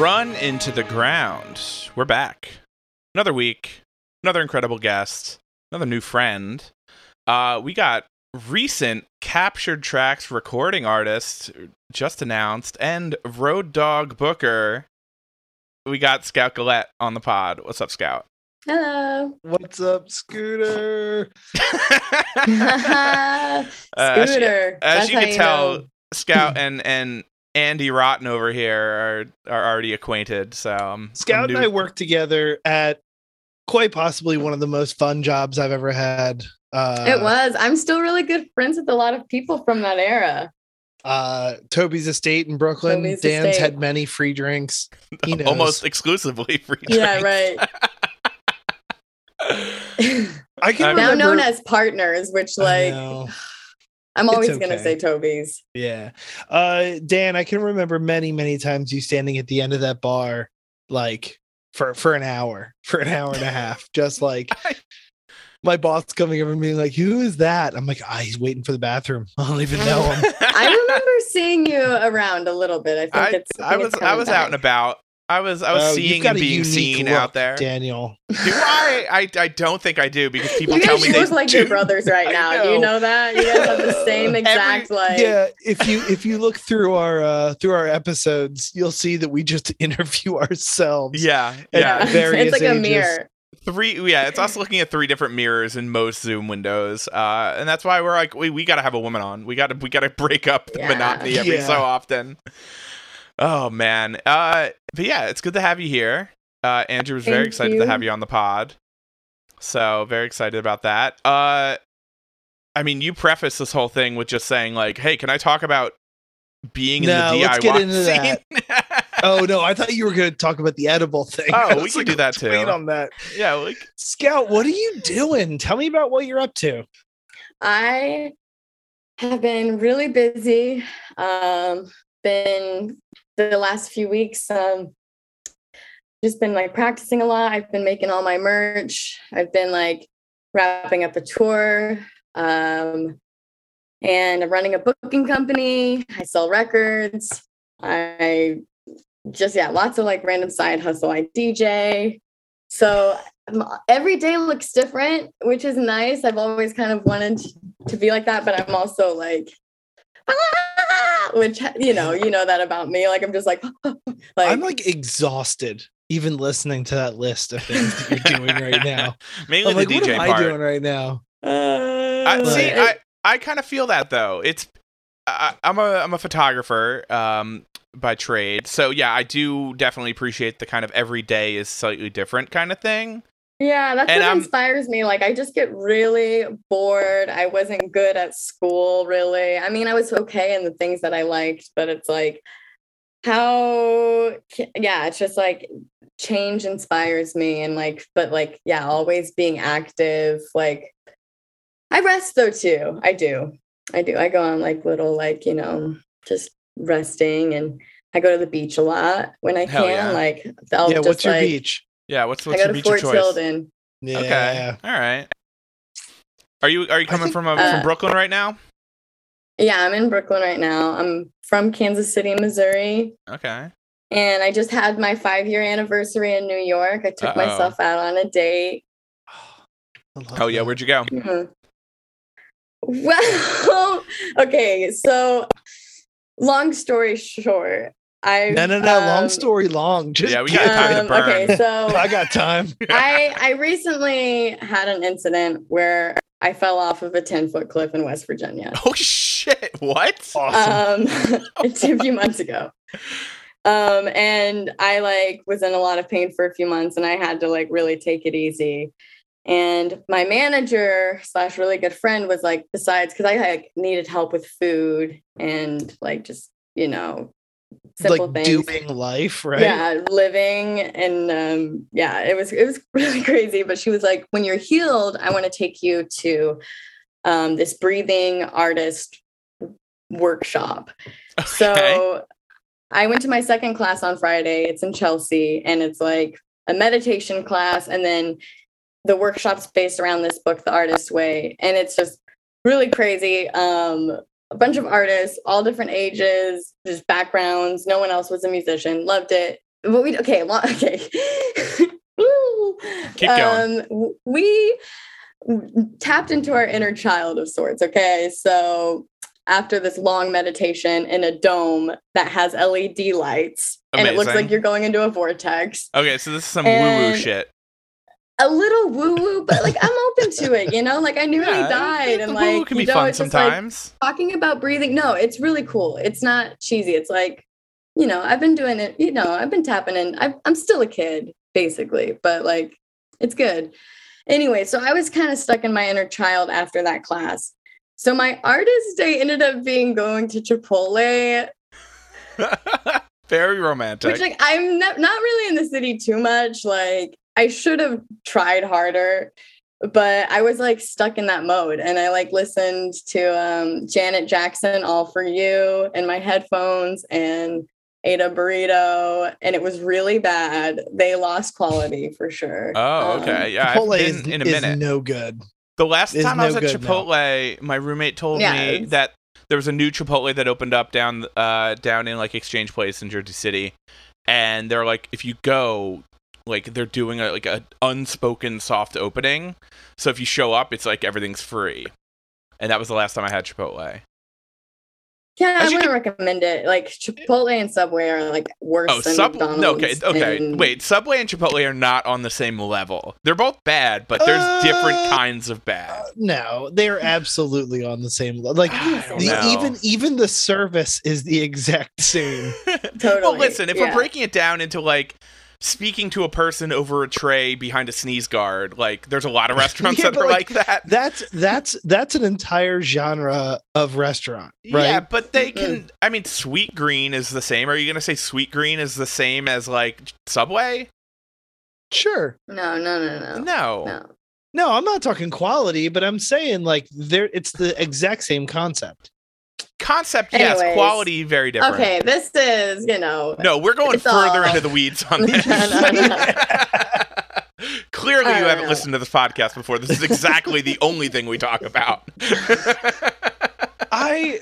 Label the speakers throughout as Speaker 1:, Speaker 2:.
Speaker 1: run into the ground. We're back. Another week, another incredible guest, another new friend. Uh, we got recent captured tracks recording artist just announced and road dog booker. We got Scout Gillett on the pod. What's up, Scout?
Speaker 2: Hello.
Speaker 3: What's up, Scooter?
Speaker 1: Uh, as-
Speaker 2: Scooter.
Speaker 1: As you
Speaker 2: how
Speaker 1: can tell,
Speaker 2: know.
Speaker 1: Scout and and Andy Rotten over here are are already acquainted. So um,
Speaker 3: Scout
Speaker 1: I'm
Speaker 3: and I worked together at quite possibly one of the most fun jobs I've ever had. Uh,
Speaker 2: it was. I'm still really good friends with a lot of people from that era.
Speaker 3: uh, Toby's estate in Brooklyn.
Speaker 2: Toby's
Speaker 3: Dan's
Speaker 2: Estate.
Speaker 3: had many free drinks. He knows.
Speaker 1: almost exclusively free. Drinks.
Speaker 2: Yeah, right.
Speaker 3: I can
Speaker 2: now
Speaker 3: remember,
Speaker 2: known as partners, which
Speaker 3: I
Speaker 2: like
Speaker 3: know.
Speaker 2: I'm
Speaker 3: It's
Speaker 2: always gonna say Toby's.
Speaker 3: Yeah. Uh Dan, I can remember many, many times you standing at the end of that bar, like for for an hour, for an hour and a half, just like
Speaker 1: I-
Speaker 3: my boss coming over and being like, Who is that? I'm like, ah, he's waiting for the bathroom. I don't even know him.
Speaker 2: I remember seeing you around a little bit. I think
Speaker 1: I,
Speaker 2: it's.
Speaker 1: I
Speaker 2: think
Speaker 1: was
Speaker 2: it's
Speaker 1: I
Speaker 2: coming
Speaker 1: was out and about. I was I was
Speaker 3: Oh,
Speaker 1: seeing and being seen
Speaker 3: look,
Speaker 1: out there.
Speaker 3: Daniel.
Speaker 1: Do I? I I don't think I do because people
Speaker 2: You
Speaker 1: tell me they
Speaker 2: look like
Speaker 1: do.
Speaker 2: your brothers right
Speaker 3: I
Speaker 2: now. Do you
Speaker 3: know.
Speaker 2: know that? You guys have the same exact like.
Speaker 3: yeah, if you if you look through our uh through our episodes, you'll see that we just interview ourselves.
Speaker 1: Yeah, yeah.
Speaker 3: various
Speaker 2: it's like a mirror.
Speaker 1: Three. Yeah, it's us looking at three different mirrors in most Zoom windows, uh, and that's why we're like, we we got to have a woman on. We got to we got to break up the
Speaker 2: Yeah.
Speaker 1: monotony every
Speaker 3: Yeah.
Speaker 1: so often. Oh man. Uh, but yeah, it's good to have you here. Uh, Andrew was very
Speaker 2: Thank
Speaker 1: excited to have you on the pod. So very excited about that. Uh, I mean, you preface this whole thing with just saying like, "Hey, can I talk about being in the DIY
Speaker 3: let's get into
Speaker 1: scene?"
Speaker 3: Oh no, I thought you were going to talk about the edible thing.
Speaker 1: Oh, we
Speaker 3: was
Speaker 1: can do that
Speaker 3: let's wait
Speaker 1: too.
Speaker 3: on that.
Speaker 1: yeah, like
Speaker 3: Scout, what are you doing? Tell me about what you're up to.
Speaker 2: I have been really busy. Um, been the last few weeks, um, just been like practicing a lot. I've been making all my merch. I've been like wrapping up a tour. Um, and I'm running a booking company. I sell records. I just, yeah, lots of like random side hustle. I DJ. So um, every day looks different, which is nice. I've always kind of wanted to be like that, but I'm also like, "Ah," which you know, you know that about me. Like I'm just like, like,
Speaker 3: I'm like exhausted even listening to that list of things that you're doing right now.
Speaker 1: mainly
Speaker 3: I'm like,
Speaker 1: the
Speaker 3: what
Speaker 1: DJ
Speaker 3: am I
Speaker 1: part.
Speaker 3: doing right now?
Speaker 1: I,
Speaker 2: uh,
Speaker 1: see,
Speaker 2: it-
Speaker 1: I, I kind of feel that though. It's I, I'm a I'm a photographer um, by trade, so yeah, I do definitely appreciate the kind of every day is slightly different kind of thing.
Speaker 2: Yeah, that's
Speaker 1: And
Speaker 2: what
Speaker 1: I'm-
Speaker 2: inspires me. Like, I just get really bored. I wasn't good at school, really. I mean, I was okay in the things that I liked, but it's like, how, yeah, it's just like change inspires me. And like, but like, yeah, always being active. Like, I rest though, too. I do. I do. I go on like little, like, you know, just resting and I go to the beach a lot when I
Speaker 1: Hell
Speaker 2: can.
Speaker 1: yeah.
Speaker 2: Like, I'll
Speaker 3: yeah,
Speaker 2: just
Speaker 3: what's your
Speaker 2: like,
Speaker 3: beach?
Speaker 1: Yeah, what's
Speaker 2: I
Speaker 1: what's
Speaker 2: go
Speaker 1: your
Speaker 2: to Fort
Speaker 1: of choice?
Speaker 2: Tilden.
Speaker 3: Yeah.
Speaker 1: Okay, all right. Are you are you coming
Speaker 3: think-
Speaker 1: from uh,
Speaker 2: Uh,
Speaker 1: from Brooklyn right now?
Speaker 2: Yeah, I'm in Brooklyn right now. I'm from Kansas City, Missouri.
Speaker 1: Okay.
Speaker 2: And I just had my five year anniversary in New York. I took
Speaker 1: Uh-oh.
Speaker 2: myself out on a date.
Speaker 3: I love
Speaker 1: Oh yeah, where'd you go?
Speaker 2: Mhm. Well, okay. So, long story short, I.
Speaker 3: No, no, no. long
Speaker 2: um,
Speaker 3: story long. Just
Speaker 1: Yeah, we got time to
Speaker 2: um,
Speaker 1: burn.
Speaker 2: Okay, so
Speaker 3: I got time.
Speaker 2: I I recently had an incident where I fell off of a 10 foot cliff in West Virginia.
Speaker 1: Oh shit! What?
Speaker 3: Awesome.
Speaker 2: um it's a few months ago um and i like was in a lot of pain for a few months and i had to like really take it easy and my manager slash really good friend was like besides because i like needed help with food and like just you know simple
Speaker 3: like
Speaker 2: things
Speaker 3: doing life, right?
Speaker 2: yeah living and um yeah it was it was really crazy but she was like when you're healed i want to take you to um this breathing artist workshop
Speaker 1: Okay.
Speaker 2: so i went to my second class on friday it's in chelsea and it's like a meditation class and then the workshop's based around this book the artist way and it's just really crazy um a bunch of artists all different ages just backgrounds no one else was a musician loved it but we okay, lo- okay.
Speaker 1: Keep going.
Speaker 2: Um, we tapped into our inner child of sorts. Okay, so after this long meditation in a dome that has LED lights, and it looks like you're going into a vortex.
Speaker 1: Okay, so this is some woo woo shit.
Speaker 2: A little woo woo, but like I'm open to it. You know, like I nearly
Speaker 1: Yeah,
Speaker 2: died, and like
Speaker 1: can
Speaker 2: you
Speaker 1: be
Speaker 2: know,
Speaker 1: fun
Speaker 2: just, like, talking about breathing no it's really cool. It's not cheesy. It's like you know i've been doing it you know i've been tapping in i i'm still a kid basically but like it's good. Anyway so i was kind of stuck in my inner child after that class. So my artist day ended up being going to chipotle.
Speaker 1: Very romantic.
Speaker 2: which like i'm not, not really in the city too much like i should have tried harder but i was like stuck in that mode and i like listened to um janet jackson all for you in my headphones and ate a burrito and it was really bad they lost quality for sure
Speaker 1: oh,
Speaker 2: Um,
Speaker 1: okay. Yeah,
Speaker 3: Chipotle is,
Speaker 1: in a
Speaker 3: is
Speaker 1: minute.
Speaker 3: no good.
Speaker 1: The last
Speaker 3: is
Speaker 1: time I was at
Speaker 3: good now.
Speaker 1: Chipotle, my roommate told
Speaker 2: Yeah,
Speaker 1: me
Speaker 2: it's-
Speaker 1: that there was a new Chipotle that opened up down uh down in like Exchange Place in Jersey City, and they're like, if you go, like they're doing a like a unspoken soft opening, so if you show up, it's like everything's free, and that was the last time I had Chipotle.
Speaker 2: yeah i
Speaker 1: As you
Speaker 2: wouldn't recommend it like chipotle and subway are like worse
Speaker 1: Oh,
Speaker 2: than
Speaker 1: Sub.
Speaker 2: McDonald's
Speaker 1: No, okay, okay.
Speaker 2: and-
Speaker 1: Wait, Subway and Chipotle are not on the same level. They're both bad, but there's different
Speaker 3: Uh,
Speaker 1: kinds of bad.
Speaker 3: Uh, no, they're absolutely on the same level. Like the, even even the service is the exact same.
Speaker 2: totally.
Speaker 1: Well, listen, if
Speaker 2: yeah.
Speaker 1: we're breaking it down into like speaking to a person over a tray behind a sneeze guard, like there's a lot of restaurants
Speaker 3: Yeah,
Speaker 1: that
Speaker 3: but,
Speaker 1: are
Speaker 3: like,
Speaker 1: like, that.
Speaker 3: That's that's that's an entire genre of restaurant, right?
Speaker 1: Yeah, but they can. I mean, Sweet Green is the same. Are you gonna say Sweet Green is the same as like Subway?
Speaker 3: Sure.
Speaker 2: no no no no
Speaker 1: No.
Speaker 2: no
Speaker 3: No, I'm not talking quality, but I'm saying like there it's the exact same concept.
Speaker 1: Concept, yes.
Speaker 2: Anyways.
Speaker 1: Quality, very different.
Speaker 2: Okay, this is, you know,
Speaker 1: No, we're going further
Speaker 2: all-
Speaker 1: into the weeds on this.
Speaker 2: No, no, no.
Speaker 1: Clearly, you haven't
Speaker 2: know.
Speaker 1: listened to this podcast before. This is exactly the only thing we talk about.
Speaker 3: I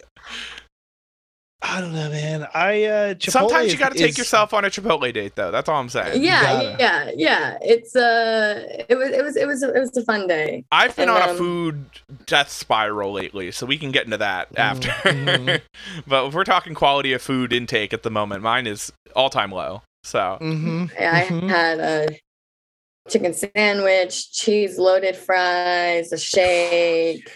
Speaker 3: I don't know, man. I uh Chipotle
Speaker 1: Sometimes you got to take
Speaker 3: is-
Speaker 1: yourself on a Chipotle date, though. That's all I'm saying.
Speaker 2: yeah, yeah, yeah. It's uh, it was, it was, it was, it was a fun day.
Speaker 1: I've been
Speaker 2: And,
Speaker 1: on a
Speaker 2: um,
Speaker 1: food death spiral lately, so we can get into that
Speaker 3: Mhm,
Speaker 1: after.
Speaker 3: mhm.
Speaker 1: but if we're talking quality of food intake at the moment, mine is all time low. So
Speaker 3: Mhm,
Speaker 2: I
Speaker 3: mhm.
Speaker 2: had a chicken sandwich, cheese loaded fries, a shake,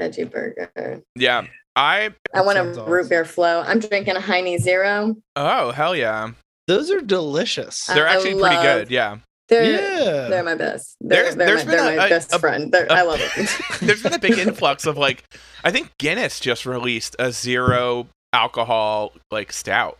Speaker 2: veggie burger.
Speaker 1: yeah, I
Speaker 2: I want a
Speaker 3: sounds
Speaker 2: root beer flow. I'm drinking a Heine Zero.
Speaker 1: oh hell yeah,
Speaker 3: Those are delicious.
Speaker 1: They're
Speaker 2: I
Speaker 1: actually pretty
Speaker 2: love-
Speaker 1: good. Yeah,
Speaker 2: They're
Speaker 3: yeah.
Speaker 2: they're my best. They're,
Speaker 1: There's-
Speaker 2: they're my, they're
Speaker 1: a-
Speaker 2: my
Speaker 1: a-
Speaker 2: best
Speaker 1: a-
Speaker 2: friend. They're,
Speaker 1: a-
Speaker 2: I love it.
Speaker 1: there's been a big influx of like, I think Guinness just released a zero alcohol like stout.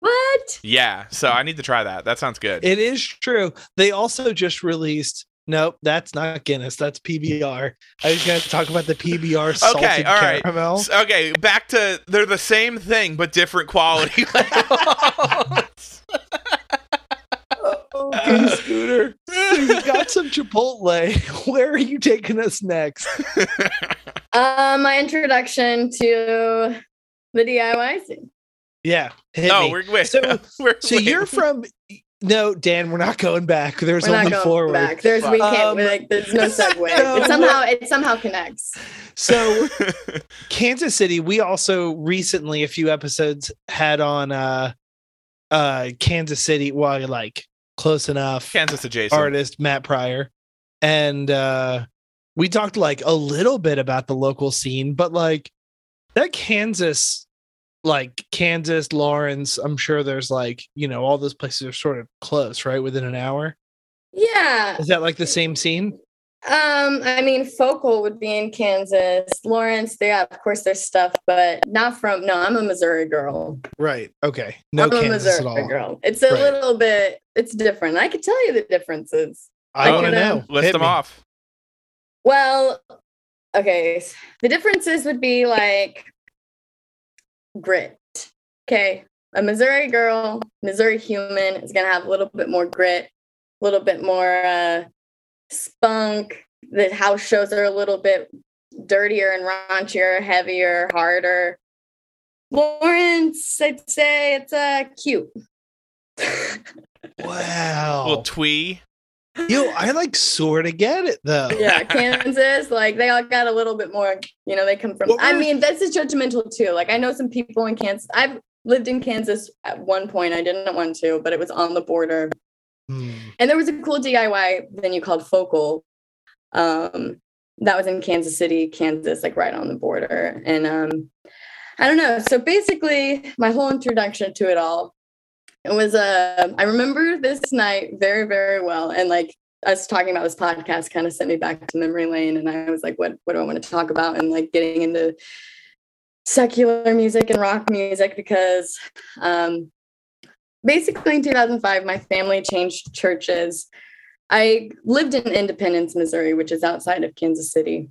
Speaker 2: what?
Speaker 1: Yeah, so I need to try that. That sounds good.
Speaker 3: It is true. They also just released. Nope, that's not Guinness. That's PBR. I was going to talk about the PBR salted
Speaker 1: Okay, all right.
Speaker 3: caramel.
Speaker 1: S- okay, back to they're the same thing but different quality.
Speaker 3: Okay, Scooter. So you got some Chipotle. Where are you taking us next?
Speaker 2: Uh, my introduction to the DIY scene.
Speaker 3: Yeah, hit
Speaker 1: no,
Speaker 3: me.
Speaker 1: Oh, we're wait.
Speaker 3: So-
Speaker 1: we're,
Speaker 3: so
Speaker 1: wait.
Speaker 3: you're from. No, Dan, we're not going back. There's
Speaker 2: We're
Speaker 3: only
Speaker 2: not going
Speaker 3: forward.
Speaker 2: back. There's we can't.
Speaker 3: Um,
Speaker 2: like, there's no segue.
Speaker 3: no,
Speaker 2: it somehow it somehow connects.
Speaker 3: So Kansas City, we also recently a few episodes had on uh uh Kansas City, well like close enough
Speaker 1: Kansas adjacent.
Speaker 3: artist Matt Pryor. And uh we talked like a little bit about the local scene, but like that Kansas like Kansas, Lawrence, I'm sure there's like, you know, all those places are sort of close, right? Within an hour.
Speaker 2: Yeah.
Speaker 3: Is that like the same scene?
Speaker 2: Um, I mean, Focal would be in Kansas. Lawrence, yeah, of course, there's stuff, but not from. No, I'm a Missouri girl.
Speaker 3: Right. Okay. No
Speaker 2: I'm a
Speaker 3: Kansas at
Speaker 2: Missouri
Speaker 3: all.
Speaker 2: girl. It's a
Speaker 3: Right.
Speaker 2: little bit. It's different. I could tell you the differences.
Speaker 3: I
Speaker 2: I
Speaker 3: want to know.
Speaker 2: um,
Speaker 1: List
Speaker 3: Hit
Speaker 1: them
Speaker 3: me.
Speaker 1: off.
Speaker 2: Well, okay. The differences would be like grit. Okay. A Missouri girl, Missouri human is going to have a little bit more grit, a little bit more uh, spunk. The house shows are a little bit dirtier and raunchier, heavier, harder. Lawrence, I'd say it's uh, cute.
Speaker 3: Wow.
Speaker 1: Little twee.
Speaker 3: Yo, I like sort of get it though.
Speaker 2: yeah, Kansas, like they all got a little bit more, you know, they come from
Speaker 3: What
Speaker 2: I mean, this is judgmental too. Like I know some people in Kansas. I've lived in Kansas at one point. I didn't want to, but it was on the border.
Speaker 3: Hmm.
Speaker 2: And there was a cool DIY venue called Focal. Um, that was in Kansas City, Kansas, like right on the border. And um, I don't know. So basically, my whole introduction to it all, it was uh, I remember this night very, very well. And like us talking about this podcast kind of sent me back to memory lane. And I was like, what, what do I want to talk about? And like getting into secular music and rock music because um, basically in 2005 my family changed churches i lived in independence missouri which is outside of kansas city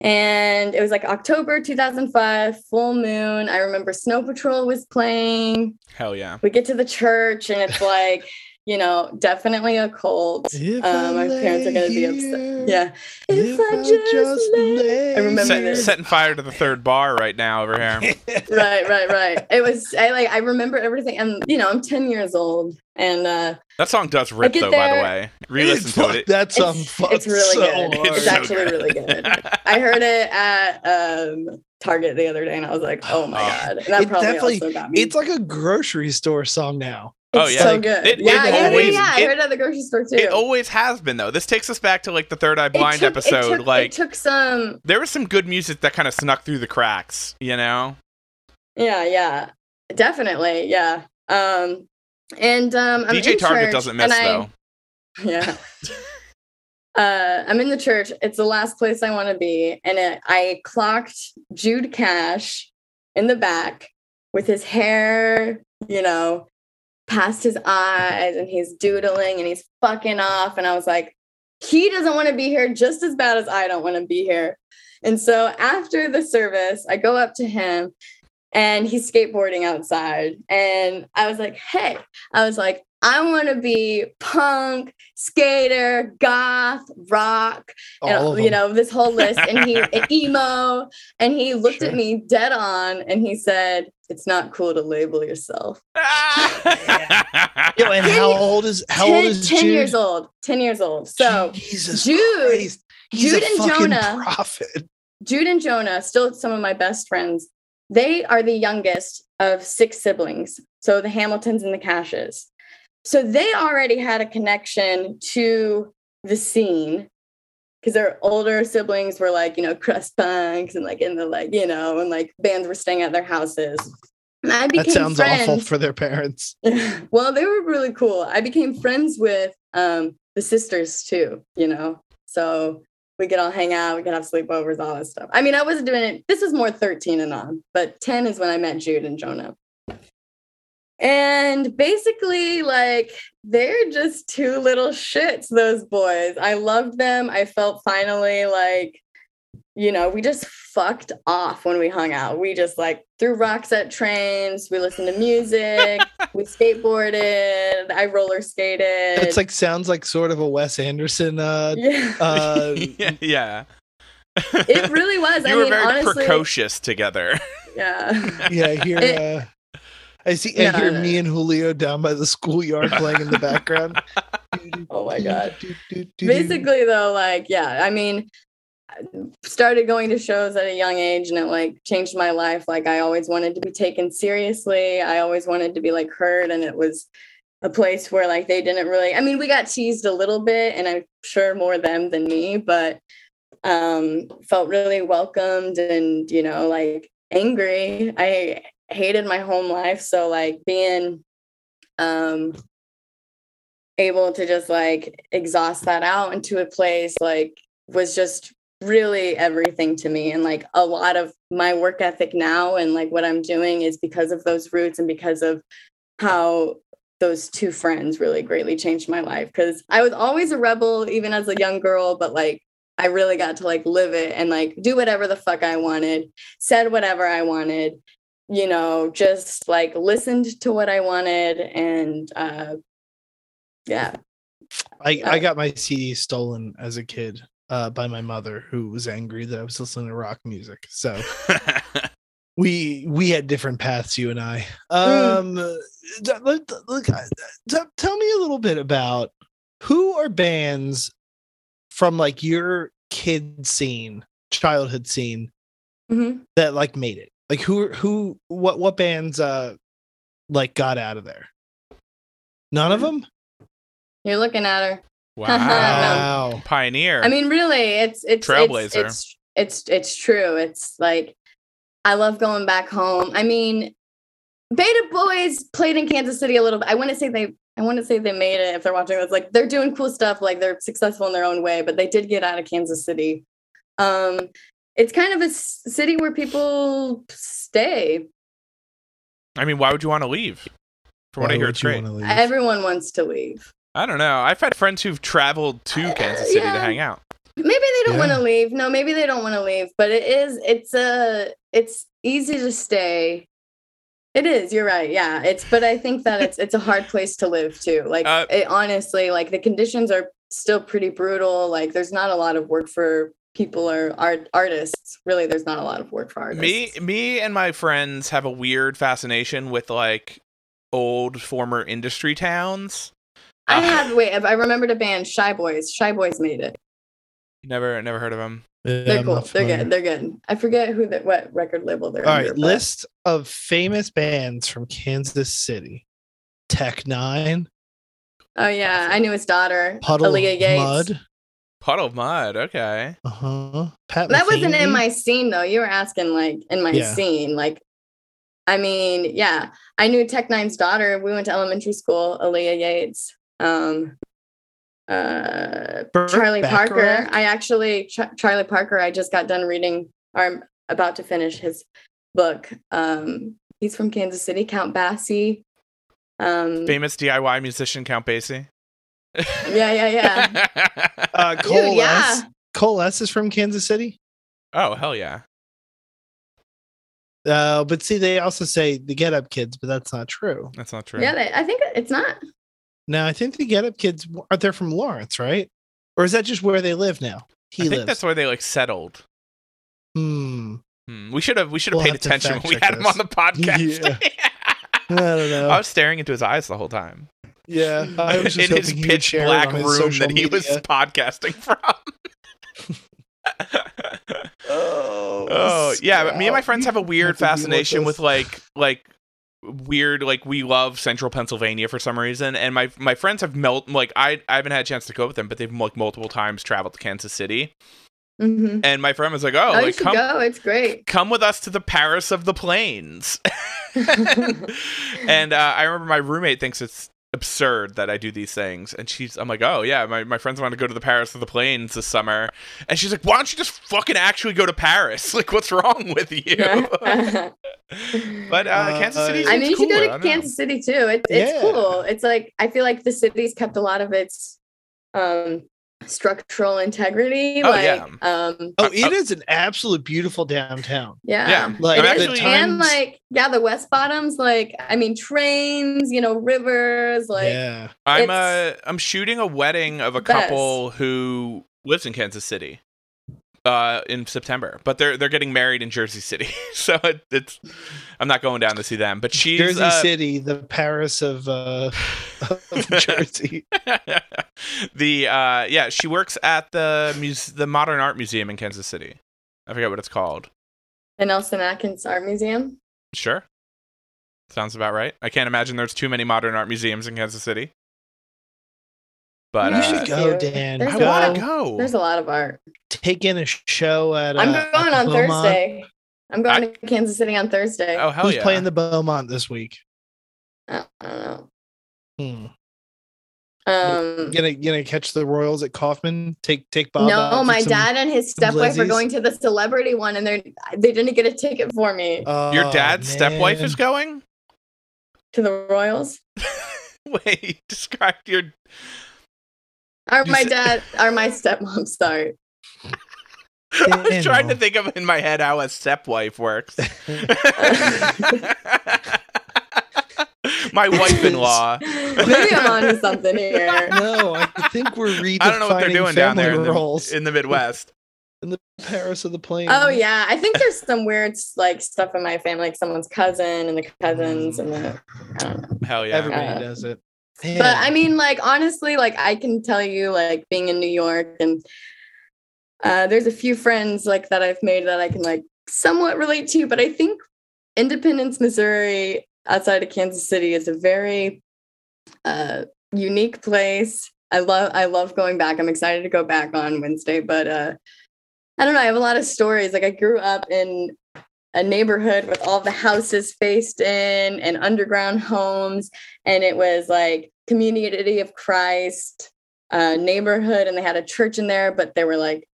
Speaker 2: and it was like october 2005 full moon i remember snow patrol was playing
Speaker 1: Hell yeah.
Speaker 2: we get to the church and it's like you know definitely a cult um, my parents are gonna be upset yeah
Speaker 3: If I just lay
Speaker 2: I remember
Speaker 1: Set,
Speaker 2: this.
Speaker 1: setting fire to the third bar right now over here.
Speaker 2: right right right it was i like i remember everything and you know i'm 10 years old and uh
Speaker 1: That song does rip
Speaker 2: get
Speaker 1: though, by the way. Re-listen to it.
Speaker 3: That song
Speaker 2: It's-
Speaker 3: fucks
Speaker 2: it's really
Speaker 3: so
Speaker 2: good.
Speaker 3: hard.
Speaker 2: It's
Speaker 1: so
Speaker 2: actually really good. I heard it at um, Target the other day, and I was like, "Oh my
Speaker 1: Oh.
Speaker 2: god!" And that
Speaker 3: It
Speaker 2: probably
Speaker 3: definitely-
Speaker 2: also got me.
Speaker 3: It's like a grocery store song now.
Speaker 1: Oh, yeah.
Speaker 2: so good.
Speaker 1: it-
Speaker 2: yeah,
Speaker 3: it
Speaker 2: yeah, yeah,
Speaker 3: always-
Speaker 2: yeah. I
Speaker 1: it-
Speaker 2: heard it at the grocery store too.
Speaker 1: It always has been though. This takes us back to like the Third Eye
Speaker 2: It
Speaker 1: Blind
Speaker 2: took- it
Speaker 1: episode.
Speaker 2: took-
Speaker 1: like
Speaker 2: it took some.
Speaker 1: there was some good music that kind of snuck through the cracks, you know?
Speaker 2: Yeah, yeah, definitely, yeah. Um, and um, I'm
Speaker 1: DJ
Speaker 2: in
Speaker 1: Target
Speaker 2: church,
Speaker 1: doesn't miss
Speaker 2: I-
Speaker 1: though.
Speaker 2: Yeah. uh, I'm in the church. It's the last place I want to be. And it, I clocked Jude Cash in the back with his hair, you know, past his eyes, and he's doodling and he's fucking off. And I was like, he doesn't want to be here just as bad as I don't want to be here. And so after the service, I go up to him and he's skateboarding outside. And I was like, hey, I was like, I want to be punk, skater, goth, rock, and, you know, this whole list. And he and emo. And he looked
Speaker 3: Sure.
Speaker 2: at me dead on and he said, It's not cool to label yourself.
Speaker 3: Yo, and how old is how old
Speaker 2: 10,
Speaker 3: is
Speaker 2: 10
Speaker 3: Jude?
Speaker 2: years old. 10 years old. So
Speaker 3: Jesus
Speaker 2: Jude-
Speaker 3: Christ. He's
Speaker 2: Jude
Speaker 3: a
Speaker 2: and Jonah-
Speaker 3: prophet.
Speaker 2: Jude and Jonah, still some of my best friends, they are the youngest of six siblings. So the Hamiltons and the Cashes. So they already had a connection to the scene because their older siblings were like, you know, crust punks and like in the like, you know, and like bands were staying at their houses. And I became
Speaker 3: That sounds
Speaker 2: friends.
Speaker 3: awful for their parents.
Speaker 2: well, they were really cool. I became friends with um, the sisters too, you know. So we could all hang out, we could have sleepovers, all that stuff. I mean, I wasn't doing it. This was more 13 and on, but 10 is when I met Jude and Jonah. And basically, like, they're just two little shits, those boys. I loved them. I felt finally like, you know, we just fucked off when we hung out. We just like threw rocks at trains. We listened to music. we skateboarded. I roller skated.
Speaker 3: It's like sounds like sort of a Wes Anderson uh
Speaker 2: yeah,
Speaker 3: uh
Speaker 1: yeah, yeah.
Speaker 2: it really was.
Speaker 1: you
Speaker 2: I
Speaker 1: were
Speaker 2: mean,
Speaker 1: very
Speaker 2: honestly,
Speaker 1: precocious together.
Speaker 2: yeah.
Speaker 3: yeah, Here.
Speaker 2: It-
Speaker 3: uh I see I hear
Speaker 2: no,
Speaker 3: me and Julio down by the schoolyard playing in the background.
Speaker 2: Oh my god. basically though like yeah i mean I started going to shows at a young age and it like changed my life. Like i always wanted to be taken seriously. I always wanted to be like heard. And it was a place where like they didn't really i mean we got teased a little bit and i'm sure more them than me but um felt really welcomed and you know like angry. I hated my home life. So like being um able to just like exhaust that out into a place like was just really everything to me. And like a lot of my work ethic now and like what I'm doing is because of those roots and because of how those two friends really greatly changed my life. Cuz I was always a rebel even as a young girl but like I really got to like live it and like do whatever the fuck I wanted said whatever I wanted you know just like listened to what I wanted and uh yeah
Speaker 3: I,
Speaker 2: Uh,
Speaker 3: I got my CD stolen as a kid uh, by my mother, who was angry that I was listening to rock music. So we we had different paths, you and I.
Speaker 2: Mm.
Speaker 3: Um, d- let- look, uh, tell me a little bit about who are bands from like your kid scene, childhood scene
Speaker 2: Mhm.
Speaker 3: that like made it. Like who who what what bands uh like got out of there? None of them.
Speaker 2: You're looking at her.
Speaker 1: Wow.
Speaker 3: Wow.
Speaker 1: Pioneer.
Speaker 2: I mean, really, it's it's
Speaker 1: Trailblazer.
Speaker 2: It's, it's it's it's true. It's like I love going back home. I mean, Beta Boys played in Kansas City a little bit. I want to say they. I want to say they made it. If they're watching this, like they're doing cool stuff. Like they're successful in their own way, but they did get out of Kansas City. Um, it's kind of a city where people stay.
Speaker 1: I mean, why would you want to leave? From what I hear, it's great.
Speaker 2: Everyone wants to leave.
Speaker 1: I don't know. I've had friends who've traveled to
Speaker 2: Uh,
Speaker 1: Kansas City to
Speaker 2: yeah.
Speaker 1: hang out.
Speaker 2: maybe they don't want to leave no maybe they don't want to leave but it is it's a it's easy to stay it is you're right yeah it's but i think that it's it's a hard place to live too like
Speaker 1: Uh,
Speaker 2: it, honestly like the conditions are still pretty brutal like there's not a lot of work for people are art artists really there's not a lot of work for artists
Speaker 1: Me, me, and my friends have a weird fascination with like old former industry towns.
Speaker 2: i
Speaker 1: Uh,
Speaker 2: had wait i remembered a band shy boys shy boys made it
Speaker 1: Never, never heard of them.
Speaker 3: Yeah,
Speaker 2: they're cool they're good they're good i forget who the what record label they're
Speaker 3: All
Speaker 2: under,
Speaker 3: right,
Speaker 2: but-
Speaker 3: list of famous bands from Kansas City. Tech Nine,
Speaker 2: oh yeah i knew his daughter
Speaker 3: Puddle
Speaker 2: Aaliyah Yates.
Speaker 3: Mud.
Speaker 1: Puddle of Mudd. Okay.
Speaker 3: Uh huh. Pat
Speaker 2: That wasn't in my scene though. You were asking like in my
Speaker 3: Yeah.
Speaker 2: scene. Like, I mean, yeah, I knew Tech Nine's daughter. We went to elementary school, Aaliyah Yates. Um, uh,
Speaker 3: Bird
Speaker 2: Charlie Parker. I actually Ch- Charlie Parker. I just got done reading. Or I'm about to finish his book. Um, he's from Kansas City. Count Basie. Um,
Speaker 1: Famous DIY musician Count Basie.
Speaker 2: yeah, yeah, yeah.
Speaker 3: Uh,
Speaker 2: Dude,
Speaker 3: Cole
Speaker 2: yeah.
Speaker 3: S. Cole S. is from Kansas City.
Speaker 1: oh hell yeah.
Speaker 3: Uh, but see, they also say the Get Up Kids, but that's not true.
Speaker 1: That's not true.
Speaker 2: Yeah, they, I think it's not.
Speaker 3: No, I think the Get Up Kids are they're from Lawrence, right? Or is that just where they live now? He
Speaker 1: I think
Speaker 3: lives.
Speaker 1: that's where they like settled.
Speaker 3: Hmm.
Speaker 1: Hmm. We should have we should have
Speaker 3: We'll
Speaker 1: paid
Speaker 3: have to
Speaker 1: attention when we
Speaker 3: check
Speaker 1: had him on the podcast.
Speaker 3: I don't know.
Speaker 1: I was staring into his eyes the whole time.
Speaker 3: yeah, I was just
Speaker 1: in his
Speaker 3: hoping he would
Speaker 1: pitch black room that he was podcasting from.
Speaker 3: Oh,
Speaker 1: oh yeah, but me and my friends have a weird fascination with like like weird like we love central pennsylvania for some reason and my my friends have melt like i i haven't had a chance to go with them but they've like multiple times traveled to kansas city
Speaker 2: Mhm.
Speaker 1: and my friend was like oh,
Speaker 2: Oh,
Speaker 1: like come
Speaker 2: go. It's great.
Speaker 1: come with us to the paris of the plains and uh, I remember my roommate thinks it's absurd that I do these things, and she's I'm like, oh yeah, my, my friends want to go to the Paris of the Plains this summer, and she's like, why don't you just fucking actually go to Paris? Like, what's wrong with you? but uh,
Speaker 3: Uh,
Speaker 1: Kansas City.
Speaker 3: I
Speaker 2: I mean, you should
Speaker 1: cooler.
Speaker 2: Go
Speaker 1: don't
Speaker 2: to
Speaker 1: know.
Speaker 2: Kansas City too. It, it's
Speaker 3: Yeah.
Speaker 2: cool. It's like I feel like the city's kept a lot of its um structural integrity.
Speaker 1: Oh,
Speaker 2: like
Speaker 1: yeah.
Speaker 2: um
Speaker 3: Oh,
Speaker 1: Uh,
Speaker 3: it
Speaker 1: uh,
Speaker 3: is an absolute beautiful downtown.
Speaker 2: yeah.
Speaker 1: Yeah,
Speaker 3: Like
Speaker 1: I'm
Speaker 2: It
Speaker 3: the
Speaker 2: and like yeah, the West Bottoms, like I mean trains, you know, rivers, like
Speaker 3: yeah.
Speaker 1: I'm uh, I'm shooting a wedding of a
Speaker 2: best.
Speaker 1: couple who lives in Kansas City. Uh, in September, but they're they're getting married in Jersey City, so it, it's I'm not going down to see them. But she's
Speaker 3: Jersey
Speaker 1: uh,
Speaker 3: City, the Paris of uh of Jersey.
Speaker 1: the uh yeah she works at the muse- the modern art museum in kansas city. I forget what it's called.
Speaker 2: The Nelson Atkins Art Museum.
Speaker 1: sure. Sounds about right. I can't imagine there's too many modern art museums in kansas city but
Speaker 3: you
Speaker 1: uh,
Speaker 3: should go, Dan.
Speaker 2: There's
Speaker 1: i
Speaker 2: a
Speaker 1: want to go
Speaker 2: There's a lot of art.
Speaker 3: Take in a show at.
Speaker 2: I'm
Speaker 3: uh,
Speaker 2: going
Speaker 3: at
Speaker 2: on
Speaker 3: Beaumont.
Speaker 2: Thursday. I'm going to Kansas City on Thursday.
Speaker 1: oh hell
Speaker 3: Who's
Speaker 1: yeah
Speaker 3: playing the Beaumont this week?
Speaker 2: I I don't know.
Speaker 3: Hmm.
Speaker 2: Um,
Speaker 3: Gonna gonna catch the Royals at Kauffman. Take take Bob.
Speaker 2: no,
Speaker 3: out,
Speaker 2: my
Speaker 3: get some-
Speaker 2: dad and his stepwife are going to the celebrity one, and they they didn't get a ticket for me
Speaker 1: your
Speaker 3: Oh,
Speaker 1: dad's stepwife is going
Speaker 2: to the Royals.
Speaker 1: wait describe your
Speaker 2: Or my dad, or my stepmom. Sorry.
Speaker 1: i was trying to think of in my head how a stepwife works my wife-in-law
Speaker 2: Maybe I'm onto something here.
Speaker 3: No, I think we're redefining
Speaker 1: i don't know what they're doing down there in
Speaker 3: family
Speaker 1: the,
Speaker 3: roles.
Speaker 1: in the midwest
Speaker 3: in the Paris of the Plains.
Speaker 2: Oh yeah, I think there's some weird like stuff in my family, like someone's cousin and the cousins and the I don't know.
Speaker 1: Hell yeah.
Speaker 3: Everybody
Speaker 2: Uh,
Speaker 3: does it.
Speaker 2: But I mean, like honestly, like I can tell you, like being in New York and uh, there's a few friends like that I've made that I can like somewhat relate to. But I think Independence, Missouri, outside of Kansas City, is a very uh, unique place. I love I love going back. I'm excited to go back on Wednesday, but uh, I don't know. I have a lot of stories. Like I grew up in a neighborhood with all the houses faced in and underground homes. And it was like community of christ uh, neighborhood and they had a church in there but there were like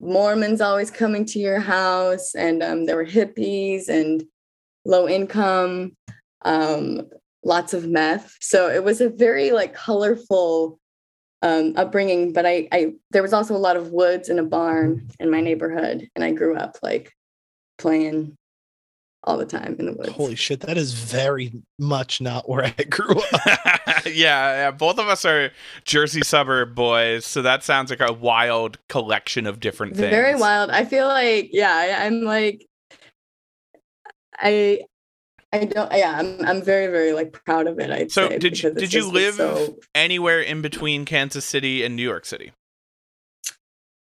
Speaker 2: mormons always coming to your house and um, there were hippies and low income um, lots of meth. So it was a very like colorful um, upbringing but I, I there was also a lot of woods and a barn in my neighborhood and i grew up like playing all the time in the woods
Speaker 3: Holy shit, that is very much not where I grew up.
Speaker 1: yeah, yeah, both of us are Jersey suburb boys, so that sounds like a wild collection of different
Speaker 2: It's
Speaker 1: things.
Speaker 2: very wild. I feel like, yeah, I, I'm like, I, I don't, yeah, I'm, I'm very, very like proud of it. I'd
Speaker 1: So
Speaker 2: say,
Speaker 1: did you did you live
Speaker 2: so-
Speaker 1: anywhere in between Kansas City and New York City?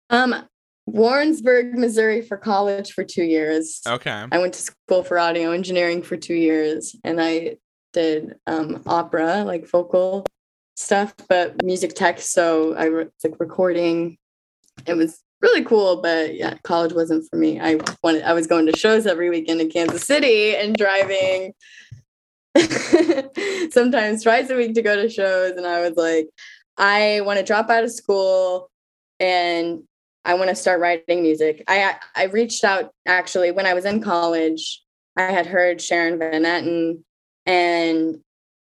Speaker 2: um, Warrensburg, Missouri for college for two years.
Speaker 1: Okay.
Speaker 2: I went to school for audio engineering for two years, and I did um, opera, like vocal stuff, but music tech. So I re- like recording. It was really cool, but yeah, college wasn't for me. I wanted. I was going to shows every weekend in Kansas City and driving. sometimes twice a week to go to shows and i was like i want to drop out of school and I want to start writing music. I I reached out actually when I was in college. I had heard Sharon Van Etten, and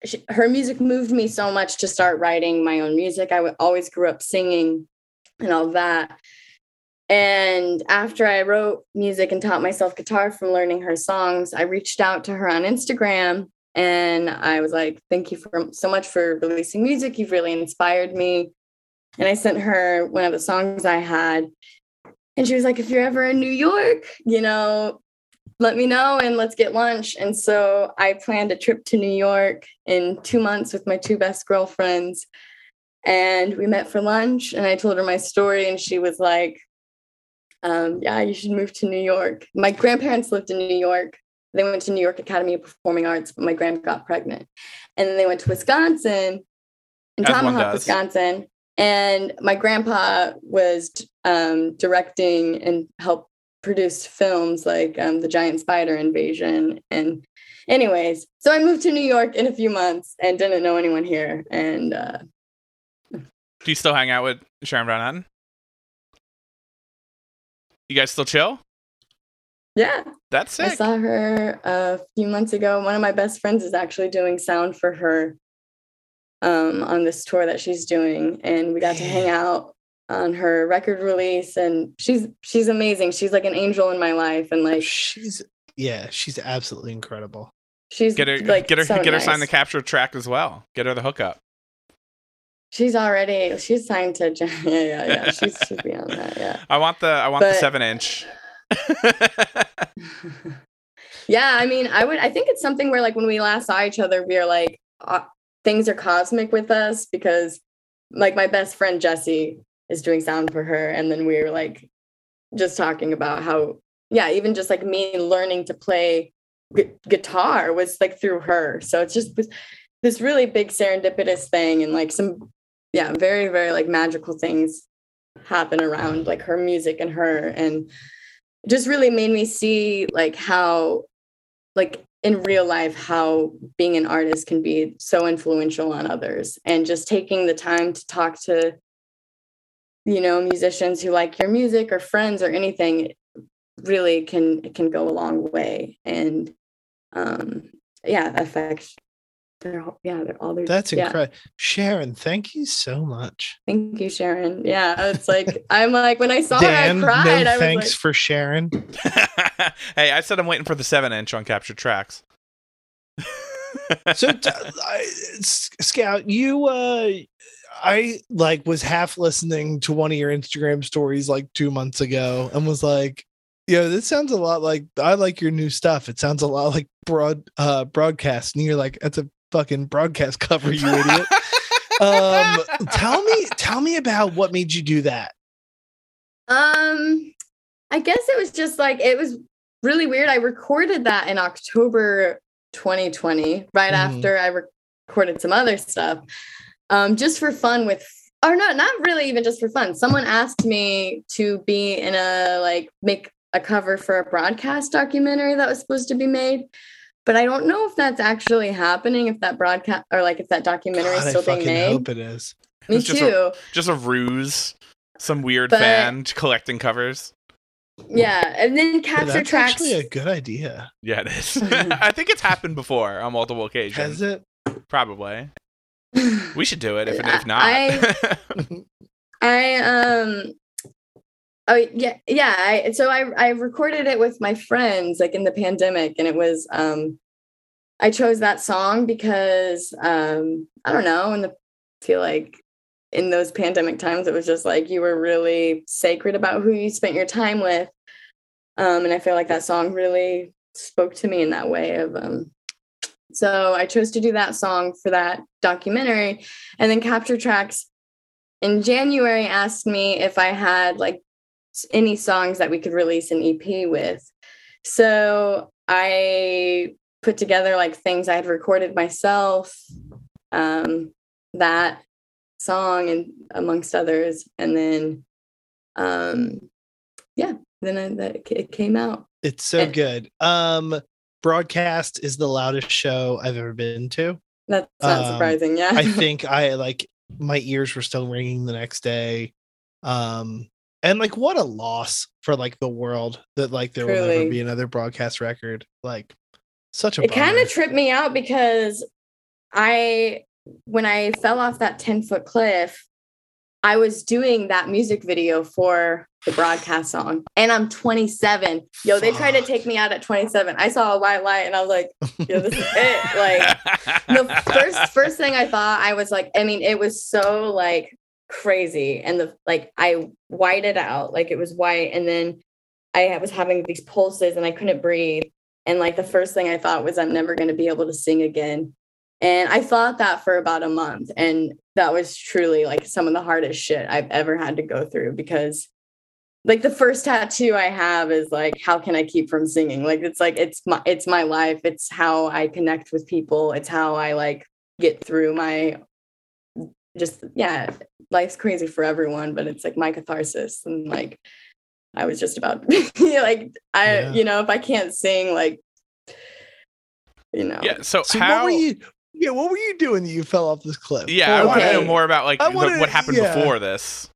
Speaker 2: she, her music moved me so much to start writing my own music. I always grew up singing and all that. And after I wrote music and taught myself guitar from learning her songs, I reached out to her on Instagram and I was like, "Thank you for so much for releasing music. You've really inspired me." And I sent her one of the songs I had. And she was like, if you're ever in New York, you know, let me know and let's get lunch. And so I planned a trip to New York in two months with my two best girlfriends. And we met for lunch and I told her my story. And she was like, um, yeah, you should move to New York. My grandparents lived in New York. They went to New York Academy of Performing Arts, but my grandma got pregnant. And then they went to Wisconsin, in Tomahawk. Wisconsin and my grandpa was um, directing and helped produce films like um, the giant spider invasion and anyways so i moved to new york in a few months and didn't know anyone here and uh,
Speaker 1: Do you still hang out with Sharon Etten? You guys still chill?
Speaker 2: yeah
Speaker 1: That's
Speaker 2: it.
Speaker 1: i
Speaker 2: saw her a few months ago one of my best friends is actually doing sound for her um, on this tour that she's doing and we got to hang out on her record release and she's she's amazing she's like an angel in my life and like
Speaker 3: she's yeah, she's absolutely incredible.
Speaker 2: she's
Speaker 1: Get her,
Speaker 2: like
Speaker 1: get her,
Speaker 2: so
Speaker 1: get her sign the capture track as well. Get her the hookup.
Speaker 2: She's already she's signed to yeah yeah yeah She should be on that yeah
Speaker 1: I want the, I want the seven inch.
Speaker 2: yeah I mean I would I think it's something where like when we last saw each other we are like uh, things are cosmic with us because like my best friend Jessie is doing sound for her and then we were like just talking about how yeah even just like me learning to play gu- guitar was like through her. So it's just this, this really big serendipitous thing and like some yeah very very like magical things happen around like her music and her and just really made me see like how like in real life how being an artist can be so influential on others. And just taking the time to talk to you know musicians who like your music or friends or anything really can can go a long way and um yeah affect their whole- yeah they're all their
Speaker 3: That's
Speaker 2: yeah.
Speaker 3: incredible. Sharon, thank you so much.
Speaker 2: thank you sharon yeah it's like i'm like when i saw
Speaker 3: Dan,
Speaker 2: her i cried
Speaker 3: no
Speaker 2: i was
Speaker 3: thanks
Speaker 2: like
Speaker 3: for Sharon.
Speaker 1: hey, I said I'm waiting for the seven inch on captured tracks.
Speaker 3: So, t- I- S- Scout, you uh, I like was half listening to one of your Instagram stories like two months ago and was like, yo, this sounds a lot like I like your new stuff. It sounds a lot like broad uh broadcast. And you're like, that's a fucking broadcast cover, you idiot. um tell me tell me about what made you do that.
Speaker 2: Um, I guess it was just like it was really weird. I recorded that in October 2020, right
Speaker 3: Mhm.
Speaker 2: after I recorded some other stuff, um, just for fun with. Or no, not really even just for fun. Someone asked me to be in a like make a cover for a broadcast documentary that was supposed to be made. But I don't know if that's actually happening, if that broadcast or like if that documentary
Speaker 3: God,
Speaker 2: is
Speaker 3: I
Speaker 2: still being
Speaker 3: fucking
Speaker 2: made.
Speaker 3: hope it is.
Speaker 2: Me
Speaker 1: It's just
Speaker 2: too.
Speaker 1: a- Just a ruse. Some weird
Speaker 2: But-
Speaker 1: fan collecting covers.
Speaker 2: yeah. And then
Speaker 3: Yeah,
Speaker 2: capture
Speaker 3: that's
Speaker 2: tracks.
Speaker 3: actually a good idea.
Speaker 1: Yeah, it is. I think it's happened before on multiple occasions.
Speaker 3: Has it?
Speaker 1: Probably. We should do it if,
Speaker 2: I-
Speaker 1: if not.
Speaker 2: I- I um oh yeah yeah I so I I recorded it with my friends like in the pandemic and it was um I chose that song because um I don't know and the feel like in those pandemic times it was just like you were really sacred about who you spent your time with. Um and I feel like that song really spoke to me in that way of um so I chose to do that song for that documentary. And then capture tracks in January asked me if I had like any songs that we could release an EP with. So I put together like things I had recorded myself, um, that song and amongst others, and then um, yeah, then I, that it came out.
Speaker 3: It's so
Speaker 2: And-
Speaker 3: good. Um broadcast is the loudest show I've ever been to.
Speaker 2: That's not
Speaker 3: Um,
Speaker 2: surprising, yeah.
Speaker 3: I think I like my ears were still ringing the next day. Um and like what a loss for like the world that like there will never be another broadcast record. Like such a
Speaker 2: it kind of tripped me out because I, when I fell off that 10 foot cliff, I was doing that music video for the broadcast song and I'm 27. Yo, they tried to take me out at 27. I saw a white light and I was like, yo, this is it. Like, the first first thing I thought, I was like, I mean, it was so like crazy, and the like, I whited out, like it was white, and then I was having these pulses, and I couldn't breathe, and like the first thing I thought was, I'm never going to be able to sing again, and I thought that for about a month, and that was truly like some of the hardest shit I've ever had to go through because like the first tattoo I have is like how can I keep from singing? Like it's like it's my it's my life. It's how I connect with people. It's how I like get through my just yeah, life's crazy for everyone, but it's like my catharsis and like I was just about like I
Speaker 3: Yeah.
Speaker 2: you know if I can't sing like you know
Speaker 1: yeah. So,
Speaker 3: So
Speaker 1: how?
Speaker 3: what were you yeah, what were you doing that you fell off this cliff?
Speaker 1: yeah, I want to know more about like
Speaker 3: I
Speaker 1: the-
Speaker 3: wanna-
Speaker 1: what happened
Speaker 3: yeah.
Speaker 1: before this.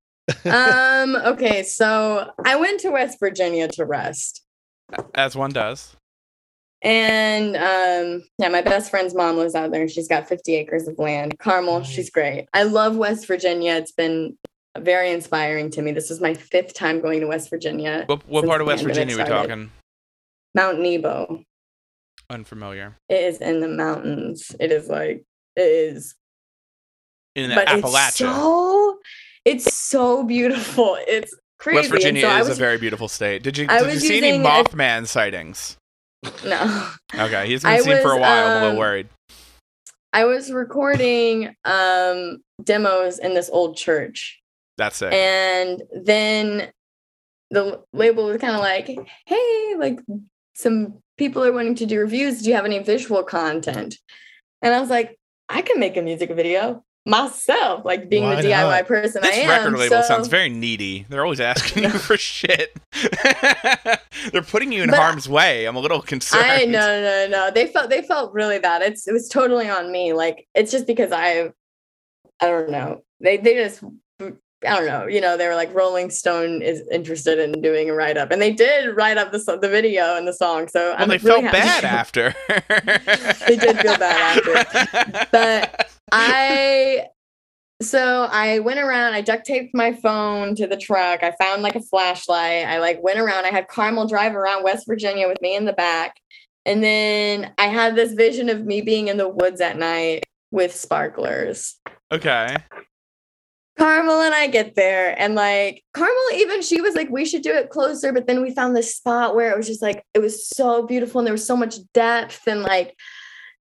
Speaker 2: um okay so I went to West Virginia to rest
Speaker 1: As one does.
Speaker 2: And um, yeah, my best friend's mom lives out there and she's got 50 acres of land. Carmel, she's great. I love West Virginia. It's been very inspiring to me. This is my fifth time going to West Virginia.
Speaker 1: What, what part of West Virginia are we talking?
Speaker 2: Mount Nebo.
Speaker 1: Unfamiliar.
Speaker 2: It is in the mountains. It is like it is
Speaker 1: In
Speaker 2: but
Speaker 1: Appalachia.
Speaker 2: it's so it's so beautiful. It's crazy.
Speaker 1: West Virginia
Speaker 2: so
Speaker 1: is
Speaker 2: was,
Speaker 1: a very beautiful state. Did you did you see any
Speaker 2: using a-
Speaker 1: Mothman sightings?
Speaker 2: No.
Speaker 1: Okay, he's been
Speaker 2: I
Speaker 1: seen for a
Speaker 2: was,
Speaker 1: while. I'm a little
Speaker 2: um,
Speaker 1: worried.
Speaker 2: I was recording um demos in this old church.
Speaker 1: That's it.
Speaker 2: And then the label was kind of like, hey, like some people are wanting to do reviews. Do you have any visual content? And I was like, I can make a music video myself, like being
Speaker 3: Why
Speaker 2: the DIY person
Speaker 1: This
Speaker 2: I am.
Speaker 1: record label
Speaker 2: so-
Speaker 1: sounds very needy. They're always asking you for shit. They're putting you in
Speaker 2: But
Speaker 1: harm's way. I'm a little concerned.
Speaker 2: I no no no no. They felt they felt really bad. It's it was totally on me. Like it's just because I I don't know. They they just I don't know. You know, they were like Rolling Stone is interested in doing a write up, and they did write up the so- the video and the song. So
Speaker 1: Well,
Speaker 2: I'm
Speaker 1: they
Speaker 2: really
Speaker 1: felt
Speaker 2: happy.
Speaker 1: bad after.
Speaker 2: They did feel bad after. But I so I went around, I duct taped my phone to the truck. I found like a flashlight. I like went around. I had Carmel drive around West Virginia with me in the back. And then I had this vision of me being in the woods at night with sparklers.
Speaker 1: okay.
Speaker 2: Carmel and I get there, and like Carmel, even she was like, we should do it closer. But then we found this spot where it was just like, it was so beautiful, and there was so much depth, and like,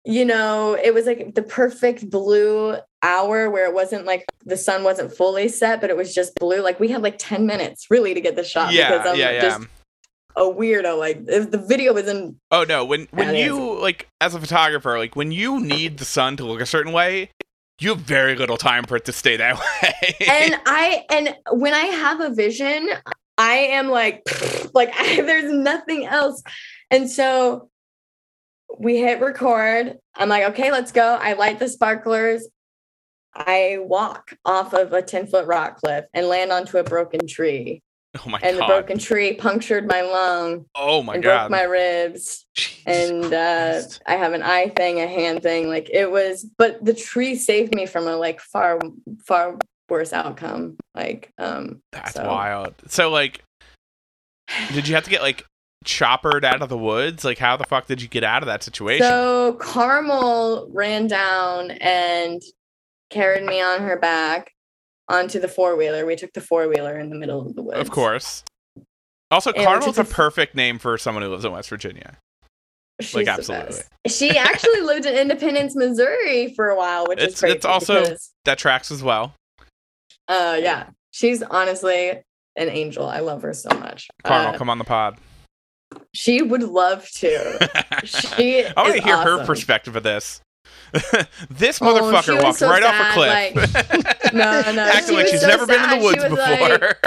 Speaker 2: you know, it was like the perfect blue hour where it wasn't like the sun wasn't fully set, but it was just blue. Like we had like 10 minutes really to get the shot
Speaker 1: yeah,
Speaker 2: because I'm
Speaker 1: yeah, yeah.
Speaker 2: just a weirdo. Like if the video was in
Speaker 1: Oh no, when when you like as a photographer, like when you need the sun to look a certain way, you have very little time for it to stay that way.
Speaker 2: and I and when I have a vision, I am like like I, there's nothing else. And so we hit record. I'm like, okay, let's go. I light the sparklers. I walk off of a 10 foot rock cliff and land onto a broken tree.
Speaker 1: oh my god.
Speaker 2: and the broken tree punctured my lung
Speaker 1: oh my
Speaker 2: and
Speaker 1: god.
Speaker 2: broke my ribs.
Speaker 3: Jesus
Speaker 2: and uh, I have an eye thing, a hand thing. Like it was, but the tree saved me from a like far, far worse outcome. Like, um,
Speaker 1: That's
Speaker 2: so-
Speaker 1: wild. So like did you have to get like choppered out of the woods? Like how the fuck did you get out of that situation?
Speaker 2: So Carmel ran down and carried me on her back onto the four wheeler. We took the four wheeler in the middle of the woods.
Speaker 1: of course. Also,
Speaker 2: And
Speaker 1: Carmel's a perfect name for someone who lives in West Virginia.
Speaker 2: She's
Speaker 1: Like, absolutely.
Speaker 2: She actually lived in Independence, Missouri for a while, which
Speaker 1: It's-
Speaker 2: is crazy.
Speaker 1: it's also-
Speaker 2: because,
Speaker 1: That tracks as well.
Speaker 2: uh, yeah, she's honestly an angel. I love her so much.
Speaker 1: Carmel,
Speaker 2: Uh,
Speaker 1: come on the pod.
Speaker 2: She would love to. She
Speaker 1: I want to hear her perspective of this. this
Speaker 2: Oh,
Speaker 1: motherfucker
Speaker 2: was
Speaker 1: walked
Speaker 2: so
Speaker 1: right
Speaker 2: sad,
Speaker 1: off a cliff.
Speaker 2: No, no,
Speaker 1: Acting
Speaker 2: she
Speaker 1: like she's
Speaker 2: so
Speaker 1: never been in the woods before.
Speaker 2: like-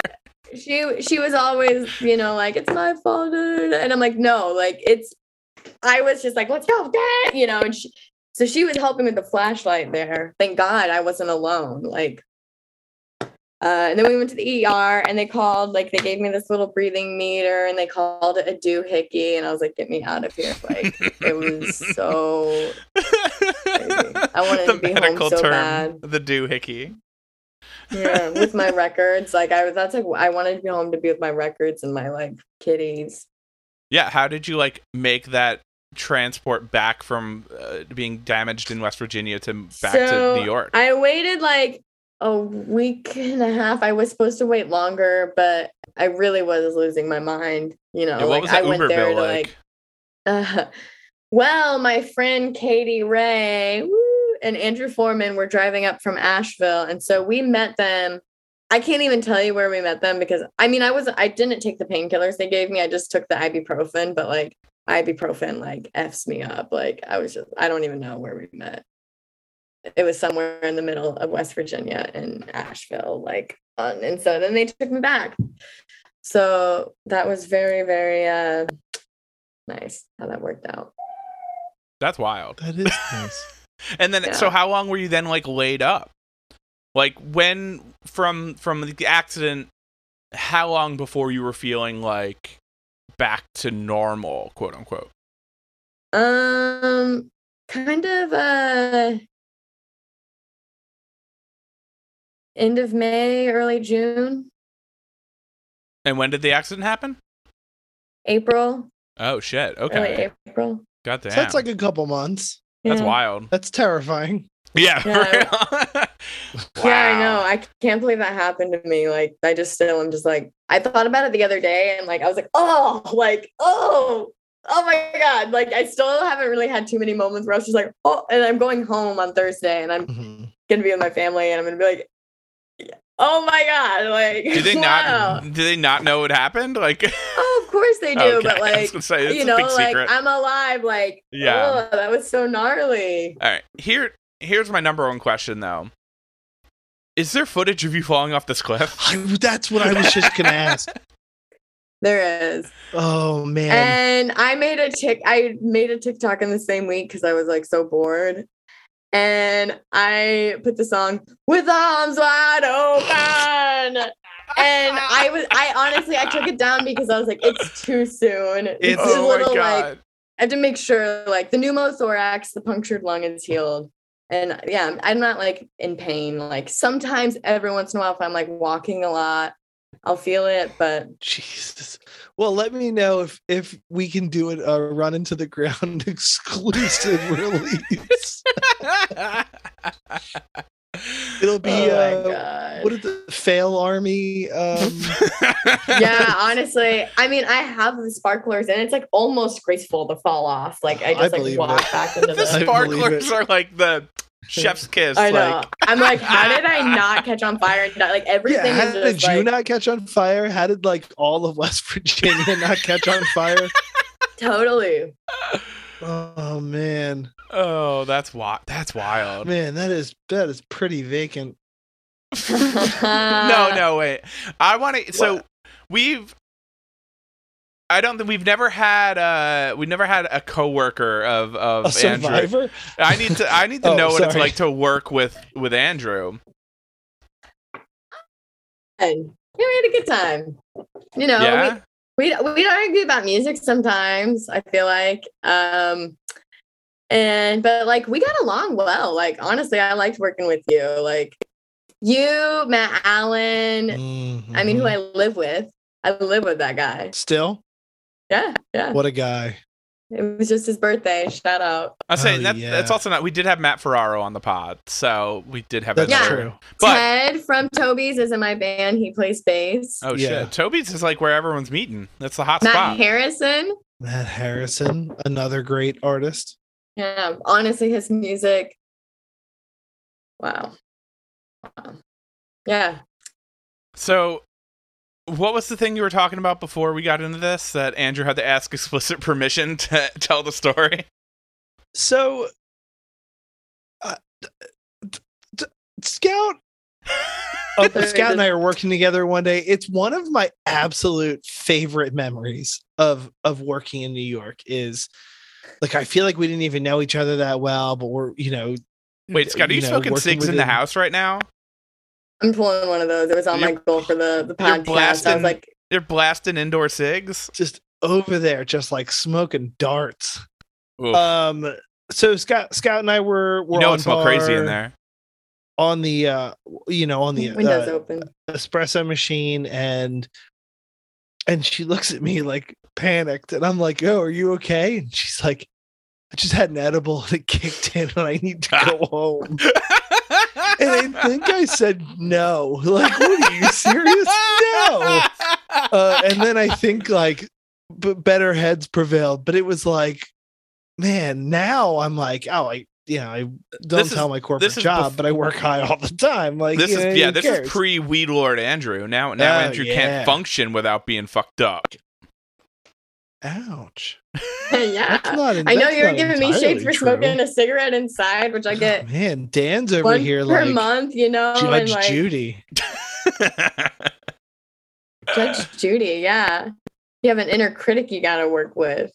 Speaker 2: she she was always you know like it's my fault and i'm like no like it's i was just like let's go dad you know and she so she was helping with the flashlight there thank god i wasn't alone like uh, and then we went to the ER and they called, like, they gave me this little breathing meter and they called it a doohickey. And I was like, get me out of here. Like, it was so I wanted
Speaker 1: the
Speaker 2: to be home so
Speaker 1: term,
Speaker 2: bad.
Speaker 1: the doohickey.
Speaker 2: yeah with my records like i was that's like i wanted to be home to be with my records and my like kitties
Speaker 1: Yeah, how did you like make that transport back from uh, being damaged in West Virginia to back
Speaker 2: So,
Speaker 1: to New York?
Speaker 2: i waited like a week and a half. I was supposed to wait longer but i really was losing my mind you know
Speaker 1: Yeah,
Speaker 2: like i went there to
Speaker 1: like?
Speaker 2: like uh, well my friend katie ray woo, and andrew foreman were driving up from asheville and so we met them. I can't even tell you where we met them because i mean i was i didn't take the painkillers they gave me. I just took the ibuprofen but like ibuprofen like f's me up. Like i was just i don't even know where we met it was somewhere in the middle of west virginia in asheville like on, and so then they took me back so that was very very uh nice how that worked out
Speaker 1: That's wild.
Speaker 3: That is nice.
Speaker 1: And then, so how long were you then like laid up? Like when from from the accident, how long before you were feeling like back to normal, quote unquote?
Speaker 2: Um, kind of uh end of May, early June,
Speaker 1: And when did the accident happen?
Speaker 2: April,
Speaker 1: Oh shit.
Speaker 2: early
Speaker 1: Okay.
Speaker 2: April.
Speaker 1: God damn.
Speaker 3: So that's like a couple months.
Speaker 1: That's wild.
Speaker 3: That's terrifying.
Speaker 1: Yeah.
Speaker 2: Yeah.
Speaker 1: real.
Speaker 2: Yeah, I know. I can't believe that happened to me. Like, I just still am just like, I thought about it the other day and like, I was like, oh, like, oh, oh my God. Like, I still haven't really had too many moments where I was just like, oh, and I'm going home on Thursday and I'm
Speaker 3: Mhm.
Speaker 2: going to be with my family and I'm going to be like, oh my God. Like,
Speaker 1: do they
Speaker 2: wow.
Speaker 1: not? Did they not know what happened? Like,
Speaker 2: Oh, of course they do.
Speaker 1: Okay,
Speaker 2: But like,
Speaker 1: say,
Speaker 2: you know, like
Speaker 1: secret.
Speaker 2: I'm alive. Like,
Speaker 1: Yeah.
Speaker 2: oh, that was so gnarly.
Speaker 1: all right. Here, here's my number one question though. Is there footage of you falling off this cliff?
Speaker 3: I, that's what I was just gonna ask.
Speaker 2: There is.
Speaker 3: Oh man.
Speaker 2: And I made a tick. I made a TikTok in the same week because I was like so bored. And I put the song with arms wide open. And I was I honestly I took it down because I was like, it's too soon.
Speaker 3: It's-
Speaker 2: a
Speaker 1: oh
Speaker 2: little like I have to make sure like the pneumothorax, the punctured lung is healed. And yeah, I'm not like in pain. Like sometimes every once in a while, if I'm like walking a lot, I'll feel it, but
Speaker 3: Jesus. Well, let me know if if we can do it a run into the ground exclusive release. It'll be
Speaker 2: oh my
Speaker 3: uh, what is the fail army? Um,
Speaker 2: yeah, honestly, I mean, I have the sparklers, and it's like almost graceful to fall off. Like I
Speaker 3: I
Speaker 2: just like walk
Speaker 3: it.
Speaker 2: back into
Speaker 1: the
Speaker 2: the.
Speaker 1: Sparklers are like the chef's kiss.
Speaker 2: I know.
Speaker 1: Like,
Speaker 2: I'm like, how did I not catch on fire? and die? Like everything
Speaker 3: yeah, how
Speaker 2: is
Speaker 3: did
Speaker 2: just
Speaker 3: you
Speaker 2: like
Speaker 3: not catch on fire? How did like all of West Virginia not catch on fire?
Speaker 2: totally.
Speaker 3: Oh man,
Speaker 1: oh, that's wild. That's wild.
Speaker 3: man, that is that is pretty vacant.
Speaker 1: no, no, wait. I want to. So we've. I don't think we've never had uh we never had a coworker of of
Speaker 3: A
Speaker 1: Andrew.
Speaker 3: survivor.
Speaker 1: I need to I need to
Speaker 3: Oh,
Speaker 1: know what it's like to work with with Andrew.
Speaker 2: And yeah, we had a good time. You know,
Speaker 1: yeah.
Speaker 2: we, we we don't argue about music sometimes. I feel like, um, and but like we got along well. Like honestly, I liked working with you. Like you, Matt Allen. I mean, who
Speaker 3: Mhm.
Speaker 2: I live with. I live with that guy.
Speaker 3: still
Speaker 2: Yeah, yeah.
Speaker 3: what a guy.
Speaker 2: It was just his birthday. Shout out.
Speaker 1: I'm saying
Speaker 3: Oh,
Speaker 1: that
Speaker 3: yeah.
Speaker 1: that's also not. We did have Matt Ferraro on the pod, so we did have
Speaker 3: That's
Speaker 1: another-
Speaker 3: true.
Speaker 1: But
Speaker 2: Ted from Toby's is in my band. He plays bass.
Speaker 1: oh
Speaker 3: Yeah.
Speaker 1: shit, Toby's is like where everyone's meeting. That's the hot
Speaker 2: Matt
Speaker 1: spot.
Speaker 2: Harrison.
Speaker 3: Matt Harrison, another great artist.
Speaker 2: Yeah, honestly, his music. Wow. Wow. Yeah.
Speaker 1: So, what was the thing you were talking about before we got into this? That Andrew had to ask explicit permission to tell the story.
Speaker 3: So, uh, d- d- d- Scout,
Speaker 2: Sorry,
Speaker 3: Scout and I are working together one day. It's one of my absolute favorite memories of of working in New York. Is like I feel like we didn't even know each other that well, but we're you know.
Speaker 1: Wait, Scout, are you,
Speaker 3: know,
Speaker 1: smoking
Speaker 3: working
Speaker 1: cigs in the house right now?
Speaker 2: I'm pulling one of those. It was on my
Speaker 1: You're-
Speaker 2: goal for the, the
Speaker 1: you're
Speaker 2: podcast. I was like,
Speaker 1: You're blasting indoor cigs.
Speaker 3: Just over there, just like smoking darts.
Speaker 1: Oof.
Speaker 3: Um. So Scout, Scout, and I were were
Speaker 1: you know
Speaker 3: on
Speaker 1: it smell crazy in there.
Speaker 3: on the uh you know on the
Speaker 2: windows
Speaker 3: uh,
Speaker 2: open.
Speaker 3: espresso machine and and she looks at me like panicked and i'm like oh are you okay and she's like i just had an edible that kicked in and i need to go home and i think i said no like what are you serious no uh, and then i think like b- better heads prevailed but it was like man now i'm like oh i you know i don't
Speaker 1: This is-
Speaker 3: tell my corporate job
Speaker 1: bef-
Speaker 3: but i work high all the time like
Speaker 1: this
Speaker 3: know,
Speaker 1: is yeah, this
Speaker 3: cares?
Speaker 1: is pre Weed Lord Andrew. Now now
Speaker 3: Oh,
Speaker 1: Andrew
Speaker 3: yeah.
Speaker 1: can't function without being fucked up.
Speaker 3: Ouch
Speaker 2: yeah.
Speaker 3: Not,
Speaker 2: I know you're giving me shades for
Speaker 3: true.
Speaker 2: smoking a cigarette inside, which I
Speaker 3: Oh,
Speaker 2: get
Speaker 3: man, Dan's over here
Speaker 2: per
Speaker 3: like
Speaker 2: month, you know,
Speaker 3: Judge
Speaker 2: like
Speaker 3: Judy.
Speaker 2: Judge Judy. Yeah. You have an inner critic you got to work with.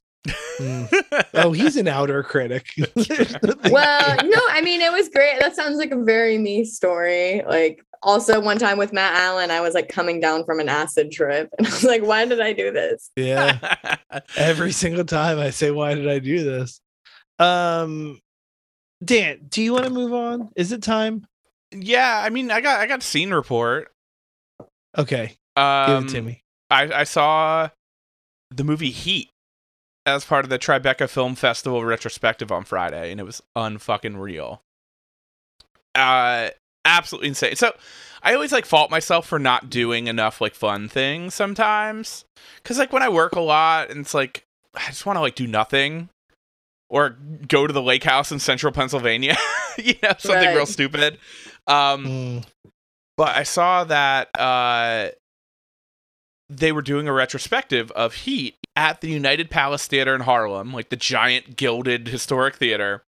Speaker 3: Mm. Oh, he's an outer critic.
Speaker 2: Well, no, I mean, it was great. That sounds like a very me story. Like, also, one time with Matt Allen, I was like coming down from an acid trip, and I was like, why did I do this?
Speaker 3: yeah. Every single time I say, "Why did I do this?" Um, Dan, do you want to move on? Is it time?
Speaker 1: yeah, I mean, I got I got scene report.
Speaker 3: Okay,
Speaker 1: Um,
Speaker 3: give it to me.
Speaker 1: I, I saw the movie Heat as part of the Tribeca Film Festival retrospective on Friday, and it was unfucking real. Uh, absolutely insane. So I always like fault myself for not doing enough like fun things sometimes, because like when I work a lot and it's like I just want to like do nothing. Or go to the lake house in central Pennsylvania, you know, something real stupid. Um,
Speaker 3: Mm,
Speaker 1: but I saw that uh, they were doing a retrospective of Heat at the United Palace Theater in Harlem, like the giant gilded historic theater,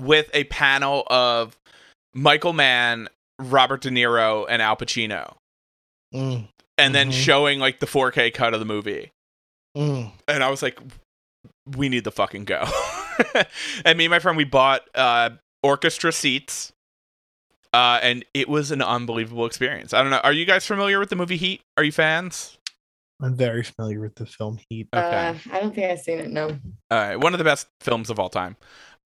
Speaker 1: with a panel of Michael Mann, Robert De Niro, and Al Pacino,
Speaker 3: mm,
Speaker 1: and then
Speaker 3: Mhm.
Speaker 1: showing like the 4K cut of the movie.
Speaker 3: mm.
Speaker 1: And I was like, we need the fucking go. and me and my friend, we bought uh, orchestra seats. Uh, and it was an unbelievable experience. I don't know. Are you guys familiar with the movie Heat? Are you fans?
Speaker 3: I'm very familiar with the film Heat.
Speaker 1: Okay.
Speaker 2: Uh, I don't think I've seen it. No.
Speaker 1: All right. One of the best films of all time.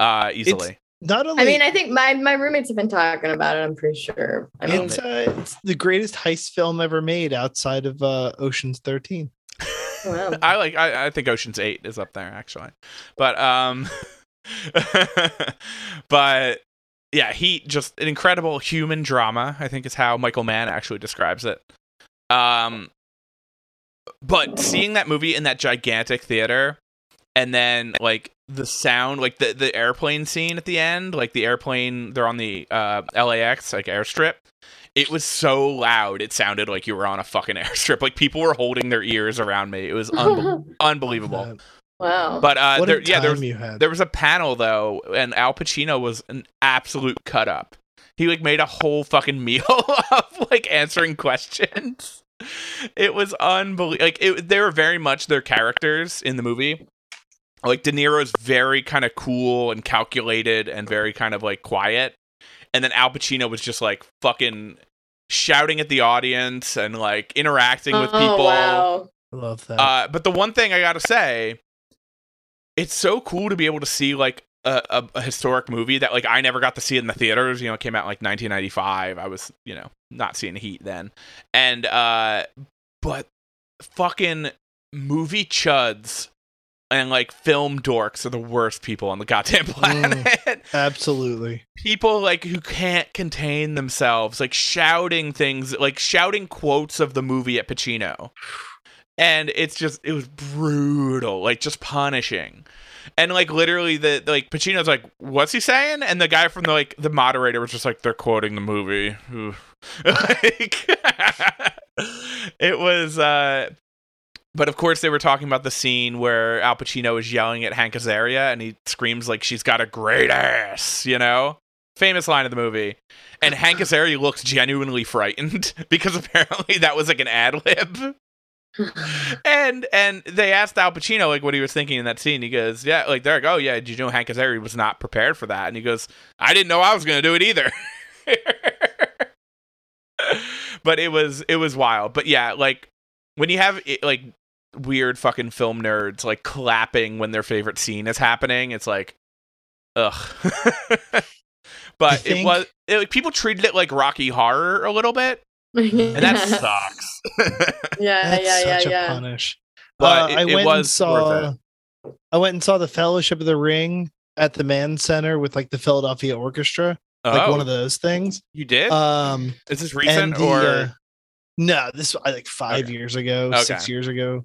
Speaker 1: Uh, easily.
Speaker 3: Not only
Speaker 2: I mean, I think my my roommates have been talking about it. I'm pretty sure. I mean,
Speaker 3: it's, uh, it's the greatest heist film ever made outside of uh, Ocean's 13.
Speaker 2: wow.
Speaker 1: I like. I, I think Ocean's Eight is up there actually, but um, but yeah, Heat just an incredible human drama. I think is how Michael Mann actually describes it. Um, but seeing that movie in that gigantic theater, and then like the sound, like the the airplane scene at the end, like the airplane, they're on the uh, LAX like airstrip. It was so loud, it sounded like you were on a fucking airstrip. Like people were holding their ears around me. It was unbe- unbelievable.
Speaker 2: wow.
Speaker 1: But uh,
Speaker 3: what
Speaker 1: there, yeah, there was there was a panel though, and Al Pacino was an absolute cut up. He like made a whole fucking meal of like answering questions. It was unbelievable. Like it, they were very much their characters in the movie. Like De Niro's very kind of cool and calculated and very kind of like quiet, and then Al Pacino was just like fucking shouting at the audience and like interacting with
Speaker 2: oh,
Speaker 1: people.
Speaker 2: wow.
Speaker 3: I love that.
Speaker 1: Uh, but the one thing I gotta say, it's so cool to be able to see like a, a, a historic movie that like I never got to see in the theaters. You know, it came out like 1995. I was you know not seeing Heat then, and uh, but fucking movie chuds and like film dorks are the worst people on the goddamn planet.
Speaker 3: Absolutely.
Speaker 1: people like who can't contain themselves, like shouting things, like shouting quotes of the movie at Pacino. And it's just it was brutal, like just punishing. And like literally the like Pacino's like, what's he saying? And the guy from the like the moderator was just like, they're quoting the movie. like it was uh but of course they were talking about the scene where Al Pacino is yelling at Hank Azaria and he screams like she's got a great ass, you know? Famous line of the movie. And Hank Azaria looks genuinely frightened because apparently that was like an ad lib. and and they asked Al Pacino like what he was thinking in that scene. He goes, "Yeah, like they're like, oh yeah, did you know Hank Azaria was not prepared for that?" And he goes, "I didn't know I was gonna do it either." but it was it was wild. But yeah, like when you have it, like weird fucking film nerds like clapping when their favorite scene is happening, it's like, ugh. but it was it, like, people treated it like Rocky Horror a little bit, and that sucks.
Speaker 2: Yeah,
Speaker 3: That's
Speaker 2: yeah, yeah,
Speaker 3: such a
Speaker 2: yeah.
Speaker 3: punish.
Speaker 1: but
Speaker 3: Uh,
Speaker 1: it,
Speaker 3: I
Speaker 1: it
Speaker 3: went and
Speaker 1: was worth
Speaker 3: saw.
Speaker 1: it.
Speaker 3: I went and saw the Fellowship of the Ring at the Mann Center with like the Philadelphia Orchestra, like
Speaker 1: oh,
Speaker 3: one of those things.
Speaker 1: you did?
Speaker 3: Um,
Speaker 1: is this
Speaker 3: and
Speaker 1: recent
Speaker 3: the,
Speaker 1: or?
Speaker 3: uh, no, this was like five
Speaker 1: Okay.
Speaker 3: years ago, six years ago.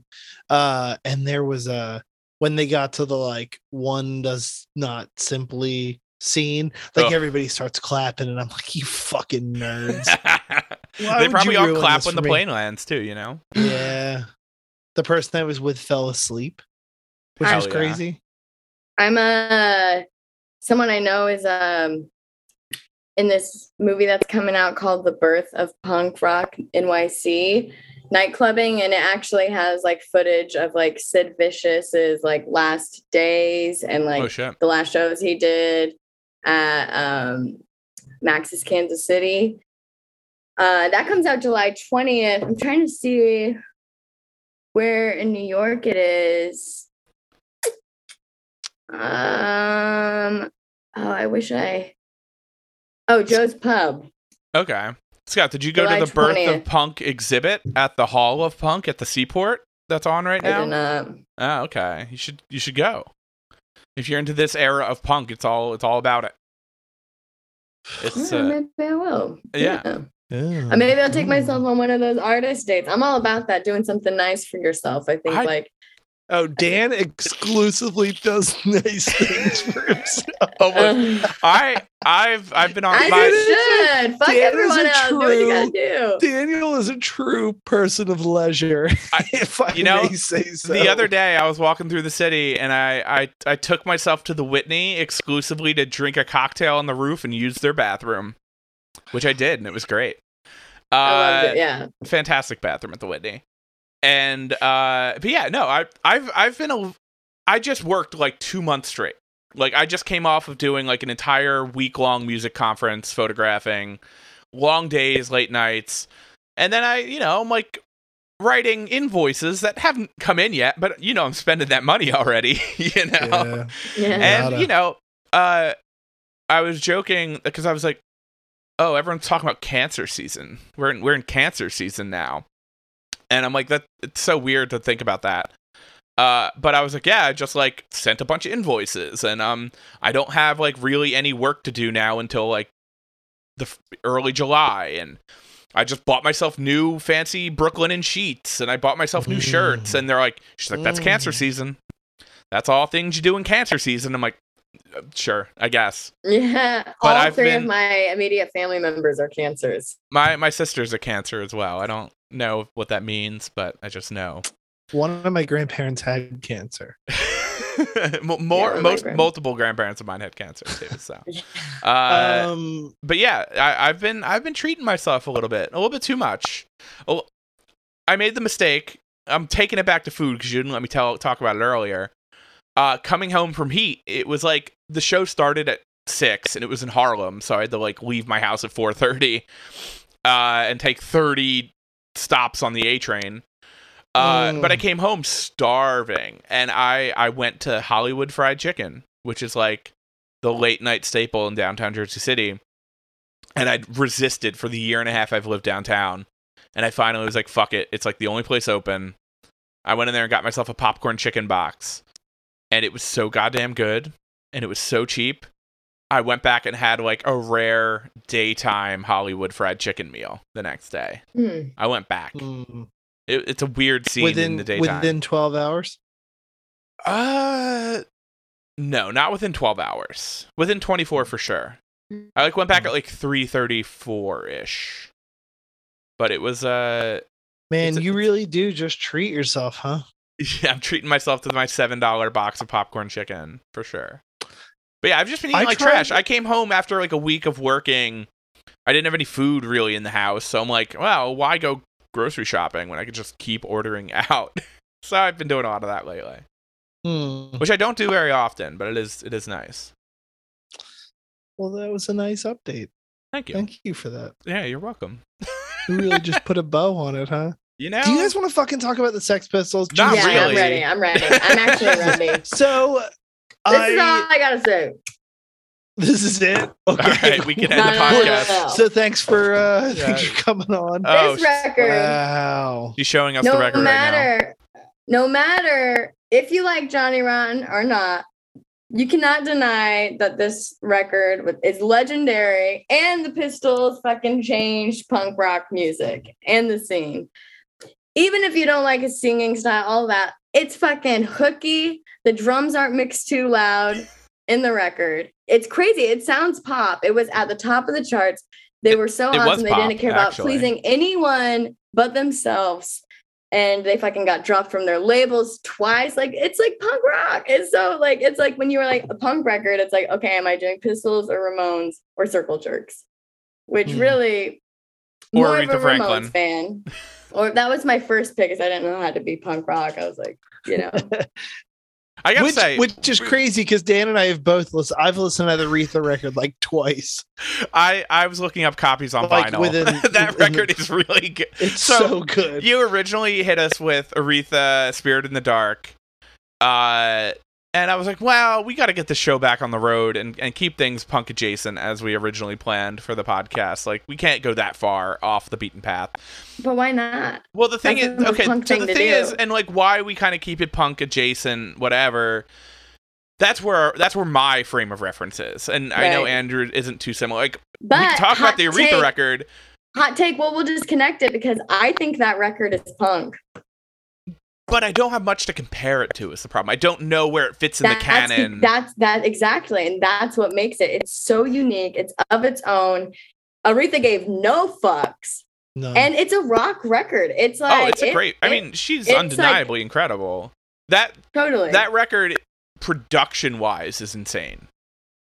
Speaker 3: Uh, and there was a when they got to the like one does not simply scene, like
Speaker 1: Ugh.
Speaker 3: everybody starts clapping, and I'm like, you fucking nerds.
Speaker 1: They probably all clap when the
Speaker 3: me?
Speaker 1: plane lands too. You know.
Speaker 3: yeah, the person I was with fell asleep, which
Speaker 1: Hell
Speaker 3: was
Speaker 1: yeah.
Speaker 3: crazy.
Speaker 2: I'm a someone I know is um in this movie that's coming out called The Birth of Punk Rock NYC nightclubbing and it actually has like footage of like Sid Vicious's like last days and like
Speaker 1: oh
Speaker 2: the last shows he did at um Max's Kansas City. Uh that comes out July 20th. I'm trying to see where in New York it is. Um oh I wish I Oh Joe's Pub.
Speaker 1: Okay. Scout, did you go
Speaker 2: July
Speaker 1: to the Birth of Punk exhibit at the Hall of Punk at the Seaport that's on right
Speaker 2: I
Speaker 1: now?
Speaker 2: did not.
Speaker 1: Oh, okay. You should you should go. If you're into this era of punk, it's all it's all about it. It's
Speaker 2: Yeah,
Speaker 1: uh,
Speaker 2: maybe I will.
Speaker 1: yeah.
Speaker 2: Uh, Maybe I'll take myself on one of those artist dates. I'm all about that, doing something nice for yourself. I think
Speaker 1: I-
Speaker 2: like
Speaker 3: Oh, Dan exclusively does nice things for himself.
Speaker 1: oh, well,
Speaker 2: uh,
Speaker 1: I I've I've been on
Speaker 2: I
Speaker 1: my
Speaker 2: should. Fuck
Speaker 3: Dan is
Speaker 2: everyone
Speaker 3: a
Speaker 2: else. Do what you gotta do.
Speaker 3: Daniel is a true person of leisure.
Speaker 1: I-
Speaker 3: if I
Speaker 1: you know,
Speaker 3: may say so.
Speaker 1: the other day I was walking through the city and I, I I took myself to the Whitney exclusively to drink a cocktail on the roof and use their bathroom, which I did and it was great. Uh,
Speaker 2: I loved it. Yeah.
Speaker 1: fantastic bathroom at the Whitney. And uh but yeah, no, I I've I've been a I just worked like 2 months straight. Like I just came off of doing like an entire week long music conference photographing, long days, late nights. And then I, you know, I'm like writing invoices that haven't come in yet, but you know, I'm spending that money already, you know.
Speaker 3: Yeah.
Speaker 2: Yeah.
Speaker 1: And you know, uh, I was joking because I was like, "Oh, everyone's talking about cancer season. We're in we're in cancer season now," and I'm like, "That it's so weird to think about that." Uh, but I was like, yeah, I just like sent a bunch of invoices, and um, I don't have like really any work to do now until like the f- early July, and I just bought myself new fancy Brooklyn and sheets, and I bought myself new shirts, and they're like, she's like, that's cancer season. That's all things you do in cancer season. I'm like, "Uh, sure, I guess.
Speaker 2: Yeah,
Speaker 1: But
Speaker 2: all
Speaker 1: I've
Speaker 2: three
Speaker 1: been-
Speaker 2: of my immediate family members are cancers.
Speaker 1: My my sister's a cancer as well. I don't know what that means, but I just know.
Speaker 3: One of my grandparents had cancer.
Speaker 1: More,
Speaker 2: my
Speaker 1: most
Speaker 2: grand-
Speaker 1: multiple grandparents of mine had cancer too. So, uh,
Speaker 3: um,
Speaker 1: but yeah, I, I've been I've been treating myself a little bit, a little bit too much. Oh, I made the mistake. I'm taking it back to food because you didn't let me tell talk about it earlier. Uh, coming home from Heat, it was like the show started at six and it was in Harlem, so I had to like leave my house at four thirty, uh, and take thirty stops on the A train. Uh,
Speaker 3: Mm.
Speaker 1: but I came home starving, and I I went to Hollywood Fried Chicken, which is like the late night staple in downtown Jersey City. And I resisted for the year and a half I've lived downtown. And I finally was like, fuck it. It's like the only place open. I went in there and got myself a popcorn chicken box. And it was so goddamn good. And it was so cheap. I went back and had like a rare daytime Hollywood fried chicken meal the next day.
Speaker 2: Hmm.
Speaker 1: I went back.
Speaker 3: mm,
Speaker 1: It, it's a weird scene
Speaker 3: within
Speaker 1: in the daytime.
Speaker 3: within twelve hours.
Speaker 1: Uh, no, not within twelve hours. Within twenty four for sure. I like went back at like three thirty four ish. But it was uh,
Speaker 3: Man,
Speaker 1: a-
Speaker 3: you really do just treat yourself, huh?
Speaker 1: yeah, I'm treating myself to my seven dollar box of popcorn chicken for sure. But yeah, I've just been eating
Speaker 3: I
Speaker 1: like
Speaker 3: tried-
Speaker 1: trash. I came home after like a week of working. I didn't have any food really in the house, so I'm like, well, why go grocery shopping when I could just keep ordering out? so I've been doing a lot of that lately,
Speaker 3: Hmm.
Speaker 1: which I don't do very often, but it is it is nice.
Speaker 3: Well, that was a nice update.
Speaker 1: Thank you.
Speaker 3: Thank you for that.
Speaker 1: Yeah, you're welcome.
Speaker 3: You really just put a bow on it, huh?
Speaker 1: You know,
Speaker 3: Do you guys want to fucking talk about the Sex Pistols?
Speaker 1: Not
Speaker 2: yeah,
Speaker 1: really.
Speaker 2: I'm ready. I'm ready. I'm actually ready.
Speaker 3: So,
Speaker 2: This
Speaker 3: I,
Speaker 2: is all I gotta say.
Speaker 3: this is it. Okay,
Speaker 1: All right, we can end
Speaker 2: No,
Speaker 1: the
Speaker 2: no, no, no,
Speaker 1: podcast.
Speaker 2: no.
Speaker 3: So thanks for uh
Speaker 1: Yeah.
Speaker 3: thanks for coming on.
Speaker 1: Oh,
Speaker 2: this record,
Speaker 3: wow.
Speaker 1: She's showing us the
Speaker 2: no
Speaker 1: record right
Speaker 2: matter, no matter if you like Johnny Rotten or not, you cannot deny that this record is legendary and the Pistols fucking changed punk rock music and the scene. Even if you don't like his singing style, all that, it's fucking hooky. The drums aren't mixed too loud in the record. It's crazy. It sounds pop. It was at the top of the charts. They were so
Speaker 1: it
Speaker 2: awesome. They
Speaker 1: pop,
Speaker 2: didn't care about
Speaker 1: actually.
Speaker 2: pleasing anyone but themselves. And they fucking got dropped from their labels twice. Like it's like punk rock. It's so like it's like when you were like a punk record, it's like, okay, am I doing pistols or Ramones or Circle Jerks? Which
Speaker 3: Hmm.
Speaker 2: really
Speaker 1: Or
Speaker 2: more of a
Speaker 1: Franklin.
Speaker 2: Ramones fan. or that was my first pick because I didn't know how to be punk rock. I was like, you know.
Speaker 1: I gotta
Speaker 3: Which,
Speaker 1: say,
Speaker 3: which is crazy because Dan and I have both listened. I've listened to the Aretha record like twice.
Speaker 1: I I was looking up copies on
Speaker 3: Like,
Speaker 1: vinyl.
Speaker 3: within-
Speaker 1: that
Speaker 3: within the-
Speaker 1: record is really good.
Speaker 3: It's
Speaker 1: So,
Speaker 3: so, good.
Speaker 1: You originally hit us with Aretha, Spirit in the Dark, uh, and I was like, "Well, we got to get the show back on the road and and keep things punk adjacent as we originally planned for the podcast. Like, we can't go that far off the beaten path."
Speaker 2: but why not?
Speaker 1: Well, the thing
Speaker 2: That's
Speaker 1: is, okay. So the thing is, and like why we kind of keep it punk adjacent, whatever. That's where that's where my frame of reference is, and I know Andrew isn't too similar. Like
Speaker 2: But
Speaker 1: we can talk about the Aretha
Speaker 2: take-
Speaker 1: record,
Speaker 2: Hot take. Well, we'll just connect it because I think that record is punk.
Speaker 1: But I don't have much to compare it to. Is the problem? I don't know where it fits in the
Speaker 2: That's
Speaker 1: canon.
Speaker 2: that's that exactly, and that's what makes it. It's so unique. It's of its own. Aretha gave no fucks,
Speaker 3: No.
Speaker 2: and it's a rock record. It's like
Speaker 1: oh, it's a
Speaker 2: it-
Speaker 1: great. I mean, she's
Speaker 2: it's like-
Speaker 1: undeniably incredible. That
Speaker 2: totally
Speaker 1: that record, production wise, is insane.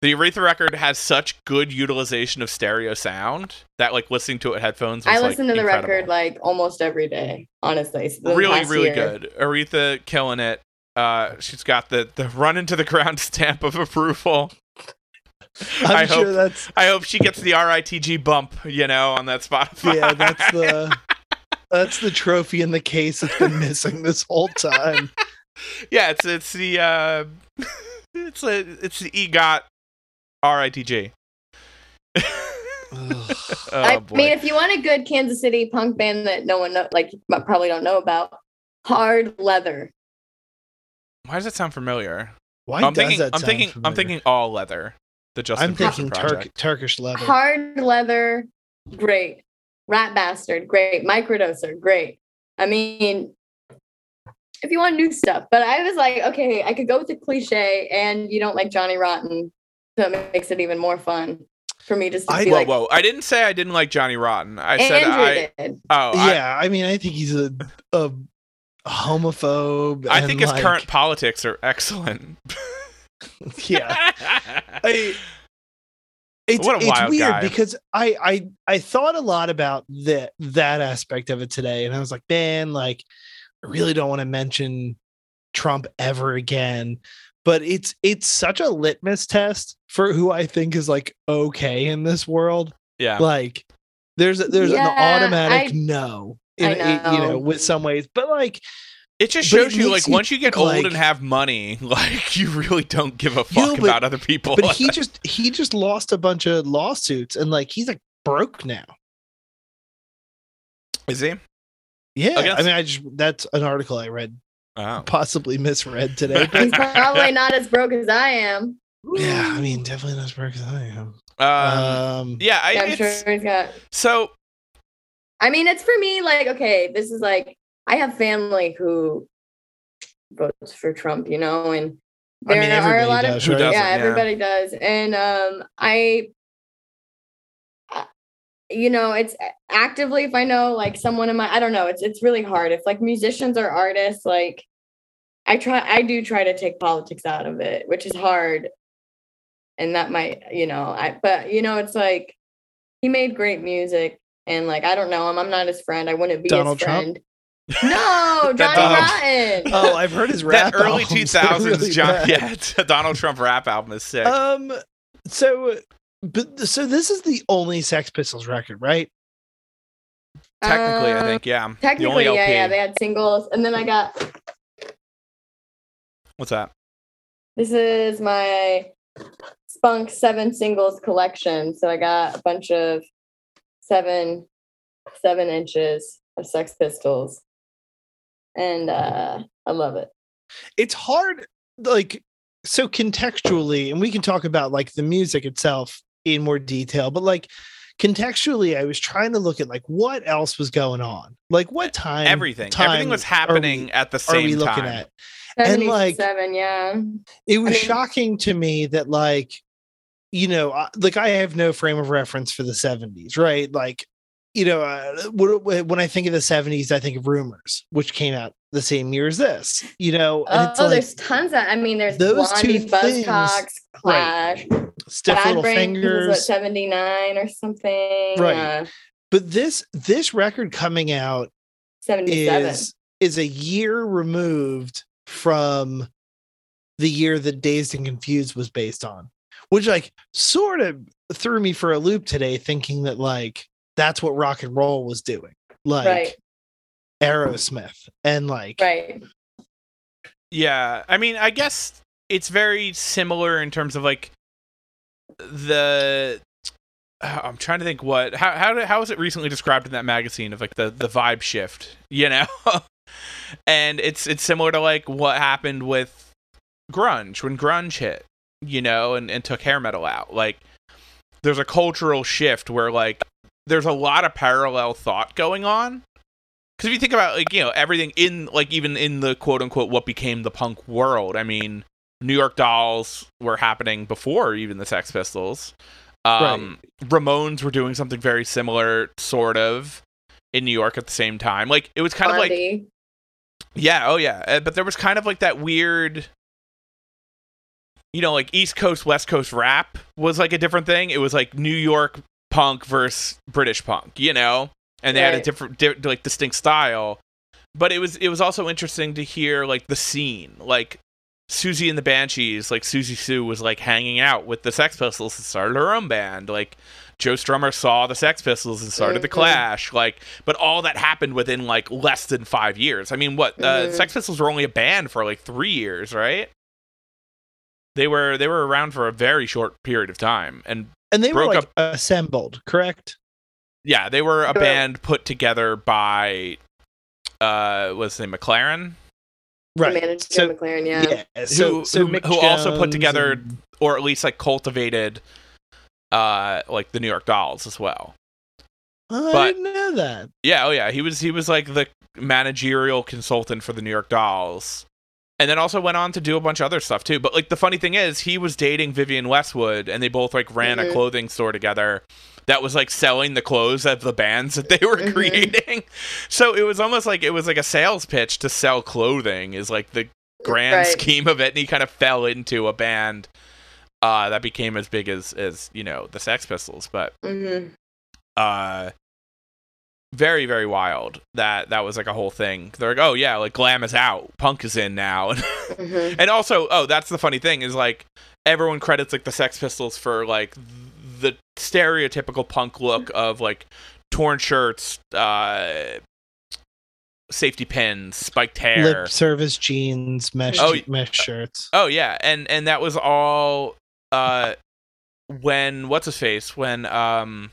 Speaker 1: The Aretha record has such good utilization of stereo sound that, like, listening to it with headphones.
Speaker 2: I
Speaker 1: was, like,
Speaker 2: listen to the
Speaker 1: incredible.
Speaker 2: record like almost every day. Honestly, so
Speaker 1: really really
Speaker 2: year.
Speaker 1: good aretha killing it uh she's got the the run into the ground stamp of approval
Speaker 3: I'm
Speaker 1: I
Speaker 3: sure
Speaker 1: hope-
Speaker 3: that's
Speaker 1: i hope she gets the ritg bump you know on that spotify
Speaker 3: yeah, that's the that's the trophy in the case that's been missing this whole time.
Speaker 1: yeah it's it's the uh it's a it's the egot ritg oh
Speaker 2: I
Speaker 1: boy
Speaker 2: mean, if you want a good Kansas City punk band that no one know, like probably don't know about, Hard Leather.
Speaker 1: Why does that sound familiar?
Speaker 3: Why
Speaker 1: I'm
Speaker 3: does
Speaker 1: thinking.
Speaker 3: that
Speaker 1: I'm
Speaker 3: sound
Speaker 1: thinking. I'm thinking all leather. The Justin
Speaker 3: I'm thinking
Speaker 1: project.
Speaker 3: Turk, Turkish leather.
Speaker 2: Hard leather, great. Rat bastard, great. Microdoser, great. I mean, if you want new stuff, but I was like, okay, I could go with the cliche, and you don't like Johnny Rotten, so it makes it even more fun for me just to
Speaker 3: I-
Speaker 2: be
Speaker 1: Whoa,
Speaker 2: like,
Speaker 1: whoa! I didn't say I didn't like Johnny Rotten. I said I.
Speaker 2: did.
Speaker 1: Oh, I-
Speaker 3: yeah, I, mean, I think he's a, a homophobe.
Speaker 1: I, think his
Speaker 3: like,
Speaker 1: current politics are excellent.
Speaker 3: yeah. I, it's,
Speaker 1: What a
Speaker 3: it's weird
Speaker 1: guy.
Speaker 3: because I, I I thought a lot about that that aspect of it today, and I was like, man, like I really don't want to mention Trump ever again. But it's it's such a litmus test for who I think is like okay in this world.
Speaker 1: yeah.
Speaker 3: Like there's there's
Speaker 2: Yeah,
Speaker 3: an automatic
Speaker 2: I-
Speaker 3: no.
Speaker 2: I
Speaker 3: In, in- you know,
Speaker 2: know.
Speaker 3: with some ways, but like
Speaker 1: It just
Speaker 3: But it
Speaker 1: shows you, like,
Speaker 3: you
Speaker 1: once you get
Speaker 3: think,
Speaker 1: old
Speaker 3: like-
Speaker 1: and have money, like, you really don't give a fuck
Speaker 3: but-
Speaker 1: about other people.
Speaker 3: but he just he just lost a bunch of lawsuits and like he's like broke now.
Speaker 1: is he?
Speaker 3: Yeah,
Speaker 1: Against-
Speaker 3: I mean, I just that's an article I read,
Speaker 1: Oh.
Speaker 3: possibly misread today.
Speaker 2: He's probably not as broke as I am.
Speaker 3: yeah, I mean, definitely not as broke as I am.
Speaker 1: Um,
Speaker 3: Um,
Speaker 1: yeah, I,
Speaker 2: Yeah, I'm sure he's got.
Speaker 1: so
Speaker 2: I mean, it's for me. Like, okay, this is like I have family who votes for Trump, you know, and
Speaker 3: I
Speaker 2: there
Speaker 3: mean,
Speaker 2: are a lot
Speaker 3: does,
Speaker 2: of
Speaker 3: right?
Speaker 2: yeah,
Speaker 1: Yeah.
Speaker 2: everybody does, and um, I, I- you know, it's actively if I know like someone in my, I don't know, it's it's really hard. If like musicians or artists, like I try, I do try to take politics out of it, which is hard, and that might, you know, I, but you know, it's like he made great music, and like I don't know him, I'm not his friend, I wouldn't be
Speaker 3: Donald
Speaker 2: his
Speaker 3: Trump?
Speaker 2: friend. No, Johnny
Speaker 1: Donald-
Speaker 2: Rotten.
Speaker 3: Oh, I've heard his rap.
Speaker 1: that early
Speaker 3: albums
Speaker 1: two
Speaker 3: are
Speaker 1: thousands
Speaker 3: really
Speaker 1: John
Speaker 3: bad.
Speaker 1: yeah, Donald Trump rap album is sick.
Speaker 3: Um. So, but so this is the only Sex Pistols record, right?
Speaker 1: Technically, I
Speaker 2: Um,
Speaker 1: think, yeah. the only
Speaker 2: Technically,
Speaker 1: LP.
Speaker 2: yeah, yeah, they had singles, and then I got
Speaker 1: What's that?
Speaker 2: this is my Spunk seven singles collection. So I got a bunch of seven seven inches of Sex Pistols, and uh, I love it.
Speaker 3: It's hard, like so contextually, and we can talk about like the music itself in more detail, but like contextually, I was trying to look at like what else was going on, like what time,
Speaker 1: Everything.
Speaker 3: time
Speaker 1: Everything was happening
Speaker 3: we-
Speaker 1: at the same Are
Speaker 3: we looking
Speaker 1: time.
Speaker 3: at? And, like,
Speaker 2: Seventy-seven, yeah.
Speaker 3: it was
Speaker 2: mean-
Speaker 3: shocking to me that like you know I- like i have no frame of reference for the 70s right like you know uh, when i think of the 70s i think of rumors which came out the same year as this you know and
Speaker 2: Oh,
Speaker 3: it's like
Speaker 2: there's tons of. I mean, there's
Speaker 3: those
Speaker 2: Blondie,
Speaker 3: two
Speaker 2: Buzzcocks, Clash,
Speaker 3: stiff
Speaker 2: Bad
Speaker 3: little
Speaker 2: Brains what
Speaker 3: fingers
Speaker 2: seventy nine or something.
Speaker 3: Right.
Speaker 2: Uh,
Speaker 3: but this this record coming out
Speaker 2: Seventy seven.
Speaker 3: is is a year removed from the year that dazed and confused was based on which like sort of threw me for a loop today thinking that like that's what rock and roll was doing like
Speaker 2: Right.
Speaker 3: aerosmith and like
Speaker 2: Right.
Speaker 1: Yeah, I mean, I guess it's very similar in terms of like the. Uh, I'm trying to think what how how did- how was it recently described in that magazine of like the the vibe shift, you know, and it's it's similar to like what happened with grunge when grunge hit, you know, and and took hair metal out. Like, there's a cultural shift where like there's a lot of parallel thought going on. Because if you think about like you know everything in like even in the quote unquote what became the punk world i mean new york dolls were happening before even the sex pistols. Um ramones were doing something very similar sort of in new york at the same time. Like it was kind of like yeah, oh yeah. Uh, But there was kind of like that weird you know, like East Coast West Coast rap was like a different thing. It was like New York punk versus British punk, you know? And they had a different di- like distinct style. But it was it was also interesting to hear like the scene. Like Siouxsie and the Banshees, like Siouxsie Sioux was like hanging out with the Sex Pistols and started her own band. Like Joe Strummer saw the Sex Pistols and started the
Speaker 2: Mhm.
Speaker 1: Clash. Like, but all that happened within like less than five years. I mean, what uh,
Speaker 2: Mhm.
Speaker 1: Sex Pistols were only a band for like three years, right? They were they were around for a very short period of time, and
Speaker 3: and they were
Speaker 1: broke
Speaker 3: like assembled correct
Speaker 1: yeah, they were a
Speaker 2: Sure.
Speaker 1: band put together by uh, what's his name, McLaren.
Speaker 3: right.
Speaker 2: manager
Speaker 3: so,
Speaker 2: McLaren. Yeah.
Speaker 3: yeah. So,
Speaker 1: Who-
Speaker 3: so
Speaker 1: who-
Speaker 3: Mick
Speaker 1: who also put together-
Speaker 3: and-
Speaker 1: or at least like cultivated uh like the New York Dolls as well.
Speaker 3: Oh, I
Speaker 1: but-
Speaker 3: didn't know that.
Speaker 1: Yeah, oh yeah, he was he was like the managerial consultant for the New York Dolls. And then also went on to do a bunch of other stuff too. But like the funny thing is, he was dating Vivienne Westwood and they both like ran a
Speaker 2: Mhm.
Speaker 1: clothing store together that was like selling the clothes of the bands that they were
Speaker 2: Mhm.
Speaker 1: creating. So it was almost like it was like a sales pitch to sell clothing is like the grand
Speaker 2: Right.
Speaker 1: scheme of it and he kind of fell into a band uh that became as big as as, you know, the Sex Pistols, but
Speaker 2: hmm
Speaker 1: uh very very wild that that was like a whole thing. They're like oh yeah like glam is out. Punk is in now.
Speaker 2: Hmm
Speaker 1: and also oh that's the funny thing is like everyone credits like the sex pistols for like the stereotypical punk look of like torn shirts uh safety pins spiked hair.
Speaker 3: Lip service jeans, mesh
Speaker 1: Oh,
Speaker 3: mesh shirts.
Speaker 1: Oh yeah, and and that was all uh when what's his face when um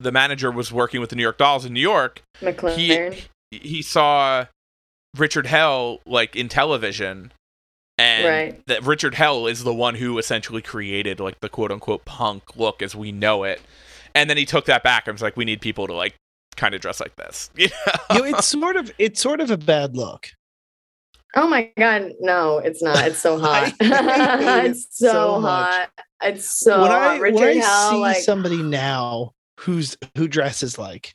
Speaker 1: the manager was working with the New York Dolls in New York,
Speaker 2: McLaren.
Speaker 1: he he saw Richard Hell like in television and
Speaker 2: Right.
Speaker 1: that Richard Hell is the one who essentially created like the quote unquote punk look as we know it. And then he took that back and was like we need people to like kind of dress like this. You know?
Speaker 3: it's sort of it's sort of a bad look.
Speaker 2: Oh my god, no, it's not. It's so hot.
Speaker 3: It
Speaker 2: it's so,
Speaker 3: so much.
Speaker 2: hot. It's so
Speaker 3: when
Speaker 2: hot.
Speaker 3: I
Speaker 2: Richard
Speaker 3: when I
Speaker 2: Hell,
Speaker 3: see
Speaker 2: like,
Speaker 3: somebody now who's who dresses like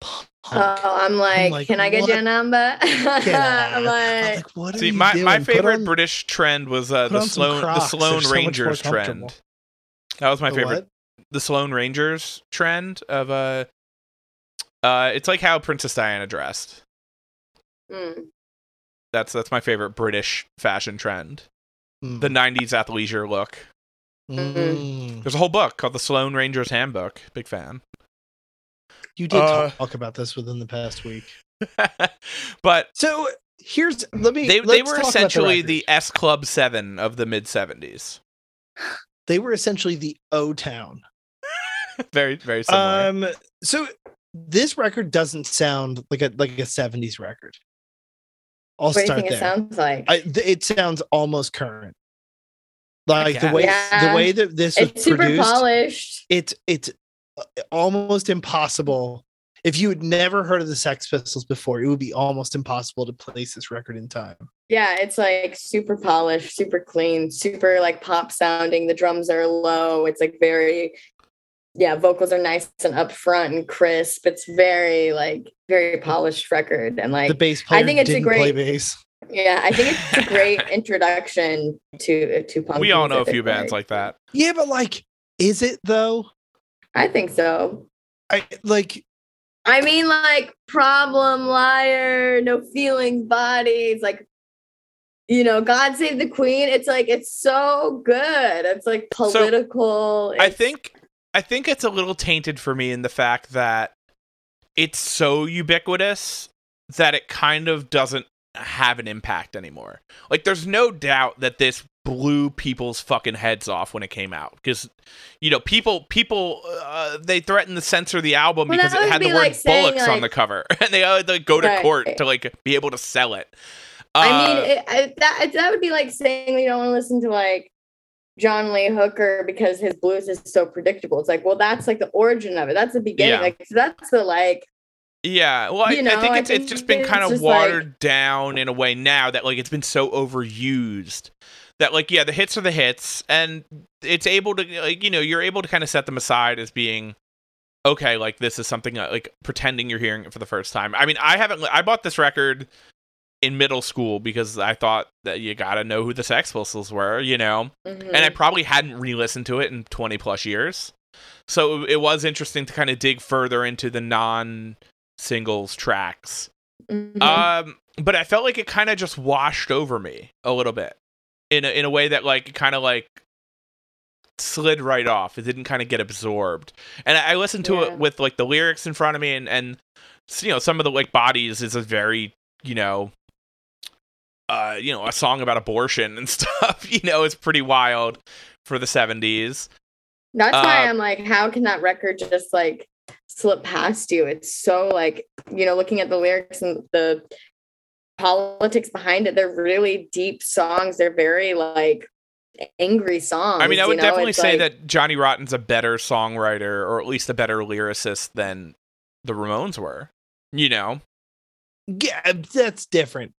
Speaker 3: punk,
Speaker 2: oh, I'm like,
Speaker 3: like,
Speaker 2: can I get
Speaker 3: what?
Speaker 2: your number? I'm
Speaker 3: I'm
Speaker 2: like,
Speaker 3: like, what
Speaker 1: See, my,
Speaker 3: doing?
Speaker 1: my favorite
Speaker 3: on
Speaker 1: British trend was uh, the
Speaker 3: on
Speaker 1: Sloan the
Speaker 3: Crocs. They're
Speaker 1: Sloan
Speaker 3: so
Speaker 1: Rangers
Speaker 3: comfortable.
Speaker 1: trend. That was my
Speaker 3: the
Speaker 1: favorite.
Speaker 3: what?
Speaker 1: The Sloan Rangers trend of uh uh it's like how Princess Diana dressed.
Speaker 2: mm,
Speaker 1: That's that's my favorite British fashion trend.
Speaker 3: Mm.
Speaker 1: The 90s athleisure look.
Speaker 3: Mm.
Speaker 1: There's a whole book called The Sloan Rangers Handbook. Big fan.
Speaker 3: You did
Speaker 1: Uh,
Speaker 3: talk about this within the past week.
Speaker 1: but
Speaker 3: So here's let me.
Speaker 1: they they were essentially
Speaker 3: record.
Speaker 1: the S Club 7 of the mid 70s.
Speaker 3: they were essentially the O Town.
Speaker 1: very very similar.
Speaker 3: Um. So this record doesn't sound like a like a '70s record. I'll
Speaker 2: what do you
Speaker 3: start
Speaker 2: think
Speaker 3: there.
Speaker 2: it sounds like?
Speaker 3: I, th- it sounds almost current. Like the
Speaker 1: guess.
Speaker 3: way the way that this was
Speaker 2: it's super
Speaker 3: produced,
Speaker 2: polished.
Speaker 3: it's it's uh, almost impossible. If you had never heard of the Sex Pistols before, it would be almost impossible to place this record in time.
Speaker 2: Yeah, it's like super polished, super clean, super like pop sounding. The drums are low. It's like very, yeah, vocals are nice and upfront and crisp. It's very like very polished record. And like,
Speaker 3: the bass player i
Speaker 2: think it's a
Speaker 3: didn't play
Speaker 2: great-
Speaker 3: bass.
Speaker 2: Yeah, I think it's a great introduction to to punk.
Speaker 1: we all know a few bands like that.
Speaker 3: Yeah, but like, is it though?
Speaker 2: I think so.
Speaker 3: I like
Speaker 2: I mean, like problem, liar, no feelings, bodies, like you know, God save the Queen. It's like it's so good. It's like political.
Speaker 1: I
Speaker 2: it's-
Speaker 1: think I think it's a little tainted for me in the fact that it's so ubiquitous that it kind of doesn't have an impact anymore. Like there's no doubt that this blew people's fucking heads off when it came out because you know people people uh, they threatened to censor the album
Speaker 2: Well,
Speaker 1: because it had the
Speaker 2: be
Speaker 1: word
Speaker 2: like saying,
Speaker 1: bullocks on the cover and they had to go to
Speaker 2: Right.
Speaker 1: court to like be able to sell it.
Speaker 2: I mean,
Speaker 1: Uh,
Speaker 2: it, I, that that would be like saying you don't want to listen to like John Lee Hooker because his blues is so predictable. It's like, well, that's like the origin of it. That's the beginning.
Speaker 1: Yeah.
Speaker 2: Like so that's the like
Speaker 1: Yeah, well, I,
Speaker 2: You
Speaker 1: I
Speaker 2: know,
Speaker 1: think
Speaker 2: I
Speaker 1: it's it's just been kind of
Speaker 2: just like-
Speaker 1: watered down in a way now that like it's been so overused that like yeah, the hits are the hits, and it's able to like you know you're able to kind of set them aside as being okay, like this is something uh, like pretending you're hearing it for the first time. I mean, I haven't. I bought this record in middle school because I thought that you gotta know who the Sex Pistols were, you know
Speaker 2: mhm.
Speaker 1: and I probably hadn't re-listened to it in 20 plus years. So it was interesting to kind of dig further into the non-singles tracks.
Speaker 2: Mhm.
Speaker 1: Um, but I felt like it kind of just washed over me a little bit in a, in a way that like kind of like slid right off. It didn't kind of get absorbed. And I I listened to
Speaker 2: Yeah.
Speaker 1: it with like the lyrics in front of me and and you know some of the like bodies is a very you know uh you know a song about abortion and stuff you know it's pretty wild for the 70s
Speaker 2: That's why
Speaker 1: Uh,
Speaker 2: I'm like, how can that record just like slip past you? It's so like, you know, looking at the lyrics and the politics behind it. They're really deep songs. They're very like angry songs.
Speaker 1: I mean, I
Speaker 2: you
Speaker 1: would
Speaker 2: know?
Speaker 1: definitely
Speaker 2: It's
Speaker 1: say
Speaker 2: like-
Speaker 1: that Johnny Rotten's a better songwriter, or at least a better lyricist than the Ramones were. You know,
Speaker 3: Yeah, that's different.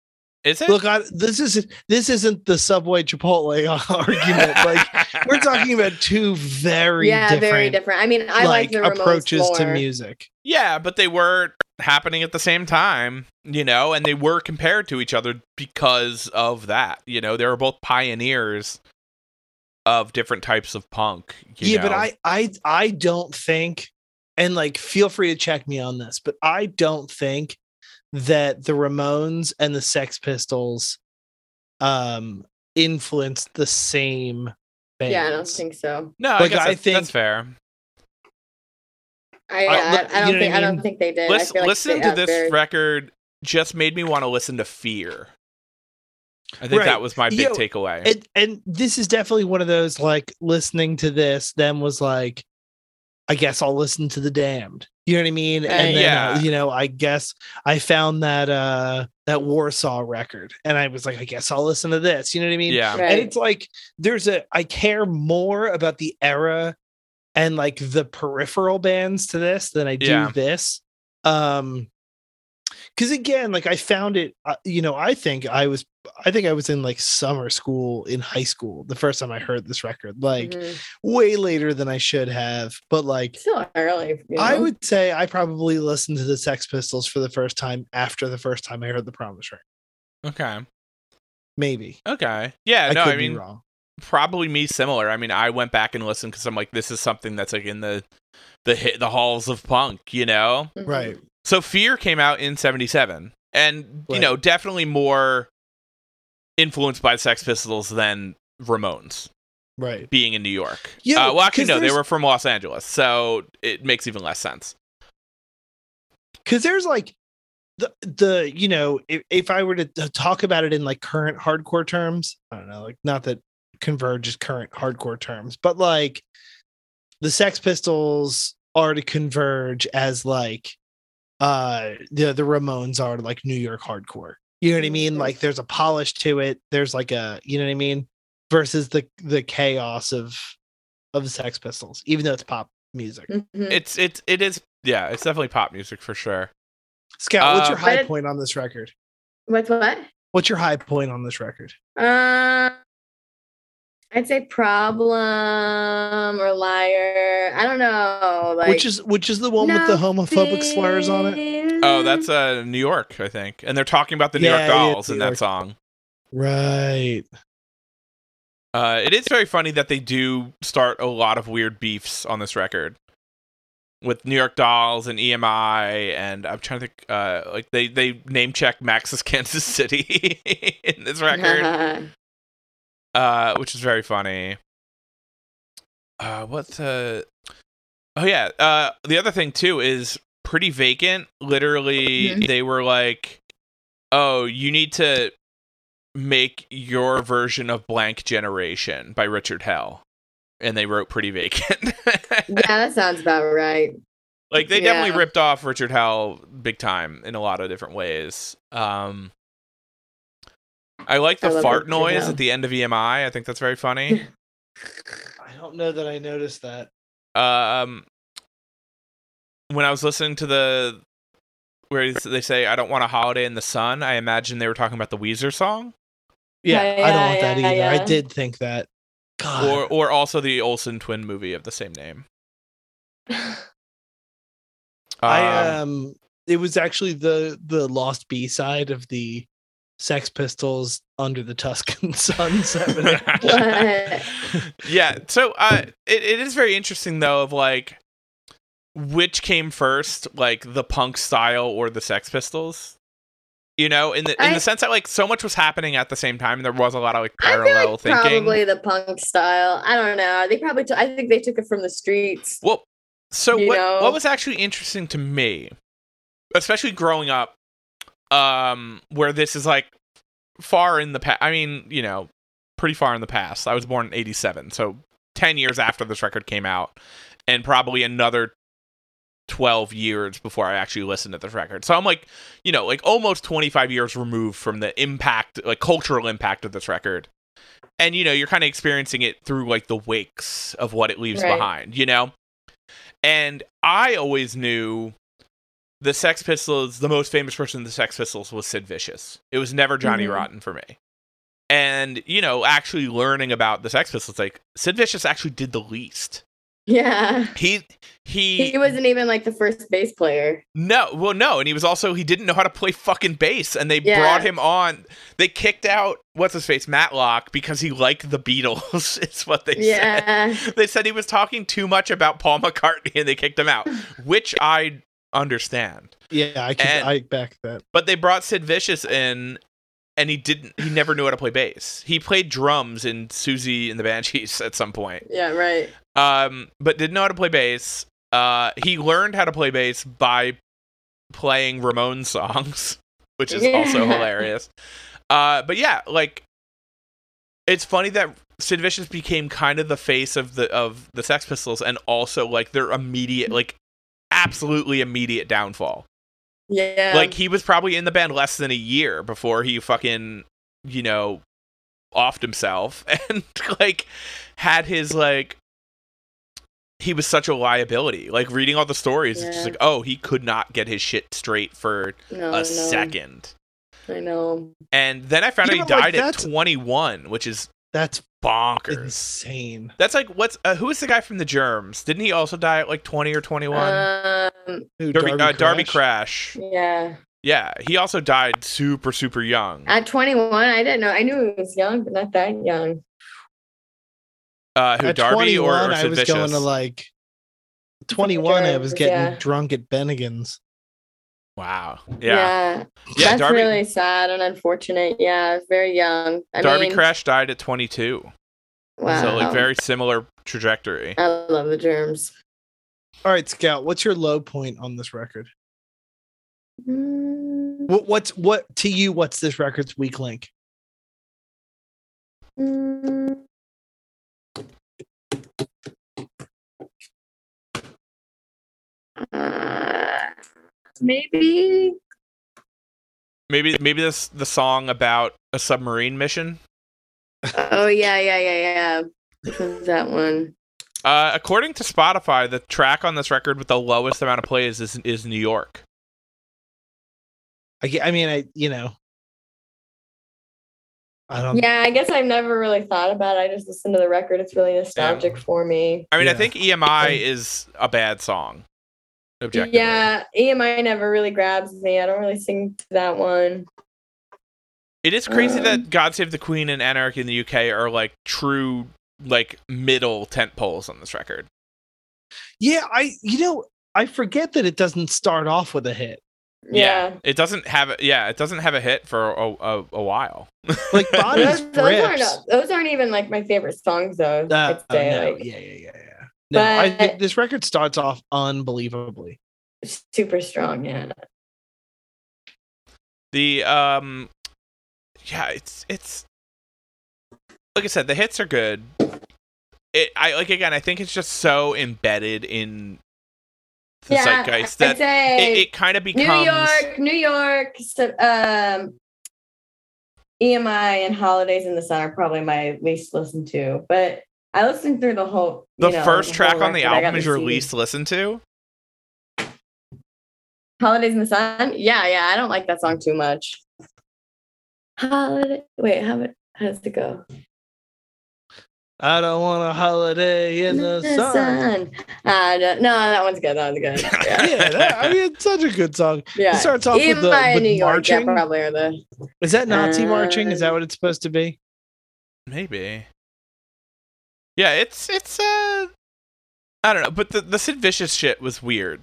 Speaker 1: is it?
Speaker 3: Look, I, this is this isn't the Subway Chipotle argument. Like we're talking about two very
Speaker 2: yeah,
Speaker 3: different,
Speaker 2: very different. I mean, I like,
Speaker 3: like
Speaker 2: the Ramones
Speaker 3: approaches to music.
Speaker 1: Yeah, but they were happening at the same time, you know, and they were compared to each other because of that. You know, they were both pioneers of different types of punk. you
Speaker 3: yeah, but? I I I don't think, and like feel free to check me on this, but I don't think that the Ramones and the Sex Pistols um influenced the same bands.
Speaker 2: Yeah, I don't think so.
Speaker 1: no, I
Speaker 3: like,
Speaker 1: guess
Speaker 3: I think-
Speaker 1: that's fair.
Speaker 2: I,
Speaker 3: I-
Speaker 2: I, I don't think
Speaker 3: I
Speaker 2: I, don't think they did. I
Speaker 1: Listen,
Speaker 2: feel like
Speaker 1: listening
Speaker 2: they
Speaker 1: to this
Speaker 2: very-
Speaker 1: record just made me want to listen to Fear. I think
Speaker 3: Right.
Speaker 1: that was my big
Speaker 3: Yo,
Speaker 1: takeaway.
Speaker 3: and and this is definitely one of those like listening to this then was like i guess i'll listen to the damned you know what i mean
Speaker 2: Right.
Speaker 3: and then
Speaker 1: Yeah.
Speaker 3: uh, you know i guess i found that uh that warsaw record and i was like i guess i'll listen to this you know what i mean
Speaker 1: yeah.
Speaker 2: Right.
Speaker 3: and it's like there's a i care more about the era and like the peripheral bands to this than i do
Speaker 1: Yeah.
Speaker 3: this um because again like i found it uh, you know i think i was i think i was in like summer school in high school the first time i heard this record like
Speaker 2: Mhm.
Speaker 3: way later than i should have but like
Speaker 2: still early. you
Speaker 3: i would say i probably listened to the sex pistols for the first time after the first time i heard the promise ring
Speaker 1: Okay.
Speaker 3: maybe
Speaker 1: Okay. Yeah.
Speaker 3: i
Speaker 1: no,
Speaker 3: could
Speaker 1: I
Speaker 3: be
Speaker 1: mean,
Speaker 3: wrong
Speaker 1: probably me similar. I mean, I went back and listened because I'm like, this is something that's like in the the hit the halls of punk, you know.
Speaker 2: Mhm.
Speaker 3: right
Speaker 1: So Fear came out in '77, and you
Speaker 3: Right.
Speaker 1: know, definitely more influenced by Sex Pistols than Ramones
Speaker 3: right
Speaker 1: being in New York.
Speaker 3: Yeah,
Speaker 1: uh, well, actually, no, they were from Los Angeles, so it makes even less sense.
Speaker 3: because there's like the the you know if, if i were to, to talk about it in like current hardcore terms i don't know like not that converge is current hardcore terms but like the sex pistols are to converge as like uh the the ramones are like new york hardcore you know what i mean
Speaker 2: Mhm.
Speaker 3: like there's a polish to it there's like a you know what i mean versus the the chaos of of sex pistols even though it's pop music
Speaker 2: Mhm.
Speaker 1: It's it's it is yeah, it's definitely pop music for sure.
Speaker 3: scout what's
Speaker 1: Uh,
Speaker 3: your high point on this record
Speaker 2: What's what?
Speaker 3: What's your high point on this record?
Speaker 2: Uh, I'd say problem or liar. I don't know. Like
Speaker 3: which is which is the one with the homophobic slurs on it?
Speaker 2: it.
Speaker 1: Oh, that's uh New York, I think, and they're talking about the New
Speaker 3: Yeah,
Speaker 1: York Dolls
Speaker 3: New
Speaker 1: in
Speaker 3: York.
Speaker 1: that song.
Speaker 3: Right.
Speaker 1: Uh, it is very funny that they do start a lot of weird beefs on this record with New York Dolls and EMI, and I'm trying to think, uh, like they they name check Max's Kansas City in this record, uh, which is very funny. Uh, what's uh, oh yeah, uh, the other thing too is pretty vacant. Literally,
Speaker 2: Mhm.
Speaker 1: they were like, "Oh, you need to make your version of Blank Generation by Richard Hell," and they wrote "Pretty Vacant."
Speaker 2: yeah, that sounds about right.
Speaker 1: like they definitely ripped off Richard Hell big time in a lot of different ways. Um, I like the
Speaker 2: I
Speaker 1: fart noise at the end of EMI. I think that's very funny.
Speaker 3: I don't know that I noticed that.
Speaker 1: um when I was listening to the where they say I don't want a holiday in the sun, I imagine they were talking about the Weezer song
Speaker 3: Yeah,
Speaker 2: Yeah,
Speaker 3: I don't want that
Speaker 2: yeah,
Speaker 3: either. I did think that. God.
Speaker 1: or or also the Olsen twin movie of the same name.
Speaker 3: I
Speaker 1: Um,
Speaker 3: um it was actually the the lost B side of the Sex Pistols under the Tuscan Sun
Speaker 1: yeah, so uh it, it is very interesting though of like which came first, like the punk style or the Sex Pistols. You know, in the in
Speaker 2: I-
Speaker 1: the sense that like so much was happening at the same time, and there was a lot of like
Speaker 2: I feel
Speaker 1: parallel
Speaker 2: like
Speaker 1: thinking.
Speaker 2: probably the punk style. I don't know. They probably. T- I think they took it from the streets.
Speaker 1: Well, so what
Speaker 2: know?
Speaker 1: what was actually interesting to me, especially growing up, um, where this is like far in the past. I mean, you know, pretty far in the past. I was born in '87, so ten years after this record came out, and probably another 12 years before I actually listened to this record. So I'm like, you know, like almost 25 years removed from the impact, like cultural impact of this record. And you know, you're kind of experiencing it through like the wakes of what it leaves
Speaker 2: Right.
Speaker 1: behind, you know? And I always knew the Sex Pistols, the most famous person in the Sex Pistols was Sid Vicious. It was never Johnny
Speaker 2: Mhm.
Speaker 1: Rotten for me. And, you know, actually learning about the Sex Pistols, like Sid Vicious actually did the least.
Speaker 2: Yeah.
Speaker 1: He he,
Speaker 2: He wasn't even like the first bass player.
Speaker 1: no, well, no, and he was also he didn't know how to play fucking bass, and they
Speaker 2: Yeah.
Speaker 1: brought him on. They kicked out what's his face Matlock because he liked the Beatles. it's what they said. They said he was talking too much about Paul McCartney, and they kicked him out, which I understand.
Speaker 3: Yeah, I can
Speaker 1: And-
Speaker 3: I back that.
Speaker 1: But they brought Sid Vicious in, and he didn't. He never knew how to play bass. He played drums in Siouxsie and the Banshees at some point.
Speaker 2: Yeah, right.
Speaker 1: um, but didn't know how to play bass. Uh, he learned how to play bass by playing Ramones songs, which is also hilarious. Uh, but yeah, like it's funny that Sid Vicious became kind of the face of the of the Sex Pistols, and also like their immediate, like absolutely immediate downfall.
Speaker 2: Yeah.
Speaker 1: Like he was probably in the band less than a year before he fucking, you know, offed himself and like had his like he was such a liability. Like reading all the stories, it's just like, oh, he could not get his shit straight for
Speaker 2: no,
Speaker 1: a
Speaker 2: no,
Speaker 1: second.
Speaker 2: I know.
Speaker 1: And then I found
Speaker 3: Yeah,
Speaker 1: out he
Speaker 3: but, like,
Speaker 1: died at 21, which is
Speaker 3: That's
Speaker 1: bonkers.
Speaker 3: insane.
Speaker 1: That's like what's uh, who is the guy from the Germs? Didn't he also die at like 20 or 21?
Speaker 2: Um.
Speaker 3: Who,
Speaker 1: Darby, uh, Darby
Speaker 3: Crash?
Speaker 1: Crash.
Speaker 2: Yeah.
Speaker 1: Yeah, he also died super super young.
Speaker 2: At 21, I didn't know. I knew he was young, but not that young.
Speaker 1: Uh, who
Speaker 3: At
Speaker 1: Darby or, or
Speaker 3: I was
Speaker 1: Vicious?
Speaker 3: going to like 21 I was getting
Speaker 2: yeah.
Speaker 3: drunk at Bennigan's.
Speaker 1: Wow. Yeah.
Speaker 2: Yeah.
Speaker 1: Yeah,
Speaker 2: That's
Speaker 1: Darby
Speaker 2: really sad and unfortunate. Yeah. Very young. I
Speaker 1: Darby
Speaker 2: mean,
Speaker 1: Crash died at 22.
Speaker 2: Wow.
Speaker 1: So like very similar trajectory.
Speaker 2: I love the germs.
Speaker 3: All right, Scout, what's your low point on this record?
Speaker 2: Mm,
Speaker 3: What, what's what to you? What's this record's weak link?
Speaker 2: mm. Maybe
Speaker 1: Maybe maybe this the song about a submarine mission.
Speaker 2: oh yeah yeah yeah yeah which one's that one
Speaker 1: Uh, according to Spotify, the track on this record with the lowest amount of plays is is New York.
Speaker 3: I, I mean, I you know, I don't.
Speaker 2: yeah i guess i've never really thought about it i just listen to the record it's really nostalgic for me
Speaker 1: I mean, I think EMI is a bad song. Objectively.
Speaker 2: yeah emi never really grabs me i don't really sing to that one
Speaker 1: It is crazy
Speaker 2: Um,
Speaker 1: that God Save the Queen and Anarchy in the UK are like true like middle tent poles on this record.
Speaker 3: Yeah, I you know I forget that it doesn't start off with a hit.
Speaker 2: yeah,
Speaker 1: It doesn't have a, yeah, it doesn't have a hit for a, a, a while.
Speaker 3: Like
Speaker 2: those, those aren't those aren't even like my favorite songs though
Speaker 3: Uh,
Speaker 2: i'd say
Speaker 3: no,
Speaker 2: like
Speaker 3: yeah, yeah, yeah, yeah. No, I,
Speaker 2: But-
Speaker 3: th- this record starts off unbelievably.
Speaker 2: super strong yeah
Speaker 1: The um yeah, it's it's like I said, the hits are good. It I like again, I think it's just so embedded in the
Speaker 2: yeah
Speaker 1: zeitgeist that it, it kind of becomes
Speaker 2: new york new york so, um emi and holidays in the sun are probably my least listened to but i listened through the whole
Speaker 1: the
Speaker 2: know,
Speaker 1: first
Speaker 2: whole
Speaker 1: track on the
Speaker 2: record. I got
Speaker 1: album is your
Speaker 2: CD.
Speaker 1: least listened to.
Speaker 2: holidays in the sun yeah yeah i don't like that song too much holiday wait how, it- how does it go
Speaker 3: I don't want a holiday in the, sun.
Speaker 2: Uh, no, no, that one's good. That one's good. Yeah.
Speaker 3: Yeah, that, I mean, it's such a good song.
Speaker 2: yeah.
Speaker 3: It starts off with the with
Speaker 2: New York, yeah,
Speaker 3: marching.
Speaker 2: probably are the
Speaker 3: Is that Nazi marching? Is that
Speaker 2: Uh,
Speaker 3: what it's supposed to be?
Speaker 1: Maybe. Yeah, it's it's uh I don't know, but the the Sid Vicious shit was weird.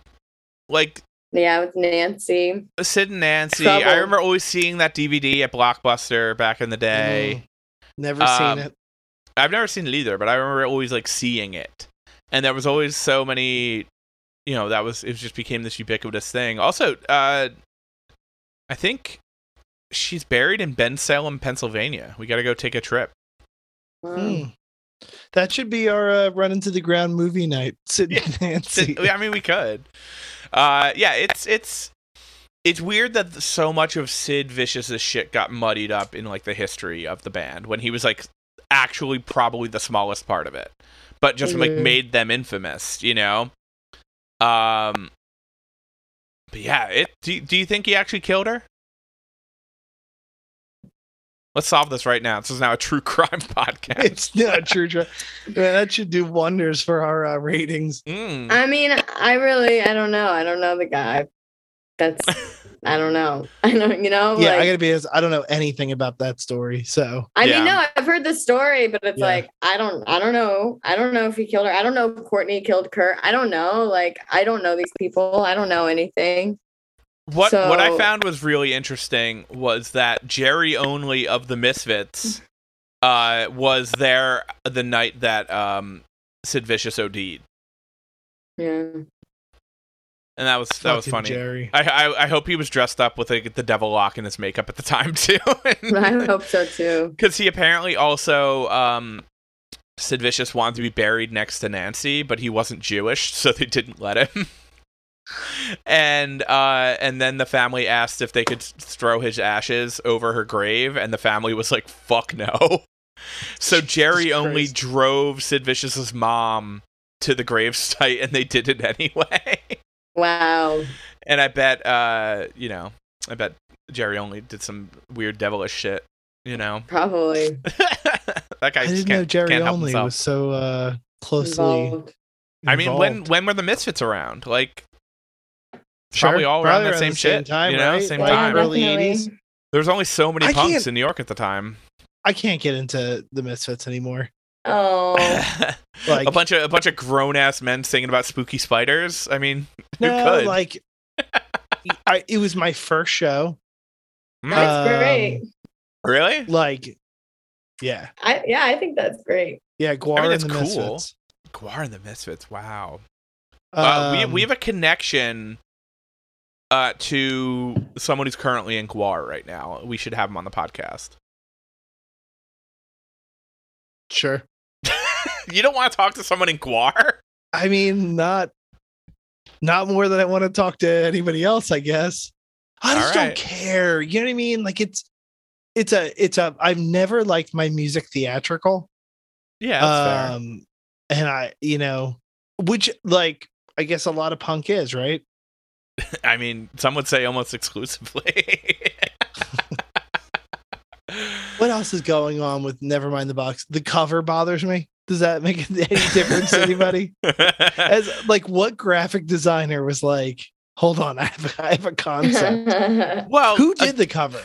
Speaker 1: Like
Speaker 2: yeah with Nancy.
Speaker 1: Sid and Nancy,
Speaker 2: Trouble.
Speaker 1: I remember always seeing that DVD at Blockbuster back in the day.
Speaker 3: Never
Speaker 1: Um,
Speaker 3: seen it.
Speaker 1: I've never seen it either, but I remember always like seeing it. And there was always so many you know, that was it just became this ubiquitous thing. Also, uh I think she's buried in Bensalem, Pennsylvania. We got to go take a trip.
Speaker 2: Wow.
Speaker 3: That should be our uh, run into the ground movie night. Sid
Speaker 1: Yeah,
Speaker 3: Nancy.
Speaker 1: I mean, we could. Uh, yeah, it's it's it's weird that so much of Sid Vicious's shit got muddied up in like the history of the band when he was like actually probably the smallest part of it, but just like
Speaker 2: Mhm.
Speaker 1: made them infamous, you know. Um, but yeah, it. Do do you think he actually killed her? Let's solve this right now. This is now a true crime podcast.
Speaker 3: it's not true. True. Man, that should do wonders for our uh, ratings.
Speaker 1: Mm.
Speaker 2: I mean, I really, I don't know. I don't know the guy. That's, I don't know. I don't, you know,
Speaker 3: yeah,
Speaker 2: like,
Speaker 3: I gotta be honest. I don't know anything about that story. So
Speaker 2: I
Speaker 1: Yeah.
Speaker 2: mean, no, I've heard the story, but it's
Speaker 3: Yeah.
Speaker 2: like I don't, I don't know. I don't know if he killed her. I don't know if Courtney killed Kurt. I don't know. Like, I don't know these people. I don't know anything.
Speaker 1: What what I found was really interesting was that Jerry Only of the Misfits uh, was there the night that um, Sid Vicious OD'd,
Speaker 2: Yeah.
Speaker 1: and that was that was funny.
Speaker 3: Jerry.
Speaker 1: I, I I hope he was dressed up with like, the devil lock in his makeup at the time too,
Speaker 2: I hope so too.
Speaker 1: because he apparently also um, Sid Vicious wanted to be buried next to Nancy, but he wasn't Jewish, so they didn't let him. and uh, and then the family asked if they could throw his ashes over her grave, and the family was like, "Fuck no." So Jerry
Speaker 3: Jesus
Speaker 1: only
Speaker 3: Christ.
Speaker 1: drove Sid Vicious's mom to the gravesite, and they did it anyway.
Speaker 2: Wow.
Speaker 1: and I bet, uh, you know, I bet Jerry only did some weird devilish shit. You know,
Speaker 2: Probably
Speaker 1: that guy
Speaker 3: I didn't know Jerry only
Speaker 1: himself.
Speaker 3: was so uh, closely.
Speaker 2: involved.
Speaker 1: I mean, when when were the Misfits around? Like,
Speaker 3: Sure,
Speaker 1: probably all around
Speaker 3: probably
Speaker 1: that same
Speaker 3: the
Speaker 1: shit,
Speaker 3: time,
Speaker 1: you know,
Speaker 3: right?
Speaker 1: same
Speaker 3: Like,
Speaker 1: time.
Speaker 3: early 80s.
Speaker 1: there was only so many
Speaker 3: I
Speaker 1: punks in New York at the time.
Speaker 3: I can't get into the Misfits anymore.
Speaker 2: Oh,
Speaker 3: Like
Speaker 1: a bunch of a bunch of grown ass men singing about spooky spiders. I mean, who
Speaker 3: no,
Speaker 1: could?
Speaker 3: like I, it was my first show.
Speaker 1: Hmm?
Speaker 2: that's
Speaker 3: Um,
Speaker 2: great.
Speaker 1: really?
Speaker 3: Like, yeah,
Speaker 2: I yeah, I think that's great.
Speaker 3: yeah, GWAR
Speaker 1: I mean,
Speaker 3: and
Speaker 1: it's
Speaker 3: the
Speaker 1: cool.
Speaker 3: Misfits.
Speaker 1: GWAR and the Misfits. Wow. Uh, we
Speaker 3: Um,
Speaker 1: we have a connection uh, to someone who's currently in GWAR right now. We should have him on the podcast.
Speaker 3: sure.
Speaker 1: you don't want to talk to someone in GWAR?
Speaker 3: I mean, not not more than I want to talk to anybody else. I guess I just
Speaker 1: right.
Speaker 3: don't care. You know what I mean? Like it's it's a it's a. I've never liked my music theatrical.
Speaker 1: Yeah, that's
Speaker 3: um, and I, you know, which like I guess a lot of punk is right.
Speaker 1: Fair. I mean, some would say almost exclusively.
Speaker 3: What else is going on with Never Mind the Bollocks? The cover bothers me. Does that make any difference to anybody? As like, what graphic designer was like, "Hold on, I have, I have a concept."
Speaker 1: well,
Speaker 3: Who
Speaker 1: uh,
Speaker 3: did the cover?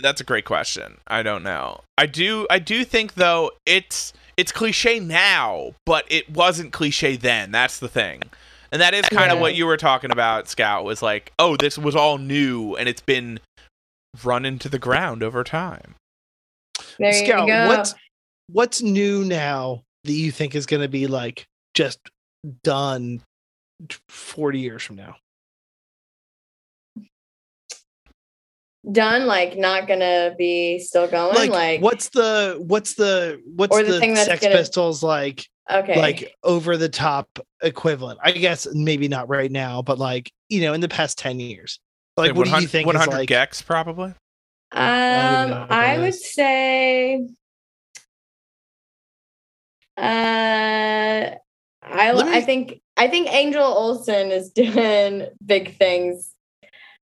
Speaker 1: that's a great question. I don't know. I do. I do think though it's it's cliche now, but it wasn't cliche then. That's the thing. And that is kind of
Speaker 2: Yeah.
Speaker 1: what you were talking about, Scout, was like, oh, this was all new and it's been run into the ground over time.
Speaker 2: there
Speaker 3: Scout,
Speaker 2: you go.
Speaker 3: what's what's new now that you think is going to be like just done forty years from now?
Speaker 2: done? Like not gonna be still going?
Speaker 3: Like,
Speaker 2: Like,
Speaker 3: what's the what's the what's
Speaker 2: the
Speaker 3: the,
Speaker 2: thing that's
Speaker 3: Sex
Speaker 2: gonna-
Speaker 3: Pistols like?
Speaker 2: Okay,
Speaker 3: like over the top equivalent. I guess maybe not right now, but like you know, in the past ten years. Like, what do you think?
Speaker 1: 100
Speaker 3: like,
Speaker 1: gecs probably.
Speaker 2: um,
Speaker 3: know what
Speaker 2: I would say, uh, I
Speaker 3: Let
Speaker 2: I think I think Angel Olsen is doing big things.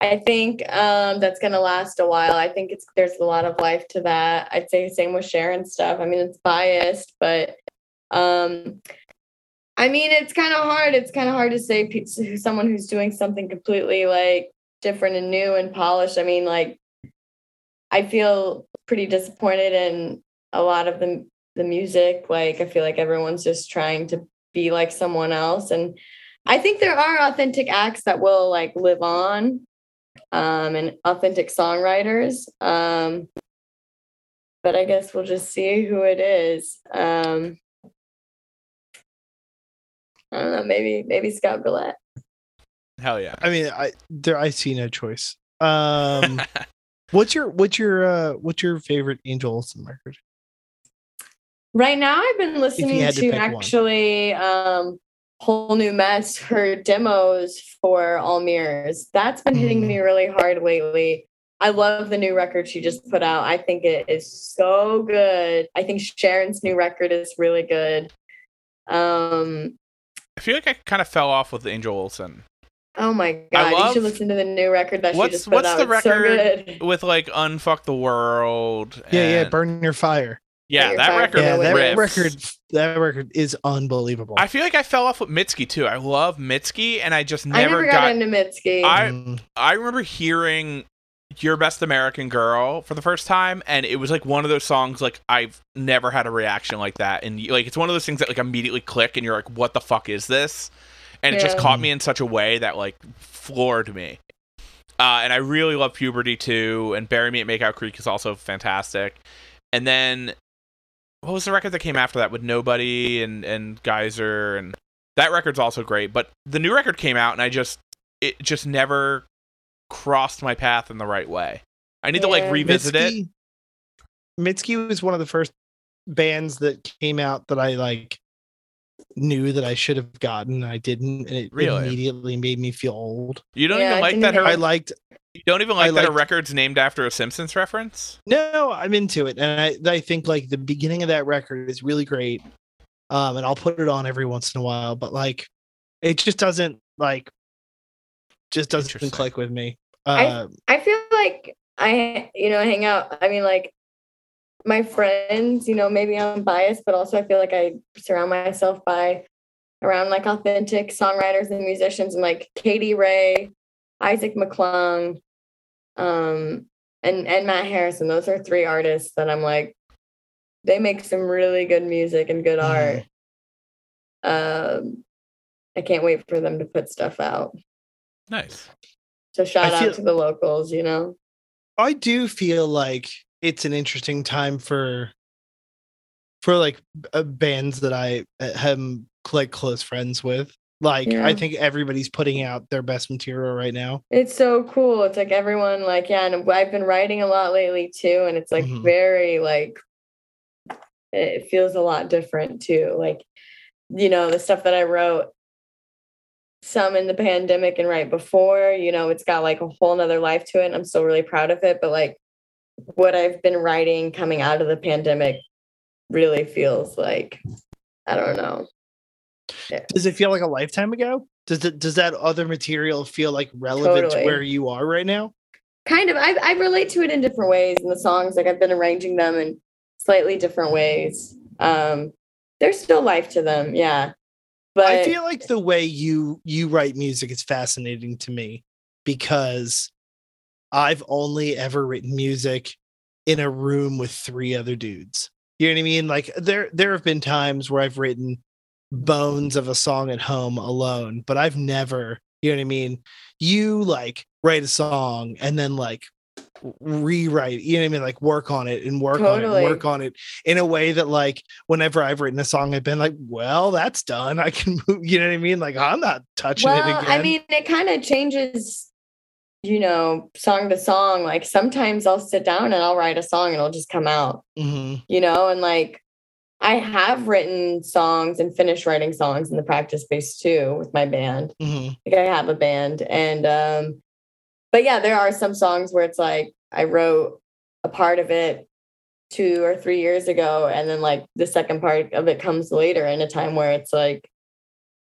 Speaker 2: I think um, that's gonna last a while. I think it's there's a lot of life to that. I'd say same with Sharon stuff. I mean, it's biased, but um, I mean, it's kind of hard. It's kind of hard to say pe- someone who's doing something completely like different and new and polished. I mean, like I feel pretty disappointed in a lot of the the music. Like I feel like everyone's just trying to be like someone else, and I think there are authentic acts that will like live on, um, and authentic songwriters. Um, but I guess we'll just see who it is. Um, I don't know. Maybe maybe Scout Gillett.
Speaker 1: Hell yeah.
Speaker 3: I mean, I there I see no choice. Um, what's your what's your uh what's your favorite Angel Olsen record?
Speaker 2: Right now, I've been listening to,
Speaker 3: to pick one.
Speaker 2: actually um, whole new mess her demos for all mirrors. That's been hitting
Speaker 3: Mm.
Speaker 2: me really hard lately. I love the new record she just put out. I think it is so good. I think Sharon's new record is really good. Um,
Speaker 1: I feel like I kind of fell off with Angel Olsen.
Speaker 2: oh my god, you should listen to the new record that
Speaker 1: What's-
Speaker 2: she just put
Speaker 1: what's
Speaker 2: out.
Speaker 1: the
Speaker 2: It's so
Speaker 1: record? with like unfuck the world.
Speaker 3: Yeah, yeah. Burn your fire.
Speaker 1: yeah.
Speaker 2: Your
Speaker 1: That
Speaker 2: Fire
Speaker 1: record
Speaker 3: Yeah, that
Speaker 1: rips.
Speaker 3: record. That record is unbelievable.
Speaker 1: I feel like I fell off with Mitski too. I love Mitski, and I just
Speaker 2: I
Speaker 1: never,
Speaker 2: never got,
Speaker 1: got.
Speaker 2: into Mitski.
Speaker 1: I
Speaker 3: Mm.
Speaker 1: I remember hearing "Your Best American Girl" for the first time, and it was like one of those songs like I've never had a reaction like that, and like it's one of those things that like immediately click, and you're like, "What the fuck is this?" And it just caught me in such a way that like floored me. Uh, and I really love Puberty too, and Bury Me at Makeout Creek is also fantastic. And then what was the record that came after that with Nobody and and Geyser and that record's also great. But the new record came out, and I just it just never crossed my path in the right way. I need to like
Speaker 2: Yeah.
Speaker 1: revisit it.
Speaker 3: Mitski- Mitski was one of the first bands that came out that I like knew that I should have gotten. and I didn't, and it
Speaker 1: Really?
Speaker 3: immediately made me feel old.
Speaker 1: You don't
Speaker 2: Yeah,
Speaker 1: even
Speaker 2: I
Speaker 1: like that her.
Speaker 3: I liked
Speaker 1: you don't even
Speaker 3: I
Speaker 1: like that her
Speaker 3: liked-
Speaker 1: record's named after a Simpsons reference.
Speaker 3: No, I'm into it, and I I think like the beginning of that record is really great. Um, and I'll put it on every once in a while, but like, it just doesn't like, just doesn't
Speaker 1: Interesting.
Speaker 3: click with me.
Speaker 2: I-
Speaker 3: Uh,
Speaker 2: I feel like I, you know, hang out. I mean, like my friends, you know, maybe I'm biased, but also I feel like I surround myself by around like authentic songwriters and musicians and like Katie Ray, Isaac McClung, um, and and Matt Harrison. Those are three artists that I'm like, they make some really good music and good art. Um, I can't wait for them to put stuff out.
Speaker 1: Nice.
Speaker 2: So shout
Speaker 3: I feel-
Speaker 2: out to the locals, you know.
Speaker 3: I do feel like it's an interesting time for for like uh, bands that I uh, am like close friends with. Like
Speaker 2: Yeah.
Speaker 3: I think everybody's putting out their best material right now.
Speaker 2: It's so cool. It's like everyone like yeah, and I've been writing a lot lately too, and it's like
Speaker 3: Mhm.
Speaker 2: very like it feels a lot different too. Like you know the stuff that I wrote some in the pandemic and right before, you know, it's got like a whole nother life to it. And I'm still really proud of it. But like what I've been writing coming out of the pandemic really feels like I don't know.
Speaker 3: Does it feel like a lifetime ago? Does it does that other material feel like relevant
Speaker 2: Totally.
Speaker 3: to where you are right now?
Speaker 2: kind of I, I relate to it in different ways in the songs like i've been arranging them in slightly different ways um there's still life to them yeah but
Speaker 3: I feel like the way you you write music is fascinating to me because I've only ever written music in a room with three other dudes. You know what I mean? Like there there have been times where I've written bones of a song at home alone, but I've never, you know what I mean? You like write a song and then like rewrite, you know what I mean? Like work on it and work on it, and work on it in a way that like whenever I've written a song, I've been like, well, that's done. I can move, you know what I mean? Like I'm not touching it again.
Speaker 2: i mean it kind of changes you know song to song like sometimes i'll sit down and i'll write a song and it'll just come out
Speaker 3: Mhm.
Speaker 2: you know and like i have written songs and finished writing songs in the practice space too with my band
Speaker 3: Mhm.
Speaker 2: like I have a band and um but yeah there are some songs where it's like I wrote a part of it two or three years ago and then like the second part of it comes later in a time where it's like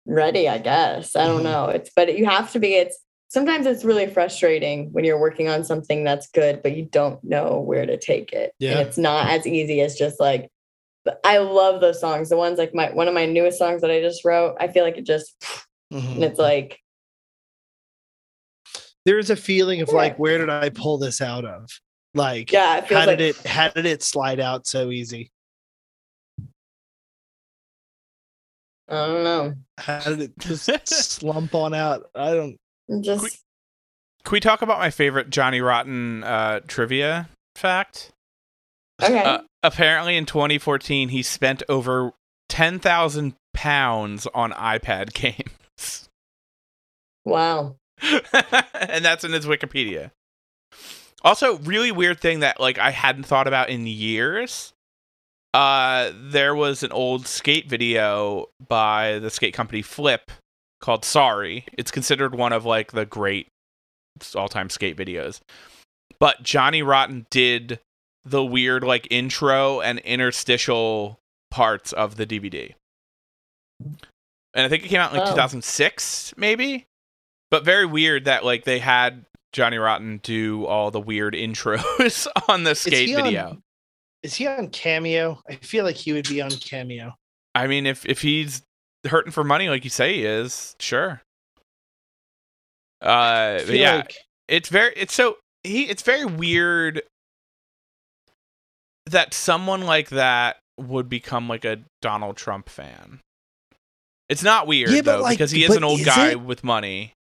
Speaker 2: ready I guess I don't
Speaker 3: Mhm.
Speaker 2: know it's but you have to be it's sometimes it's really frustrating when you're working on something that's good but you don't know where to take it
Speaker 3: Yeah.
Speaker 2: and it's not as easy as just like I love those songs the ones like my one of my newest songs that I just wrote I feel like it just
Speaker 3: Mhm.
Speaker 2: and it's like
Speaker 3: There's a feeling of like, where did I pull this out of? Like,
Speaker 2: yeah it feels
Speaker 3: how
Speaker 2: like
Speaker 3: did it how did it slide out so easy?
Speaker 2: I don't know.
Speaker 3: How did it just slump on out? I don't.
Speaker 2: I'm Just
Speaker 1: Can we talk about my favorite Johnny Rotten uh, trivia fact?
Speaker 2: okay.
Speaker 1: Uh, apparently, in 2014, he spent over 10,000 pounds on iPad games.
Speaker 2: wow.
Speaker 1: and that's in his Wikipedia. Also, really weird thing that like I hadn't thought about in years. uh, there was an old skate video by the skate company Flip called Sorry. It's considered one of like the great all time skate videos. But Johnny Rotten did the weird like intro and interstitial parts of the DVD. And I think it came out in like
Speaker 2: Oh.
Speaker 1: 2006, maybe. But very weird that like they had Johnny Rotten do all the weird intros on the skate
Speaker 3: on-
Speaker 1: video.
Speaker 3: Is he on Cameo? I feel like he would be on Cameo.
Speaker 1: I mean, if if he's hurting for money like you say he is, sure. Uh, yeah,
Speaker 3: like-
Speaker 1: it's very it's so he it's very weird that someone like that would become like a Donald Trump fan. It's not weird
Speaker 3: Yeah,
Speaker 1: though
Speaker 3: like,
Speaker 1: because he is an old
Speaker 3: is
Speaker 1: guy
Speaker 3: it?
Speaker 1: with money.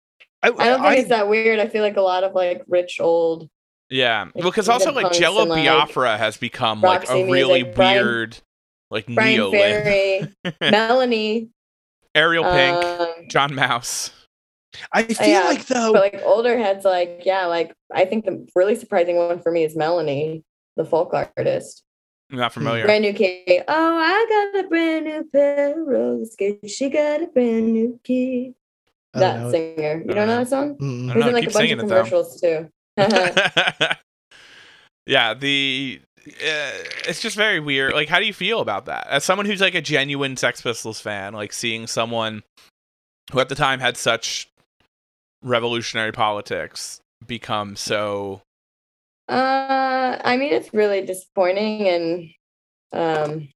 Speaker 3: I,
Speaker 2: I don't think it's that weird. I feel like a lot of like rich old
Speaker 1: Yeah,
Speaker 2: Like,
Speaker 1: because also like Jello
Speaker 2: and, like,
Speaker 1: Biafra has become like
Speaker 2: Roxy
Speaker 1: a really
Speaker 2: music, Bryan-
Speaker 1: weird like
Speaker 2: Bryan
Speaker 1: neo
Speaker 2: Ferry, Melanie.
Speaker 1: Ariel Pink,
Speaker 2: um,
Speaker 1: John Maus.
Speaker 3: I feel
Speaker 2: yeah,
Speaker 3: like though.
Speaker 2: but like older heads, like yeah, like I think the really surprising one for me is Melanie, the folk artist.
Speaker 1: I'm not familiar.
Speaker 2: Brand new key. Oh, I got a brand new pair of roller skates. She got a brand new key.
Speaker 3: I don't
Speaker 2: That
Speaker 3: know.
Speaker 2: singer. You don't
Speaker 1: don't
Speaker 2: know
Speaker 1: know.
Speaker 2: that song?
Speaker 3: Mm-mm.
Speaker 1: I
Speaker 2: He was
Speaker 1: know,
Speaker 2: in like a bunch
Speaker 1: singing
Speaker 2: of
Speaker 1: it,
Speaker 2: commercials too.
Speaker 1: yeah, the uh, it's just very weird. Like, how do you feel about that? As someone who's like a genuine Sex Pistols fan, like seeing someone who at the time had such revolutionary politics become so
Speaker 2: Uh, I mean, it's really disappointing, and um,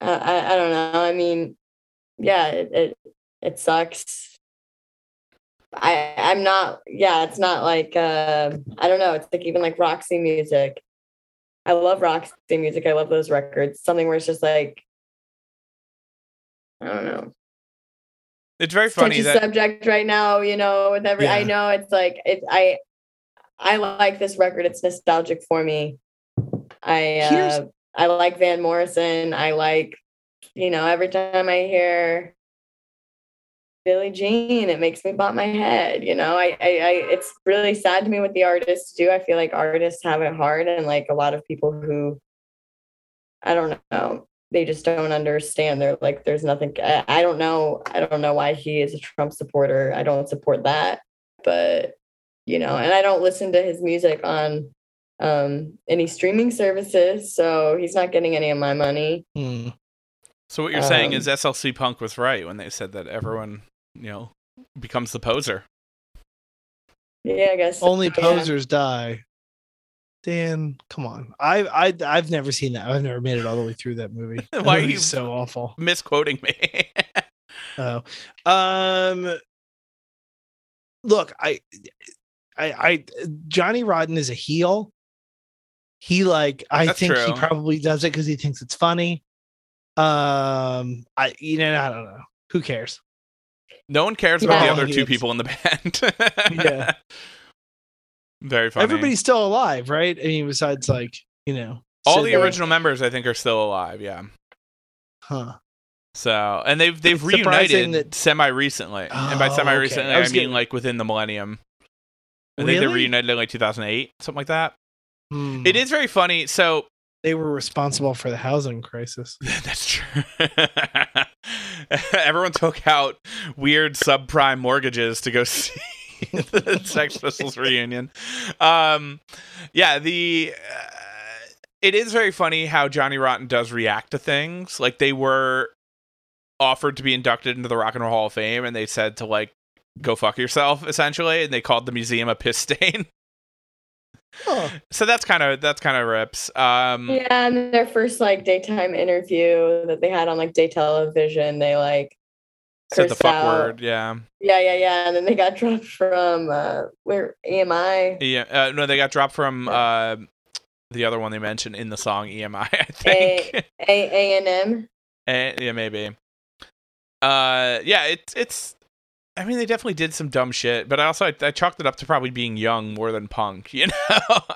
Speaker 2: I, I I don't know. I mean, yeah, it it, it sucks. I I'm not. Yeah, it's not like uh, I don't know. It's like even like Roxy music. I love Roxy music. I love those records. Something where it's just like I don't know
Speaker 1: it's very funny
Speaker 2: touchy
Speaker 1: that
Speaker 2: subject right now, you know, with every I know it's like it I I like this record. It's nostalgic for me. I uh I like Van Morrison. I like, you know, every time I hear Billie Jean, it makes me bump my head. You know, I, I, I it's really sad to me what the artists do. I feel like artists have it hard and like a lot of people who I don't know, they just don't understand. They're like, there's nothing I, I don't know. I don't know why he is a Trump supporter. I don't support that. But you know, and I don't listen to his music on um any streaming services, so he's not getting any of my money.
Speaker 3: Hmm.
Speaker 1: So what you're saying
Speaker 2: Um,
Speaker 1: is SLC Punk was right when they said that everyone, you know, becomes the poser.
Speaker 2: Yeah, I guess
Speaker 3: Only
Speaker 2: yeah.
Speaker 3: posers die. Dan, come on. I I I've never seen that. I've never made it all the way through that movie. That
Speaker 1: Why are you-
Speaker 3: so awful?
Speaker 1: Misquoting me.
Speaker 3: Oh, um, look, I, I, I, Johnny Rotten is a heel. He like, I
Speaker 1: That's
Speaker 3: think he probably does it because he thinks it's funny. Um, I, you know, I don't know. Who cares?
Speaker 1: no one cares about the other two people in the band.
Speaker 3: Yeah.
Speaker 1: Very funny.
Speaker 3: Everybody's still alive, right? I mean, besides like, you know,
Speaker 1: all the original members I think are still alive, yeah.
Speaker 3: huh?
Speaker 1: So, and they've they've
Speaker 3: It's
Speaker 1: reunited
Speaker 3: that-
Speaker 1: semi recently. and by
Speaker 3: Oh,
Speaker 1: semi
Speaker 3: okay.
Speaker 1: recently,
Speaker 3: I
Speaker 1: I,
Speaker 3: was
Speaker 1: mean like within the millennium. I think they reunited in like 2008, something like that.
Speaker 3: Hmm.
Speaker 1: It is very funny. So,
Speaker 3: They were responsible for the housing crisis.
Speaker 1: That's true. Everyone took out weird subprime mortgages to go see the Sex Pistols reunion. Um, yeah, the uh, it is very funny how Johnny Rotten does react to things. Like they were offered to be inducted into the Rock and Roll Hall of Fame, and they said to like go fuck yourself, essentially, and they called the museum a piss stain.
Speaker 3: Huh.
Speaker 1: so that's kind of that's kind of rips. Um,
Speaker 2: Yeah, and their first like daytime interview that they had on like day television, they like
Speaker 1: said the fuck
Speaker 2: out.
Speaker 1: word. Yeah.
Speaker 2: Yeah, yeah, yeah. And then they got dropped from uh where EMI.
Speaker 1: Yeah, uh, no, they got dropped from uh, the other one they mentioned in the song EMI. I think.
Speaker 2: A A and M.
Speaker 1: Yeah, maybe. Uh, yeah, it's it's. I mean, they definitely did some dumb shit, but I also I, I chalked it up to probably being young more than punk. You know,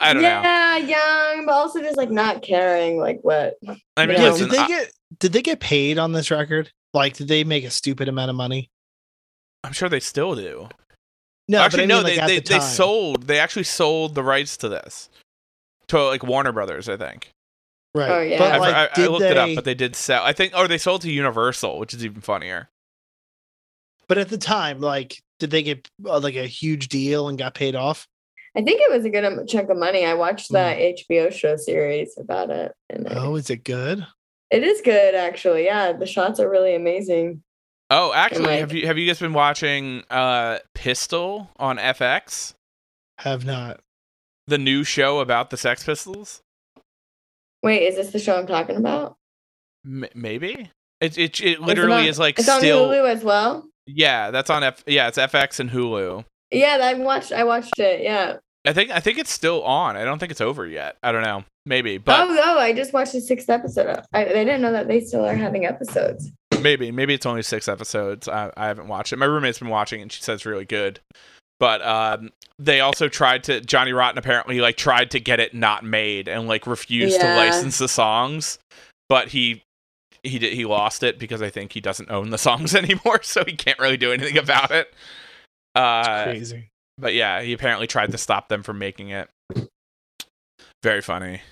Speaker 1: I don't know.
Speaker 2: yeah, young, but also just like not caring like what.
Speaker 1: I mean,
Speaker 2: Yeah,
Speaker 3: Yeah,
Speaker 1: listen,
Speaker 3: did they
Speaker 1: I,
Speaker 3: get did they get paid on this record? Like, did they make a stupid amount of money?
Speaker 1: I'm sure they still do.
Speaker 3: No,
Speaker 1: actually,
Speaker 3: but I
Speaker 1: no,
Speaker 3: like,
Speaker 1: they they,
Speaker 3: the
Speaker 1: they sold. They actually sold the rights to this to like Warner Brothers, I think.
Speaker 3: Right.
Speaker 2: Oh, yeah.
Speaker 3: But
Speaker 1: I,
Speaker 3: like,
Speaker 1: I, I
Speaker 3: did
Speaker 1: looked it up, but they did sell. I think, or they sold to Universal, which is even funnier.
Speaker 3: But at the time, like, did they get uh, like a huge deal and got paid off?
Speaker 2: I think it was a good um, chunk of money. I watched that HBO show series about it, and I-
Speaker 3: Oh, is it good?
Speaker 2: it is good actually. Yeah, the shots are really amazing.
Speaker 1: Oh, actually,
Speaker 2: like-
Speaker 1: have you have you guys been watching uh Pistol on FX?
Speaker 3: Have not.
Speaker 1: The new show about the Sex Pistols?
Speaker 2: Wait, is this the show I'm talking about?
Speaker 1: M- maybe. It it, it
Speaker 2: on-
Speaker 1: literally is like
Speaker 2: It's on Hulu as well.
Speaker 1: Yeah, that's on F yeah, it's FX and Hulu.
Speaker 2: Yeah, I watched. I watched it. Yeah.
Speaker 1: I think I think it's still on. I don't think it's over yet. I don't know. Maybe, but
Speaker 2: oh no, I just watched the sixth episode. I, I didn't know that they still are having episodes.
Speaker 1: maybe maybe it's only six episodes. I, I haven't watched it. My roommate's been watching, and she says it's really good. But um, they also tried to Johnny Rotten apparently like tried to get it not made and like refused to license the songs, but he he did he lost it because I think he doesn't own the songs anymore, so he can't really do anything about it. Uh,
Speaker 3: Crazy.
Speaker 1: but yeah, he apparently tried to stop them from making it. Very funny.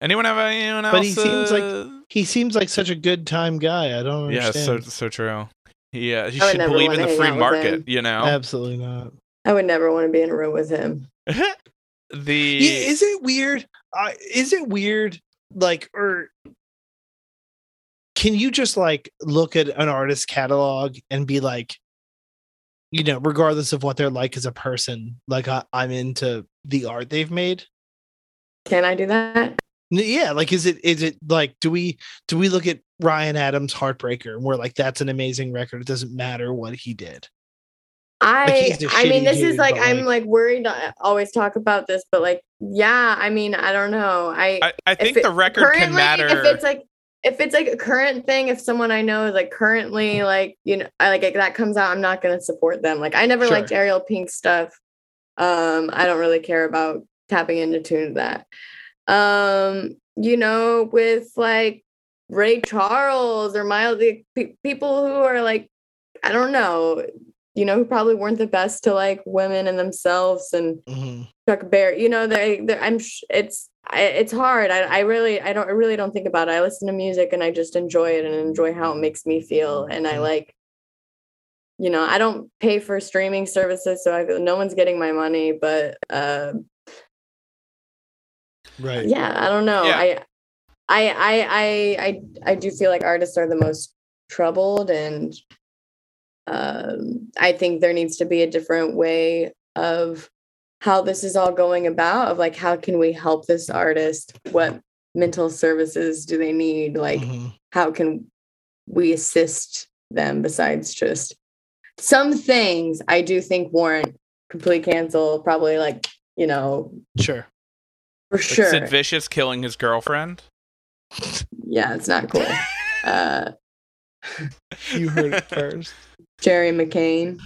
Speaker 1: Anyone have anyone else?
Speaker 3: But he seems like-
Speaker 1: uh,
Speaker 3: He seems like such a good time guy. I don't
Speaker 1: yeah, so so true. Yeah, he
Speaker 2: I would
Speaker 1: should believe in the free market. You know,
Speaker 3: Absolutely not.
Speaker 2: I would never want to be in a room with him.
Speaker 1: the
Speaker 3: Yeah, is it weird? Uh, is it weird? Like, or can you just like look at an artist's catalog and be like, you know, regardless of what they're like as a person, like I, I'm into the art they've made.
Speaker 2: Can I do that?
Speaker 3: Yeah, like is it is it like do we do we look at Ryan Adams Heartbreaker and we're like that's an amazing record. It doesn't matter what he did.
Speaker 2: I
Speaker 3: he's a
Speaker 2: I mean
Speaker 3: shitty
Speaker 2: this is
Speaker 3: dude,
Speaker 2: like I'm
Speaker 3: like-
Speaker 2: like worried to uh, always talk about this, but like yeah, I mean I don't know. I
Speaker 1: I, I think
Speaker 2: it-
Speaker 1: the record can matter.
Speaker 2: If it's like if it's like a current thing, if someone I know is like currently like you know I like that comes out, I'm not gonna support them. Like I never
Speaker 3: Sure.
Speaker 2: liked Ariel Pink stuff. Um, I don't really care about tapping into tune that. Um, you know, with like Ray Charles or Miles, pe- people who are like, I don't know, you know, who probably weren't the best to like women and themselves and
Speaker 3: Mhm.
Speaker 2: Chuck Berry. You know, they, they I'm. sh- It's I, it's hard. I, I really I don't I really don't think about it. I listen to music and I just enjoy it and enjoy how it makes me feel. And I
Speaker 3: Mhm.
Speaker 2: like, you know, I don't pay for streaming services, so I no one's getting my money. But uh,
Speaker 3: Right.
Speaker 2: yeah, I don't know.
Speaker 1: Yeah.
Speaker 2: I, I I I I I do feel like artists are the most troubled, and um, I think there needs to be a different way of how this is all going about of like how can we help this artist what mental services do they need like
Speaker 3: Mhm.
Speaker 2: how can we assist them besides just some things i do think warrant complete cancel probably like you know
Speaker 3: Sure.
Speaker 2: for
Speaker 1: like
Speaker 2: sure
Speaker 1: Sid Vicious killing his girlfriend.
Speaker 2: yeah it's not cool uh
Speaker 3: You heard it first.
Speaker 2: jerry mccain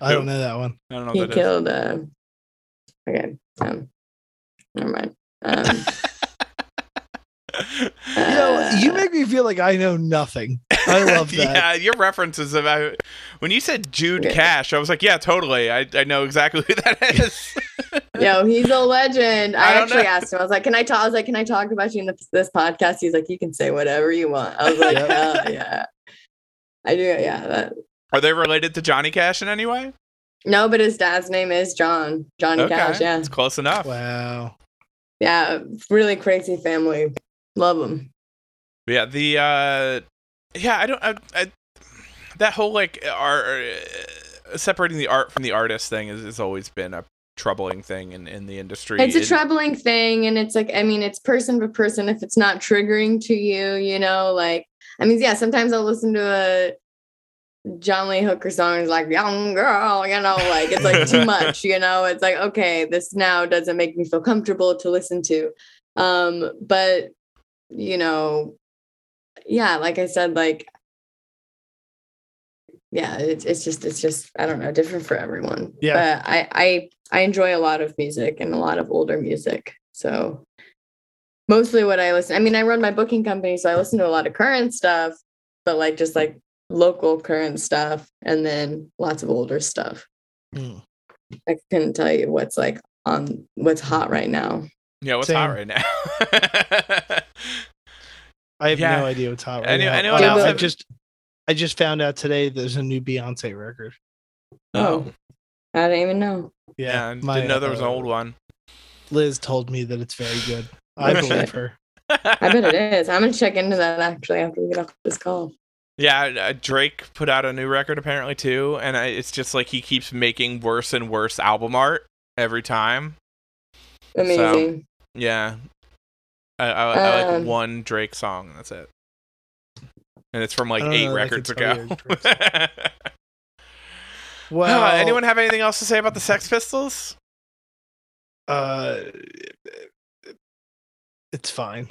Speaker 3: I don't know that one.
Speaker 1: I don't know
Speaker 2: he
Speaker 1: what that is.
Speaker 2: killed uh okay um never mind um
Speaker 3: You know, you
Speaker 2: uh,
Speaker 3: make me feel like I know nothing. I love that.
Speaker 1: yeah, your references about when you said Jude
Speaker 2: Yeah.
Speaker 1: Cash, I was like, yeah, totally. I, I know exactly who that is.
Speaker 2: Yo, he's a legend.
Speaker 1: I
Speaker 2: I, actually
Speaker 1: know.
Speaker 2: asked him. I was like, "Can I talk?" I was like, "Can I talk about you in this, this podcast?" He's like, "You can say whatever you want." I was like,
Speaker 3: Yeah.
Speaker 2: "Hell yeah, I do." Yeah, that,
Speaker 1: Are they related to Johnny Cash in any way?
Speaker 2: no, but his dad's name is John Johnny Cash. Yeah,
Speaker 1: it's close enough.
Speaker 3: Wow.
Speaker 2: yeah, really crazy family. Love them.
Speaker 1: Yeah, the uh yeah, I don't I, I that whole like art uh, separating the art from the artist thing is, has always been a troubling thing in, in the industry.
Speaker 2: It's a
Speaker 1: It-
Speaker 2: troubling thing, and it's like, I mean, it's person to person. If it's not triggering to you, you know, like, I mean, yeah, sometimes I'll listen to a John Lee Hooker song and like, young girl, you know, like it's like too much, you know, it's like, okay, this now doesn't make me feel comfortable to listen to. Um, but, you know, yeah, like I said, like, yeah, it's, it's just, it's just, I don't know, different for everyone.
Speaker 3: Yeah.
Speaker 2: But I, I, I enjoy a lot of music and a lot of older music. So mostly what I listen, I mean, I run my booking company, so I listen to a lot of current stuff, but like just like local current stuff and then lots of older stuff.
Speaker 3: Hmm.
Speaker 2: I couldn't tell you what's like on what's hot right now.
Speaker 1: Yeah, what's
Speaker 3: Same.
Speaker 1: hot right now?
Speaker 3: I have
Speaker 1: Yeah.
Speaker 3: no idea what's hot right
Speaker 1: Any-
Speaker 3: now.
Speaker 1: anyone
Speaker 2: else
Speaker 3: I just I just found out today there's a new Beyonce record.
Speaker 2: Oh, I didn't even know.
Speaker 1: yeah, I
Speaker 3: my,
Speaker 1: didn't know there was an
Speaker 3: uh,
Speaker 1: old one.
Speaker 3: Liz told me that it's very good. I
Speaker 2: Oh,
Speaker 3: believe her.
Speaker 2: I bet it is. I'm gonna check into that actually after we get off this call.
Speaker 1: Yeah, uh, Drake put out a new record apparently too, and it's just like he keeps making worse and worse album art every time.
Speaker 2: Amazing.
Speaker 1: Yeah, I, I, I like
Speaker 2: Um,
Speaker 1: one Drake song. and That's it, and it's from like eight
Speaker 3: know
Speaker 1: records ago.
Speaker 3: you Well,
Speaker 1: Uh, anyone have anything else to say about the Sex Pistols?
Speaker 3: Uh, it's fine.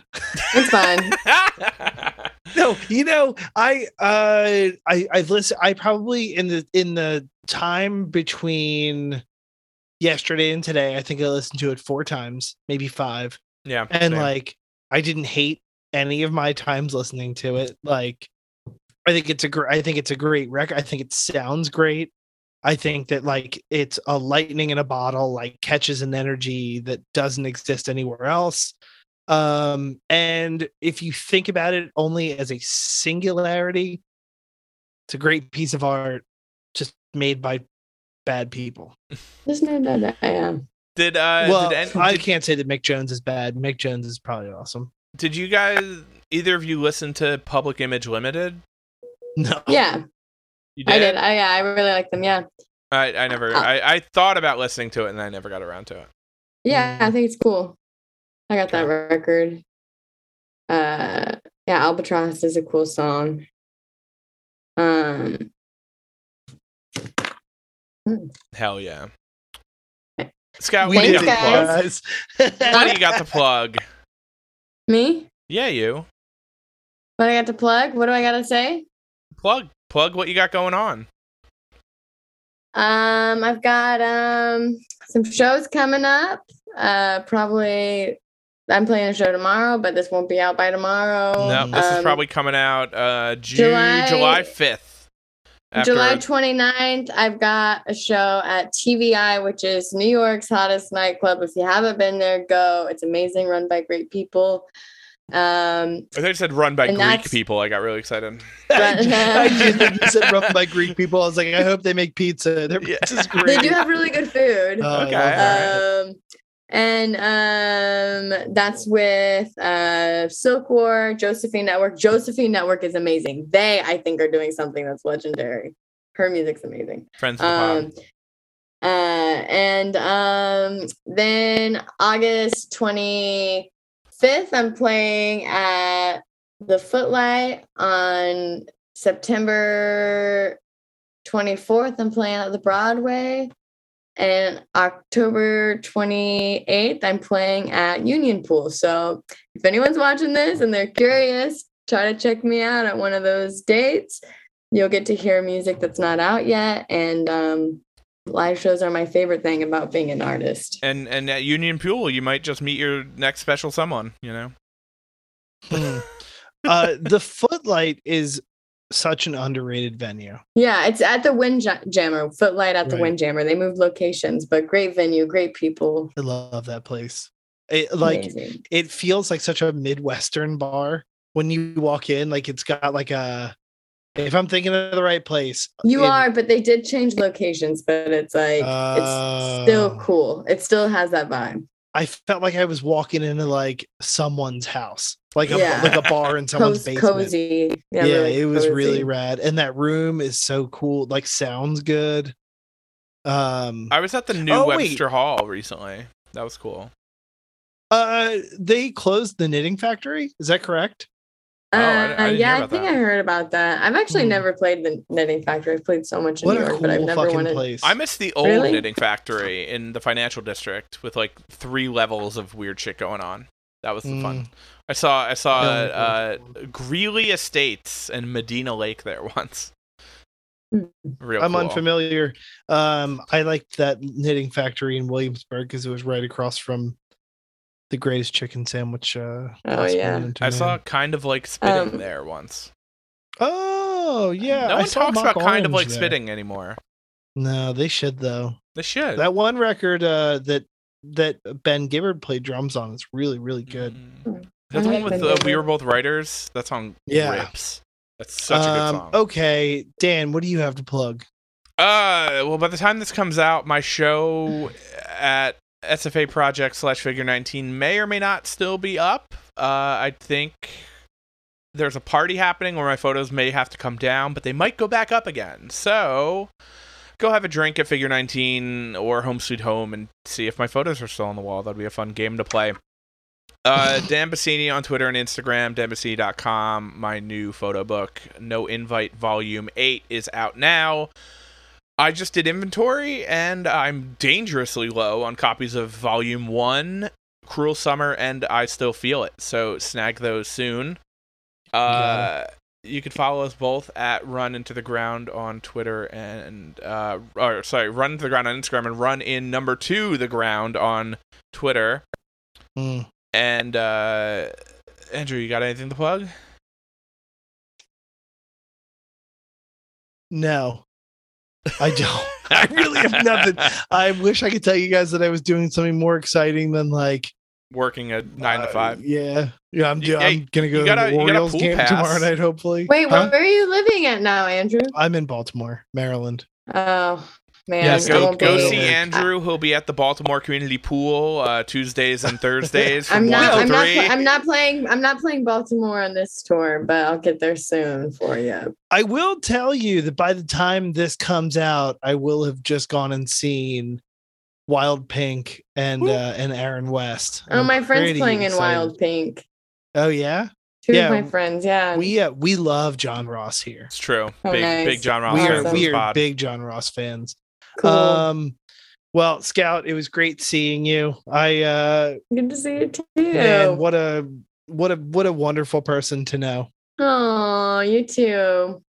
Speaker 2: It's fine.
Speaker 3: no, you know, I uh I I've listened I probably in the in the time between yesterday and today, I think I listened to it four times, maybe five.
Speaker 1: yeah,
Speaker 3: And
Speaker 1: same.
Speaker 3: like I didn't hate any of my times listening to it. Like I think it's a great I think it's a great record. I think it sounds great. I think that like it's a lightning in a bottle, like catches an energy that doesn't exist anywhere else. Um, and if you think about it only as a singularity, it's a great piece of art just made by bad people.
Speaker 2: Just know that I am.
Speaker 1: did uh
Speaker 3: well,
Speaker 1: did, an-
Speaker 3: I
Speaker 1: did,
Speaker 3: can't say that Mick Jones is bad. Mick Jones is probably awesome.
Speaker 1: did you guys either of you listen to Public Image Limited?
Speaker 3: No.
Speaker 2: Yeah,
Speaker 1: You
Speaker 2: I did. I yeah, I really like them. Yeah,
Speaker 1: I, I never.
Speaker 2: Uh,
Speaker 1: I, I thought about listening to it, and I never got around to it.
Speaker 2: yeah, I think it's cool. I got that record. Uh, yeah, Albatross is a cool song. Um,
Speaker 1: Hell yeah, Scout. What do
Speaker 2: Thanks,
Speaker 1: you got to plug?
Speaker 2: guys.
Speaker 3: guys.
Speaker 1: What do you got to plug?
Speaker 2: me?
Speaker 1: Yeah, you
Speaker 2: What I got to plug? What do I got to say?
Speaker 1: plug plug what you got going on.
Speaker 2: Um, I've got um some shows coming up. Uh, probably I'm playing a show tomorrow, but this won't be out by tomorrow.
Speaker 1: no, this is
Speaker 2: Um,
Speaker 1: probably coming out uh June,
Speaker 2: July-
Speaker 1: July fifth.
Speaker 2: July 29th, I've got a show at TV Eye, which is New York's hottest nightclub. If you haven't been there, go. It's amazing, run by great people. Um,
Speaker 1: I thought you said run by Greek people. I got really excited.
Speaker 3: I, ju- I just when you said run by Greek people. I was like, I hope they make pizza. Their
Speaker 1: Yeah.
Speaker 3: pizza's
Speaker 2: they do have really good food.
Speaker 3: Oh, I
Speaker 1: Okay.
Speaker 2: um, and um, that's with uh, Silk War, Josephine Network. Josephine Network is amazing. They, I think, are doing something that's legendary. Her music's amazing.
Speaker 1: Friends of the.
Speaker 2: Um, uh, and um, then August 25th, I'm playing at the Footlight. On September 24th, I'm playing at the Broadway. And October 28th, I'm playing at Union Pool. So if anyone's watching this and they're curious, try to check me out at one of those dates. You'll get to hear music that's not out yet. And um, live shows are my favorite thing about being an artist.
Speaker 1: and and at Union Pool, you might just meet your next special someone. You know.
Speaker 3: Hmm. uh, the Footlight is such an underrated venue.
Speaker 2: Yeah, it's at the Windjammer, Footlight at the
Speaker 3: Right.
Speaker 2: Windjammer. They moved locations, but great venue, great people.
Speaker 3: I love that place. It, like
Speaker 2: Amazing.
Speaker 3: it feels like such a midwestern bar when you walk in. Like it's got like a. If I'm thinking of the right place,
Speaker 2: You
Speaker 3: it-
Speaker 2: are, but they did change locations, but it's like it's still
Speaker 3: Oh.
Speaker 2: cool. It still has that vibe.
Speaker 3: I felt like I was walking into like someone's house, like a
Speaker 2: Yeah.
Speaker 3: like a bar in someone's
Speaker 2: Cos-
Speaker 3: basement.
Speaker 2: cozy.
Speaker 3: Yeah,
Speaker 2: really
Speaker 3: it was really rad, and that room is so cool. Like sounds good. Um,
Speaker 1: I was at the new
Speaker 3: Oh, wait.
Speaker 1: Webster Hall recently. That was cool.
Speaker 3: uh, they closed the knitting factory. Is that correct?
Speaker 1: Oh, I- I
Speaker 2: Uh,
Speaker 1: didn't hear
Speaker 2: yeah, I think
Speaker 1: that.
Speaker 2: I heard about that. I've actually
Speaker 3: Hmm.
Speaker 2: never played the Knitting Factory. I've played so much in
Speaker 3: What
Speaker 2: New
Speaker 3: a
Speaker 2: York, but I've never
Speaker 3: fucking
Speaker 2: wanted.
Speaker 3: place.
Speaker 1: I miss the old
Speaker 2: Really?
Speaker 1: knitting factory in the financial district with like three levels of weird shit going on. That was the fun.
Speaker 3: Mm.
Speaker 1: I saw I saw
Speaker 3: Yeah,
Speaker 1: uh. Greeley Estates and Medina Lake there once.
Speaker 2: Hmm.
Speaker 1: Real
Speaker 3: I'm
Speaker 1: cool.
Speaker 3: unfamiliar. Um, I liked that knitting factory in Williamsburg because it was right across from the greatest chicken sandwich. Uh,
Speaker 2: Oh, yeah.
Speaker 1: I saw kind of like spitting
Speaker 2: Um,
Speaker 1: there once.
Speaker 3: Oh yeah,
Speaker 1: no one
Speaker 3: saw
Speaker 1: talks
Speaker 3: Mock
Speaker 1: about kind of like
Speaker 3: there.
Speaker 1: spitting anymore.
Speaker 3: No, they should though.
Speaker 1: They should.
Speaker 3: That one record uh, that that Ben Gibbard played drums on is really really good.
Speaker 1: Mm. That's the one with uh, we were both writers. That song
Speaker 3: Yeah.
Speaker 1: rips. That's such a good
Speaker 3: Um,
Speaker 1: song.
Speaker 3: Okay, Dan, what do you have to plug?
Speaker 1: Uh, well, by the time this comes out, my show at SFA Project slash Figure 19 may or may not still be up. Uh, I think there's a party happening where my photos may have to come down, but they might go back up again. So go have a drink at Figure 19 or Home Sweet Home and see if my photos are still on the wall. That'd be a fun game to play. Uh, Dan Bassini on Twitter and Instagram, danbassini.com. My new photo book, No Invite Volume 8, is out now. I just did inventory and I'm dangerously low on copies of Volume 1, Cruel Summer, and I Still Feel It. So snag those soon. Uh, you could follow us both at Run Into the Ground on Twitter and, uh, or sorry, Run Into the Ground on Instagram and Run in Number Two the Ground on Twitter.
Speaker 3: Mm.
Speaker 1: And, uh, Andrew, you got anything to plug?
Speaker 3: No, I don't. I really have nothing. I wish I could tell you guys that I was doing something more exciting than like
Speaker 1: Working a nine to
Speaker 3: uh,
Speaker 1: five.
Speaker 3: yeah, yeah. I'm,
Speaker 1: You-
Speaker 3: do-
Speaker 1: hey,
Speaker 3: I'm gonna go to
Speaker 1: gotta-
Speaker 3: the
Speaker 1: you
Speaker 3: Orioles game
Speaker 1: pass.
Speaker 3: tomorrow night. Hopefully,
Speaker 2: Wait,
Speaker 3: Huh?
Speaker 2: where are you living at now, Andrew?
Speaker 3: I'm in Baltimore, Maryland.
Speaker 2: Oh man,
Speaker 3: Yes,
Speaker 2: I
Speaker 1: go
Speaker 2: won't
Speaker 1: go see Andrew. He'll be at the Baltimore Community Pool uh, Tuesdays and Thursdays from
Speaker 2: I'm
Speaker 1: one
Speaker 2: not.
Speaker 1: to
Speaker 2: I'm not.
Speaker 1: three.
Speaker 2: pl- I'm not playing. I'm not playing Baltimore on this tour, but I'll get there soon for you.
Speaker 3: I will tell you that by the time this comes out, I will have just gone and seen Wild Pink and
Speaker 2: Ooh.
Speaker 3: uh, and Aaron West.
Speaker 2: Oh,
Speaker 3: I'm
Speaker 2: my friend's
Speaker 3: pretty
Speaker 2: playing in. Wild Pink.
Speaker 3: Oh yeah,
Speaker 2: Two
Speaker 3: Yeah,
Speaker 2: of my friends. Yeah.
Speaker 3: we uh, we love John Ross here.
Speaker 1: it's true.
Speaker 2: Oh,
Speaker 1: big
Speaker 2: nice.
Speaker 1: big John Ross
Speaker 3: we are
Speaker 1: on
Speaker 3: we are
Speaker 1: pod.
Speaker 3: big John Ross fans.
Speaker 2: Cool.
Speaker 3: Um, well, Scout, it was great seeing you. I uh,
Speaker 2: Good to see you too.
Speaker 3: man, what a what a what a wonderful person to know.
Speaker 2: Oh, you too.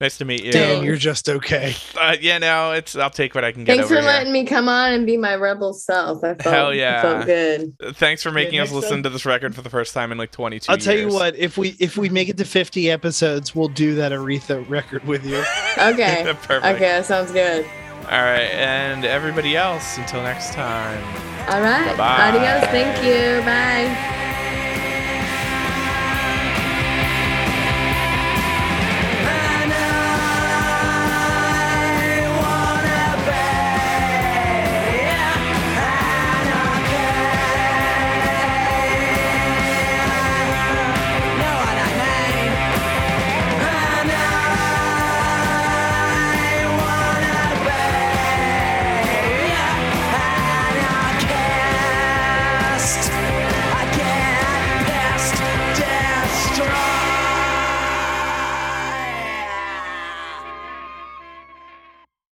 Speaker 1: Nice to meet you.
Speaker 3: Dan,
Speaker 2: Yeah.
Speaker 3: you're just okay.
Speaker 1: Uh, yeah, no, it's I'll take what I can get
Speaker 2: Thanks
Speaker 1: over
Speaker 2: for
Speaker 1: here.
Speaker 2: letting me come on and be my rebel self. I felt,
Speaker 1: Hell
Speaker 2: I
Speaker 1: yeah.
Speaker 2: felt good.
Speaker 1: Thanks for making us listen
Speaker 3: time-
Speaker 1: to this record for the first time in like 22
Speaker 3: I'll tell you what, if we if we make it to 50 episodes, we'll do that Aretha record with you.
Speaker 2: Okay.
Speaker 1: Perfect.
Speaker 2: Okay, that sounds good.
Speaker 1: All right, and everybody else, until next time.
Speaker 2: All right.
Speaker 1: Bye-bye.
Speaker 2: Adios. Thank you. Bye.